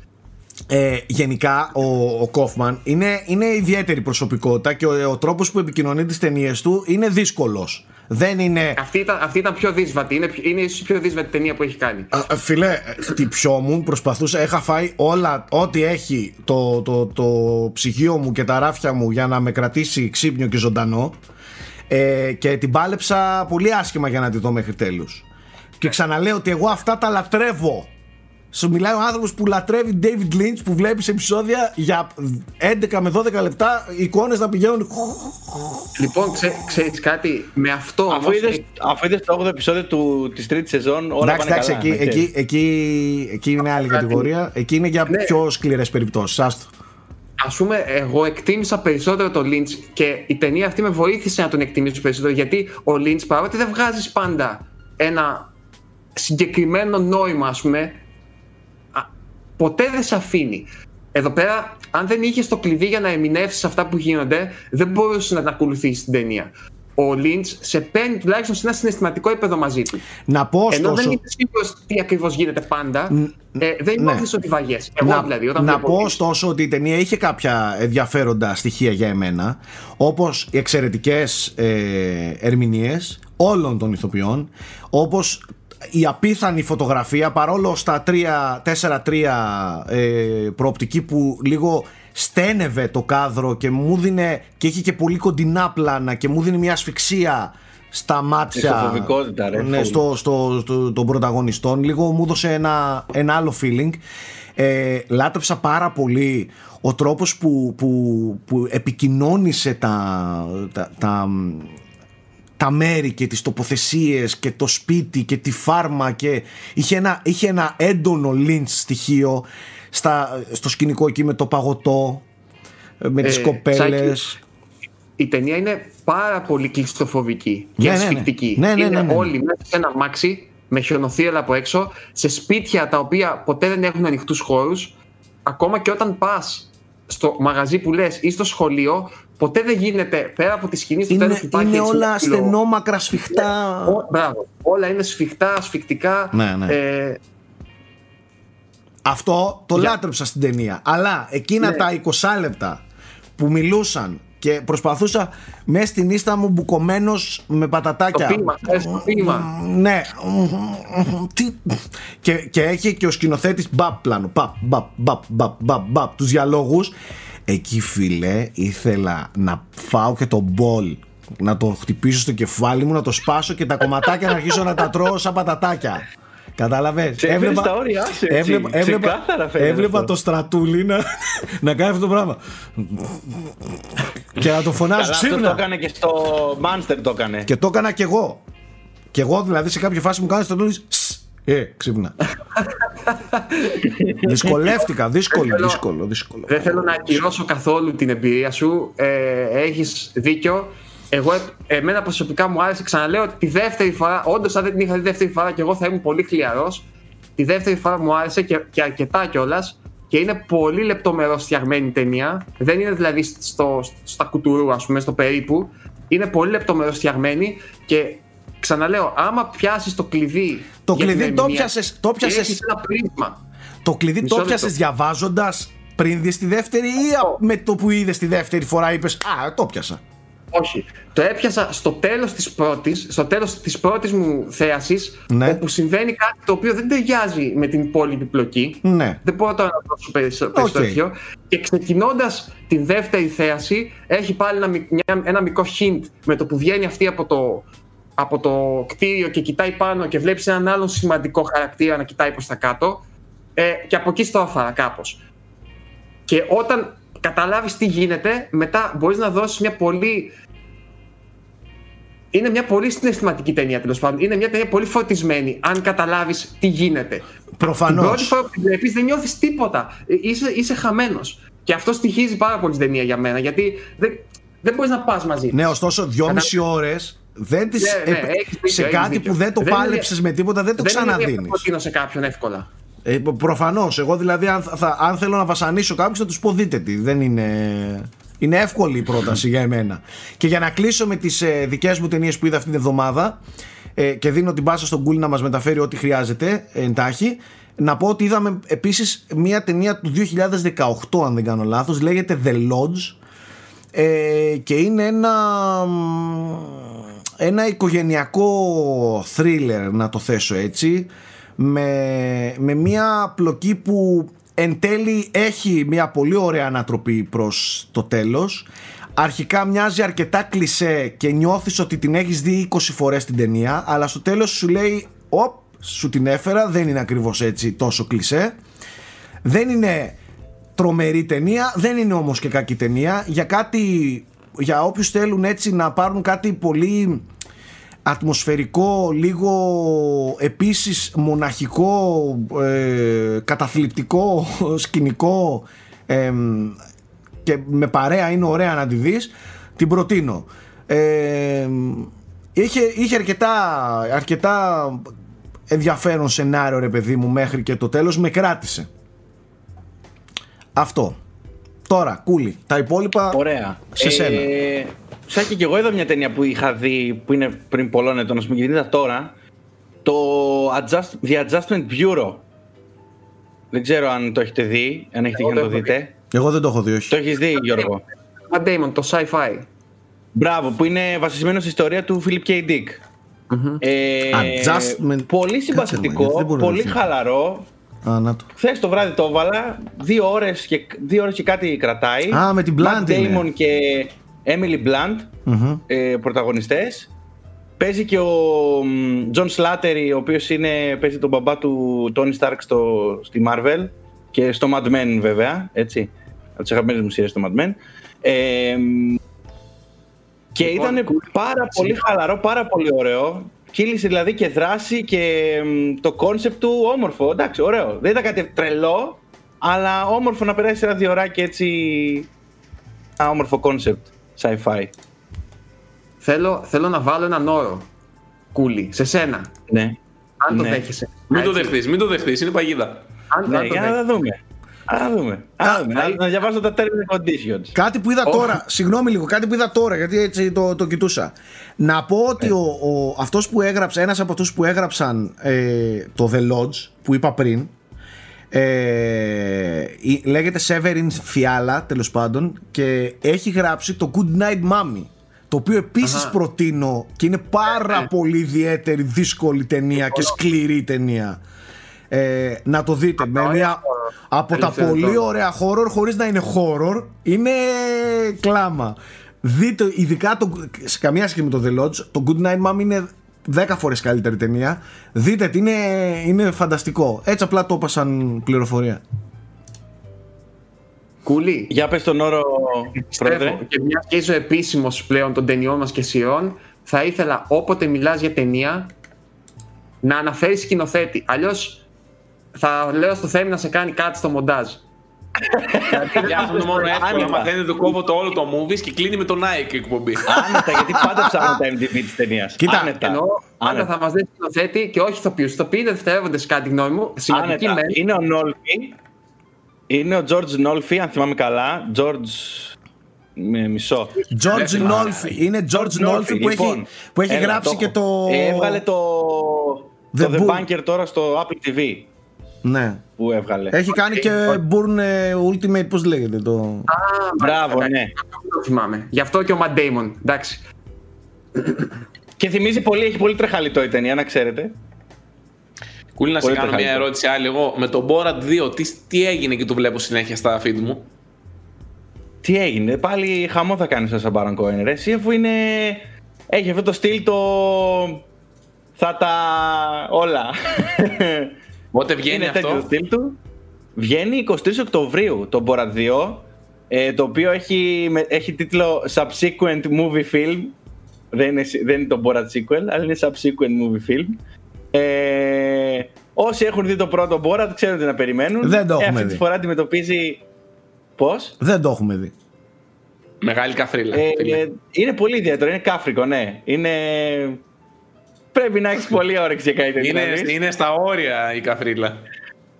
Ε, γενικά ο, ο Κόφμαν είναι, είναι ιδιαίτερη προσωπικότητα και ο, ο τρόπος που επικοινωνεί τις ταινίες του είναι δύσκολος. Δεν είναι... Αυτή ήταν, αυτή ήταν πιο δύσβατη. Είναι, πιο- είναι ίσως η πιο δύσβατη ταινία που έχει κάνει. Α, Φίλε, χτυπιόμουν, προσπαθούσα, είχα φάει όλα, ό,τι έχει το, το, το ψυγείο μου και τα ράφια μου για να με κρατήσει ξύπνιο και ζωντανό ε, και την πάλεψα πολύ άσχημα για να τη δω μέχρι τέλους. Και ξαναλέω ότι εγώ αυτά τα λατρεύω. Σου μιλάει ο άνθρωπος που λατρεύει David Lynch που βλέπεις επεισόδια για 11 με 12 λεπτά εικόνες να πηγαίνουν. Λοιπόν, ξέ, ξέρεις κάτι, με αυτό Αφού όμως, είδες, αφού είδες το 8ο επεισόδιο του, της τρίτης σεζόν, όλα Εντάξει, πάνε εντάξει, καλά. εκεί, να ξέρεις. εκεί, εκεί, εκεί είναι άλλη κατηγορία. Εκεί είναι για Ναι. πιο σκληρές περιπτώσεις. Άστο. Α πούμε, εγώ εκτίμησα περισσότερο τον Lynch και η ταινία αυτή με βοήθησε να τον εκτιμήσω περισσότερο γιατί ο Lynch παρότι δεν βγάζεις πάντα ένα συγκεκριμένο νόημα, ας πούμε, α, ποτέ δεν σε αφήνει. Εδώ πέρα, αν δεν είχες το κλειδί για να ερμηνεύσει αυτά που γίνονται, δεν μπορούσες να την ακολουθήσεις την ταινία. Ο Lynch σε παίρνει τουλάχιστον σε ένα συναισθηματικό επίπεδο μαζί του. Να πω Ενώ ωστόσο. δεν είσαι σίγουρος τι ακριβώς γίνεται πάντα, ε, δεν ναι. νιώθει ότι βαγιέ. Εγώ να, δηλαδή, όταν να βλέπω πω Lynch. ωστόσο ότι η ταινία είχε κάποια ενδιαφέροντα στοιχεία για εμένα όπως οι εξαιρετικές ε, ερμηνείες όλων των ηθοποιών όπως η απίθανη φωτογραφία παρόλο στα 4-3 ε, προοπτική που λίγο στένευε το κάδρο και μου δίνε και είχε και πολύ κοντινά πλάνα και μου δίνει μια ασφυξία στα μάτια Ιστοφοβικότητα, ρε, ναι, full. στο, στο, στο, των πρωταγωνιστών λίγο μου έδωσε ένα, ένα άλλο feeling ε, λάτρεψα πάρα πολύ ο τρόπος που, που, που επικοινώνησε τα, τα, τα, τα μέρη και τις τοποθεσίες και το σπίτι και τη φάρμα και είχε ένα, είχε ένα έντονο lynch στοιχείο στα, στο σκηνικό εκεί με το παγωτό ε, με τις Ε, κοπέλες η ταινία είναι πάρα πολύ κλειστοφοβική Ναι, και ναι, ναι. ασφυκτική. Ναι, ναι, είναι ναι, ναι. όλοι μέσα σε ένα μάξι με χιονοθύελα από έξω, σε σπίτια τα οποία ποτέ δεν έχουν ανοιχτούς χώρους. Ακόμα και όταν πας στο μαγαζί που λες ή στο σχολείο, ποτέ δεν γίνεται πέρα από τη σκηνή στο τέλος είναι, που υπάρχει. είναι έτσι όλα ένα κιλό. στενόμακρα σφιχτά Ο- μπράβο. Όλα είναι σφιχτά, ασφικτικά. Ναι, ναι. Ε, Αυτό το Για- λάτρεψα στην ταινία. Αλλά εκείνα Ναι. τα 20 λεπτά που μιλούσαν και προσπαθούσα μέσα στην ίστα μου μπουκωμένος με πατατάκια. Το ποίημα, θες το ποίημα. Ναι. Τι... Και, και έχει και ο σκηνοθέτης μπαπ πλάνο. Μπαπ, μπαπ, μπαπ, μπαπ, μπαπ, μπαπ, τους διαλόγους. Εκεί φίλε ήθελα να φάω και το μπολ να το χτυπήσω στο κεφάλι μου, να το σπάσω και τα κομματάκια να αρχίσω να τα τρώω σαν πατατάκια. Κατάλαβες; Σε έφερε στα όρια σου, έτσι. έβλεπα, έβλεπα, Ξεκάθαρα φαίνεται έβλεπα αυτό. το στρατούλι να, να κάνει αυτό το πράγμα. και να το φωνάζω Καλά, αυτό το ξύπνα. έκανε και στο Monster το έκανε. Και το έκανα κι εγώ. Και εγώ δηλαδή σε κάποια φάση μου κάνει στρατούλι. Ε, ξύπνα. Δυσκολεύτηκα, δύσκολο, θέλω- δύσκολο, δύσκολο. Δεν θέλω να ακυρώσω καθόλου την εμπειρία σου. Ε, έχεις δίκιο. Εγώ, ε, εμένα προσωπικά μου άρεσε, ξαναλέω ότι τη δεύτερη φορά, όντως αν δεν την είχα δει δεύτερη φορά και εγώ θα ήμουν πολύ χλιαρός. Τη δεύτερη φορά μου άρεσε και, και αρκετά κιόλας. Και είναι πολύ λεπτομερό φτιαγμένη η ταινία. Δεν είναι δηλαδή στο, στα κουτουρού, ας πούμε, στο περίπου. Είναι πολύ λεπτομερώς φτιαγμένη και ξαναλέω, άμα πιάσεις το κλειδί. Το για την κλειδί το ερμηνεία, πιάσες- το πιάσες- έχεις ένα πρίσμα. Το κλειδί Μισό το λεπτό. πιάσες διαβάζοντας πριν δεις τη δεύτερη ή α- με το που είδες τη δεύτερη φορά είπες Α, το πιάσα. Όχι. Το έπιασα στο τέλος της πρώτης, στο τέλος της πρώτης μου θέασης, Ναι. όπου συμβαίνει κάτι το οποίο δεν ταιριάζει με την υπόλοιπη πλοκή. Ναι. Δεν μπορώ τώρα να δώσω περισσότερο περισσότερο Οκ. τέτοιο. Και ξεκινώντας την δεύτερη θέαση, έχει πάλι ένα, μικ- μια- ένα μικρό hint με το που βγαίνει αυτή από το, από το κτίριο και κοιτάει πάνω και βλέπεις έναν άλλον σημαντικό χαρακτήρα να κοιτάει προς τα κάτω. Ε, και από εκεί στρώφαρα κάπως. Και όταν καταλάβεις τι γίνεται, μετά μπορείς να δώσεις μια πολύ... Είναι μια πολύ συναισθηματική ταινία τέλος πάντων. Είναι μια ταινία πολύ φορτισμένη, αν καταλάβεις τι γίνεται. Την Προφανώ. πρώτη φορά που την βλέπεις δεν νιώθεις τίποτα. Ε, Είσαι, είσαι χαμένος. Και αυτό στοιχίζει πάρα πολύ στην ταινία για μένα, γιατί δεν, δεν μπορείς να πας μαζί. Ναι, ωστόσο, δυόμιση ώρες δεν τις, Ναι, ναι, επ- έχεις δίκιο, σε έχεις κάτι δίκιο. που δεν το Δεν είναι- πάλεψες με τίποτα, δεν το δεν είναι μια ξαναδίνεις. που προτείνω σε κάποιον εύκολα. Ε, Προφανώς. Εγώ δηλαδή, αν, θα, αν θέλω να βασανίσω κάποιου, θα τους πω δείτε τι. Δεν είναι. Είναι εύκολη η πρόταση για εμένα. Και για να κλείσω με τις ε, δικές μου ταινίες που είδα αυτή την εβδομάδα ε, και δίνω την πάσα στον Κούλ να μας μεταφέρει ό,τι χρειάζεται ε, εντάχει. Να πω ότι είδαμε επίσης μια ταινία του 2018, αν δεν κάνω λάθος. Λέγεται The Lodge. Ε, και είναι ένα μ, ένα οικογενειακό thriller να το θέσω έτσι με, με μια πλοκή που εν τέλει έχει μια πολύ ωραία ανατροπή προς το τέλος αρχικά μοιάζει αρκετά κλισέ και νιώθεις ότι την έχεις δει 20 φορές την ταινία αλλά στο τέλος σου λέει οπ σου την έφερα δεν είναι ακριβώς έτσι τόσο κλισέ δεν είναι τρομερή ταινία, δεν είναι όμως και κακή ταινία. Για κάτι, για όποιους θέλουν έτσι να πάρουν κάτι πολύ ατμοσφαιρικό, λίγο επίσης μοναχικό, ε, καταθλιπτικό, σκηνικό εμ, και με παρέα είναι ωραία να τη δεις, την προτείνω. Ε, είχε, είχε αρκετά, αρκετά ενδιαφέρον σενάριο ρε παιδί μου μέχρι και το τέλος, με κράτησε. Αυτό. Τώρα, κούλι. Τα υπόλοιπα Ωραία. σε σένα. Ε, Σάκη και εγώ είδα μια ταινία που είχα δει που είναι πριν πολλών ετών, ας πούμε, και την είδα τώρα. Το Adjust, The Adjustment Bureau. Δεν ξέρω αν το έχετε δει, αν έχετε Εγώ τύχει να το το έχω δείτε. Εγώ δεν το έχω δει, όχι. Το έχεις δει, Γιώργο; Matt Damon, το sci-fi. Μπράβο, που είναι βασισμένο στη ιστορία του Philip K. Dick. Ε, Adjustment. Πολύ Κάτσε, συμπαθητικό, μάγκες, δεν μπορώ να πολύ θυμάμαι. χαλαρό. Α, να το. Χθες το βράδυ το έβαλα. Δύο ώρες και, δύο ώρες και κάτι κρατάει. Α, με την Blunt Matt είναι. Damon και Emily Blunt Μμμ. ε, πρωταγωνιστές. Παίζει και ο John Slattery, ο οποίος είναι, παίζει τον μπαμπά του Tony Stark στο, στη Marvel και στο Mad Men βέβαια, έτσι. Από τις αγαπημένες μου σειρές στο Mad Men. Ε, και Λοιπόν, ήταν πάρα πολύ χαλαρό, πάρα πολύ ωραίο. Κύλησε δηλαδή και δράση και μ, το concept του όμορφο. Εντάξει, ωραίο. Δεν ήταν κάτι τρελό, αλλά όμορφο να περάσει ένα δύο ωράκι έτσι. Ένα όμορφο concept sci-fi. Θέλω, θέλω να βάλω έναν όρο. Κούλι, σε σένα. Ναι. Αν το Ναι. δέχεσαι. Μην το Έτσι. δεχτείς, μην το δεχτείς, είναι παγίδα. Αν, Ναι, αν το για να δέχεσαι. τα δούμε. Α, να δούμε. Α, να δούμε. Να- Να διαβάσω τα terms and conditions. Κάτι που είδα τώρα, συγγνώμη λίγο, κάτι που είδα τώρα γιατί έτσι το, το κοιτούσα. Να πω ότι Ναι. ο, ο, αυτός που έγραψε, ένας από αυτούς που έγραψαν ε, το The Lodge που είπα πριν, ε, η- λέγεται Severin Fiala τέλος πάντων και έχει γράψει το Good Night Mommy το οποίο επίσης Αχα. προτείνω και είναι πάρα πολύ ιδιαίτερη δύσκολη ταινία και σκληρή ταινία. Ε, να το δείτε με είναι μια, horror. από τα Αλήθεια, πολύ το- ωραία horror χωρίς να είναι horror είναι κλάμα. Δείτε ειδικά το, σε καμία σχέση με το The Lodge το Good Night Mom είναι 10 φορές καλύτερη ταινία δείτε τι είναι, είναι φανταστικό έτσι απλά το είπα σαν πληροφορία Κούλι. Για πες τον όρο, Πιστεύω πρόεδρε. και μιας και είσαι ο επίσημος πλέον των ταινιών μας και σειρών, θα ήθελα όποτε μιλάς για ταινία να αναφέρεις σκηνοθέτη. Αλλιώς θα λέω στο Θέμη να σε κάνει κάτι στο μοντάζ. Για αυτό το μόνο εύκολο, Άνετα. μαθαίνετε το κόβω το όλο το movies και κλείνει με τον Nike η εκπομπή. Άνετα, γιατί πάντα ψάχνω τα MDB της ταινίας. Κοίτα, Άνετα. Εννοώ, πάντα Άνετα. θα μας δει σκηνοθέτη και όχι ηθοποιού. Ηθοποιοί δεν δευτερεύονται σε κάτι γνώμη μου. Σημαντική Άνετα. μεν. Είναι ο Νόλφι. Είναι ο George Νόλφι, αν θυμάμαι καλά. George με μισό. George Nolfi. Είναι George Nolfi που έχει, Λοιπόν, που έχει έλα, γράψει το και έχω. το. Ε, Έβγαλε το. The Το The Bull. Bunker τώρα στο Apple TV Ναι. που έβγαλε. Έχει κάνει και Burn ε, Ultimate, πώς λέγεται το. Μπράβο, εντάξει, ναι. αυτό το θυμάμαι. Γι' αυτό και ο Matt Damon. Εντάξει. Και θυμίζει πολύ, έχει πολύ τρεχαλιτό η ταινία, να ξέρετε. Κούλη να σε Πολύ κάνω μια τρεχαλιτό. ερώτηση άλλη. Εγώ με τον Borat 2, τι, τι έγινε και το βλέπω συνέχεια στα feed μου; Τι έγινε, πάλι χαμό θα κάνεις σαν Baron Cohen, ρε. Εσύ αφού είναι. Έχει αυτό το στυλ το. Θα τα. όλα. Πότε βγαίνει είναι αυτό. τέτοιο το στυλ του. Βγαίνει 23 Οκτωβρίου το Borat 2, ε, το οποίο έχει, με- έχει τίτλο Subsequent Movie Film. Δεν είναι, δεν είναι το Borat sequel, αλλά είναι Subsequent Movie Film. Ε, όσοι έχουν δει το πρώτο Borat ξέρουν τι να περιμένουν. Δεν το ε, έχουμε αυτή δει. τη φορά αντιμετωπίζει. Πώς; Δεν το έχουμε δει. Μεγάλη καφρίλα. Ε, φίλε. ε, είναι πολύ ιδιαίτερο, είναι κάφρικο, ναι. Είναι... Πρέπει να έχεις πολύ όρεξη για κάτι τέτοιο. είναι, να δεις. είναι στα όρια η καφρίλα.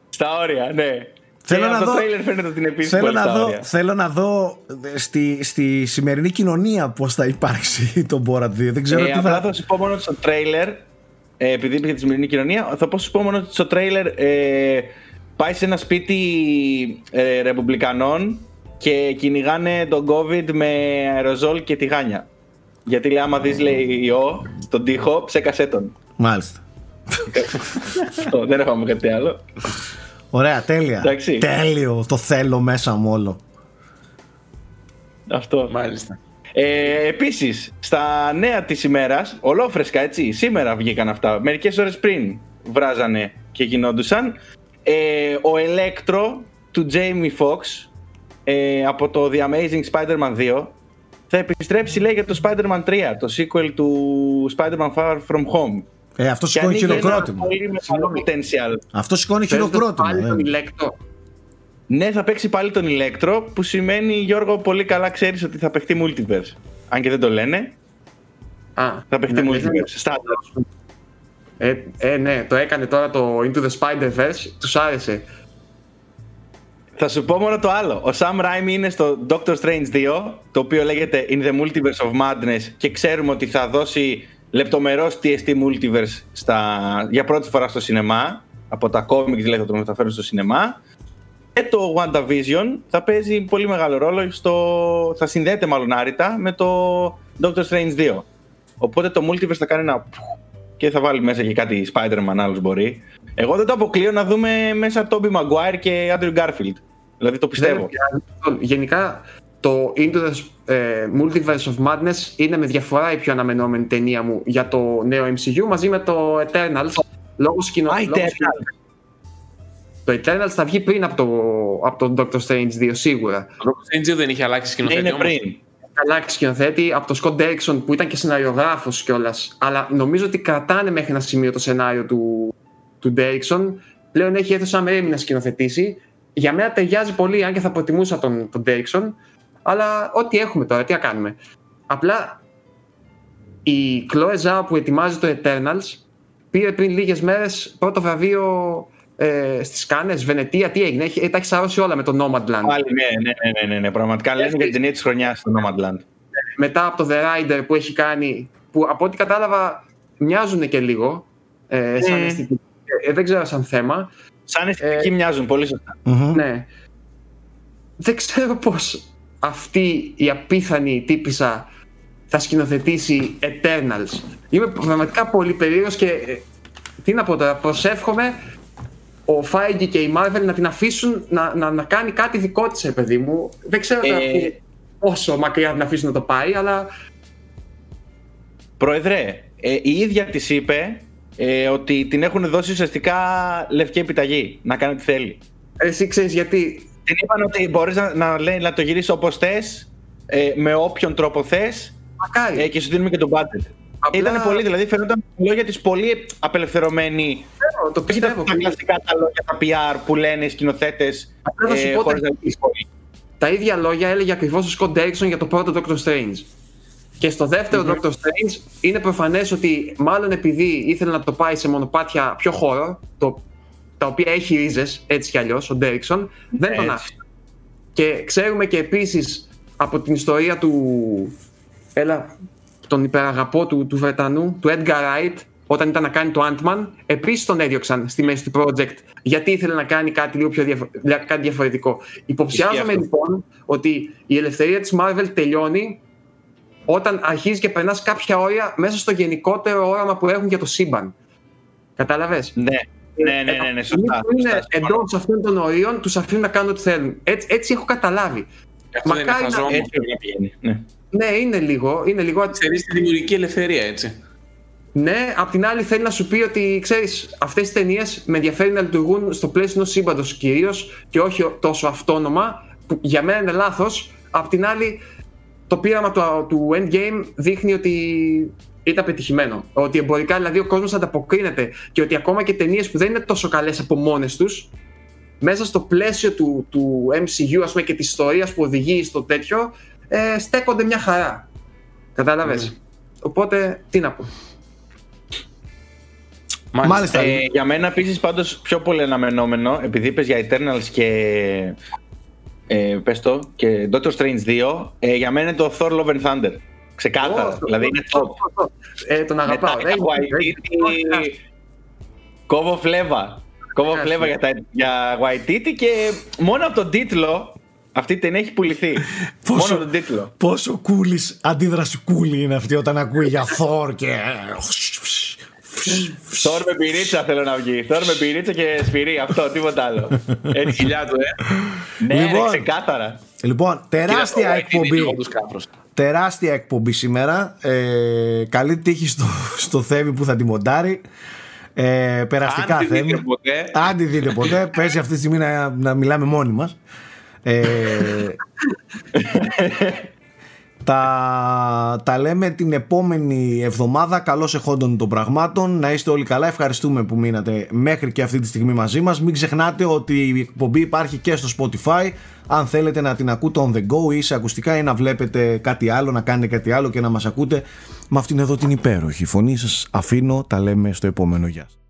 Στα όρια, ναι. Θέλω και να από δω- το τρέιλερ φαίνεται ότι είναι επίσης Θέλω πολύ να, στα δω, όρια. θέλω να δω ε, στη, στη σημερινή κοινωνία πώς θα υπάρξει το Borat 2. Δεν ξέρω Ε, τι απλά θα... θα σου πω μόνο ότι στο τρέιλερ, ε, επειδή είπε για τη σημερινή κοινωνία, θα πω σου πω μόνο ότι στο τρέιλερ ε, πάει σε ένα σπίτι ε, ρεπουμπλικανών και κυνηγάνε τον COVID με αεροζόλ και τηγάνια. Γιατί λέει, άμα δεις λέει ιό στον τοίχο, ψέκασέ τον. Μάλιστα. Αυτό, δεν έχουμε κάτι άλλο. Ωραία, τέλεια. Εντάξει. Τέλειο. Το θέλω μέσα μου όλο. Αυτό. Μάλιστα. Ε, Επίσης, στα νέα της ημέρας, ολόφρεσκα έτσι, σήμερα βγήκαν αυτά. Μερικές ώρες πριν βράζανε και γινόντουσαν. Ε, ο Electro του Jamie Foxx ε, από το The Amazing Spider-Man 2 θα επιστρέψει λέει για το Spider-Man 3, το sequel του Spider-Man Far From Home. Ε, αυτό Και σηκώνει ανοίγει ένα χειροκρότημα. πολύ μεγάλο potential. Αυτό σηκώνει Παίζει χειροκρότημα. πάλι δεν τον είναι. ηλέκτρο. Ναι, θα παίξει πάλι τον Electro, που σημαίνει Γιώργο πολύ καλά ξέρεις ότι θα παιχτεί Multiverse. Αν και δεν το λένε, Α, θα παιχτεί ναι, Multiverse. Στάνταρ. Ε, ε, ναι, το έκανε τώρα το Into the Spider-Verse, τους άρεσε. Θα σου πω μόνο το άλλο. Ο Sam Raimi είναι στο Doctor Strange 2, το οποίο λέγεται In the Multiverse of Madness και ξέρουμε ότι θα δώσει λεπτομερώς TST Multiverse στα... για πρώτη φορά στο σινεμά. Από τα comics δηλαδή θα το μεταφέρουν στο σινεμά. Και το WandaVision θα παίζει πολύ μεγάλο ρόλο στο... θα συνδέεται μάλλον άρρητα με το Doctor Strange 2. Οπότε το Multiverse θα κάνει ένα και θα βάλει μέσα και κάτι Spider-Man άλλος μπορεί. Εγώ δεν το αποκλείω να δούμε μέσα Tobey Maguire και Andrew Garfield. Δηλαδή το πιστεύω. Δεν- Γενικά, το Into the ε, Multiverse of Madness είναι με διαφορά η πιο αναμενόμενη ταινία μου για το νέο MCU μαζί με το Eternals. Λόγω σκηνο... Α, λόγω Eternals. σκηνο- Το Eternals θα βγει πριν από το, από το Doctor Strange 2 σίγουρα. Το Doctor Strange 2 δεν είχε αλλάξει Ναι, σκηνοθέτη είναι όμως. πριν. Καλά σκηνοθέτη από το Scott Derrickson που ήταν και σεναριογράφος κιόλας. Αλλά νομίζω ότι κρατάνε μέχρι ένα σημείο το σενάριο του, του Derrickson. Πλέον έχει έρθει ο Sam Raimi να σκηνοθετήσει. Για μένα ταιριάζει πολύ, αν και θα προτιμούσα τον, τον Derrickson. Αλλά ό,τι έχουμε τώρα, τι να κάνουμε. Απλά η Chloe Zhao που ετοιμάζει το Eternals πήρε πριν λίγες μέρες πρώτο βραβείο ε, στις Κάνες, Βενετία, τι έγινε, έχει, τα έχει σαρώσει όλα με το Nomadland. Πάλι, ναι, ναι, ναι, ναι, ναι, ναι, πραγματικά λένε για την ταινία τη χρονιά στο Nomadland. μετά από το The Rider που έχει κάνει, που από ό,τι κατάλαβα μοιάζουν και λίγο, ε, σαν Mm. αισθητική. Ε, δεν ξέρω σαν θέμα. Σαν αισθητική μοιάζουν πολύ σωστά. Μμμ. Ναι. Δεν ξέρω πώς αυτή η απίθανη τύπησα θα σκηνοθετήσει Eternals. Είμαι πραγματικά πολύ περίεργος και ε, τι να πω τώρα, προσεύχομαι ο Feige και η Marvel να την αφήσουν να, να, να κάνει κάτι δικό της, ρε παιδί μου. Δεν ξέρω τώρα Ε, πού- πόσο μακριά την αφήσουν να το πάει, αλλά Πρόεδρε, ε, η ίδια της είπε ε, ότι την έχουν δώσει ουσιαστικά λευκή επιταγή να κάνει ό,τι θέλει. εσύ ξέρεις γιατί Την είπαν ότι μπορείς να, να, λέει, να το γυρίσεις όπως θες, ε, με όποιον τρόπο θες μακάρι. ε, και σου δίνουμε και τον budget. Απλά- Ήταν πολύ, δηλαδή φαινόταν τα λόγια της πολύ απελευθερωμένη. Ξέρω, το Όχι τα, πιστεύω. τα κλασικά τα λόγια, τα PR που λένε οι σκηνοθέτες Απλά θα σου ε, πω χωρίς τα- να λύσεις πολύ. Τα ίδια λόγια έλεγε ακριβώς ο Scott Derrickson για το πρώτο Doctor Strange. Και στο δευτερο Doctor Strange είναι προφανές ότι μάλλον επειδή ήθελε να το πάει σε μονοπάτια πιο χώρο, το, τα οποία έχει ρίζες έτσι κι αλλιώς, ο Derrickson, δεν τον Έτσι. άφησε. Και ξέρουμε και επίσης από την ιστορία του. Έλα, τον υπεραγαπό του, του Βρετανού, του Edgar Wright, όταν ήταν να κάνει το Ant-Man, επίσης τον έδιωξαν στη μέση του project γιατί ήθελε να κάνει κάτι λίγο πιο διαφο- κάτι διαφορετικό. Υποψιάζομαι λοιπόν ότι η ελευθερία της Marvel τελειώνει όταν αρχίζεις και περνάς κάποια όρια μέσα στο γενικότερο όραμα που έχουν για το σύμπαν. Κατάλαβες; Ναι, ναι, ναι, ναι, ναι, σωστά. που είναι σωστά, συμφωνώ. εντός αυτών των ορίων, τους αφήνουν να κάνουν ό,τι θέλουν. Έτσι, έτσι έχω καταλάβει. Αυτό δεν είναι Μακάρι να- χαζό όμως. Έτσι πρέπει να πηγαίνει. Ναι. Ναι, είναι λίγο. Είναι λίγο Ξέρεις τη δημιουργική ελευθερία, έτσι. Ναι, απ' την άλλη θέλει να σου πει ότι ξέρεις, αυτές τι ταινίες με ενδιαφέρει να λειτουργούν στο πλαίσιο ενός σύμπαντος κυρίως και όχι τόσο αυτόνομα, που για μένα είναι λάθος. Απ' την άλλη, το πείραμα του, του Endgame δείχνει ότι ήταν πετυχημένο. Ότι εμπορικά δηλαδή ο κόσμος ανταποκρίνεται και ότι ακόμα και ταινίες που δεν είναι τόσο καλές από μόνες τους, μέσα στο πλαίσιο του, του MCU ας πούμε, και της ιστορίας που οδηγεί στο τέτοιο, ε, στέκονται μια χαρά. Κατάλαβες; Οπότε, τι να πω. Μάλιστα. Ε, για μένα επίσης πάντως πιο πολύ αναμενόμενο, επειδή είπες για Eternals και. Ε, πες το, και Doctor Strange 2, ε, για μένα είναι το Thor Love and Thunder. Ξεκάθαρα. Ω, δηλαδή είναι top. Ε, τον αγαπάω. Μετά Ε, για Waititi, Κόβω φλέβα. Κόβω Ναι, φλέβα ναι. για, τα, για Waititi και μόνο από τον τίτλο αυτή η ταινία έχει πουληθεί. μόνο από τον τίτλο. Πόσο κούλης αντίδραση κούλη είναι αυτή όταν ακούει για Θόρ και. Θόρ με πυρίτσα θέλω να βγει. Θόρ με πυρίτσα και σφυρί. Αυτό, τίποτα άλλο. Έτσι. Χιλιά του, ε. ναι, ναι, Λοιπόν. ξεκάθαρα. Λοιπόν, τεράστια Κοίτα, το White εκπομπή. είναι όντως κάφρος. Τεράστια εκπομπή σήμερα. Ε, καλή τύχη στο, στο Θέμη που θα τη μοντάρει. Ε, περαστικά Αν τη Θέμη. δείτε ποτέ. Αν τη δείτε ποτέ. Παίζει αυτή τη στιγμή να, να μιλάμε μόνοι μας. Ε, τα, τα λέμε την επόμενη εβδομάδα. Καλώς εχόντων των πραγμάτων. Να είστε όλοι καλά. Ευχαριστούμε που μείνατε μέχρι και αυτή τη στιγμή μαζί μας. Μην ξεχνάτε ότι η εκπομπή υπάρχει και στο Spotify. Αν θέλετε να την ακούτε on the go ή σε ακουστικά ή να βλέπετε κάτι άλλο, να κάνετε κάτι άλλο και να μας ακούτε με αυτήν εδώ την υπέροχη φωνή σας αφήνω. Τα λέμε στο επόμενο. Γεια σας.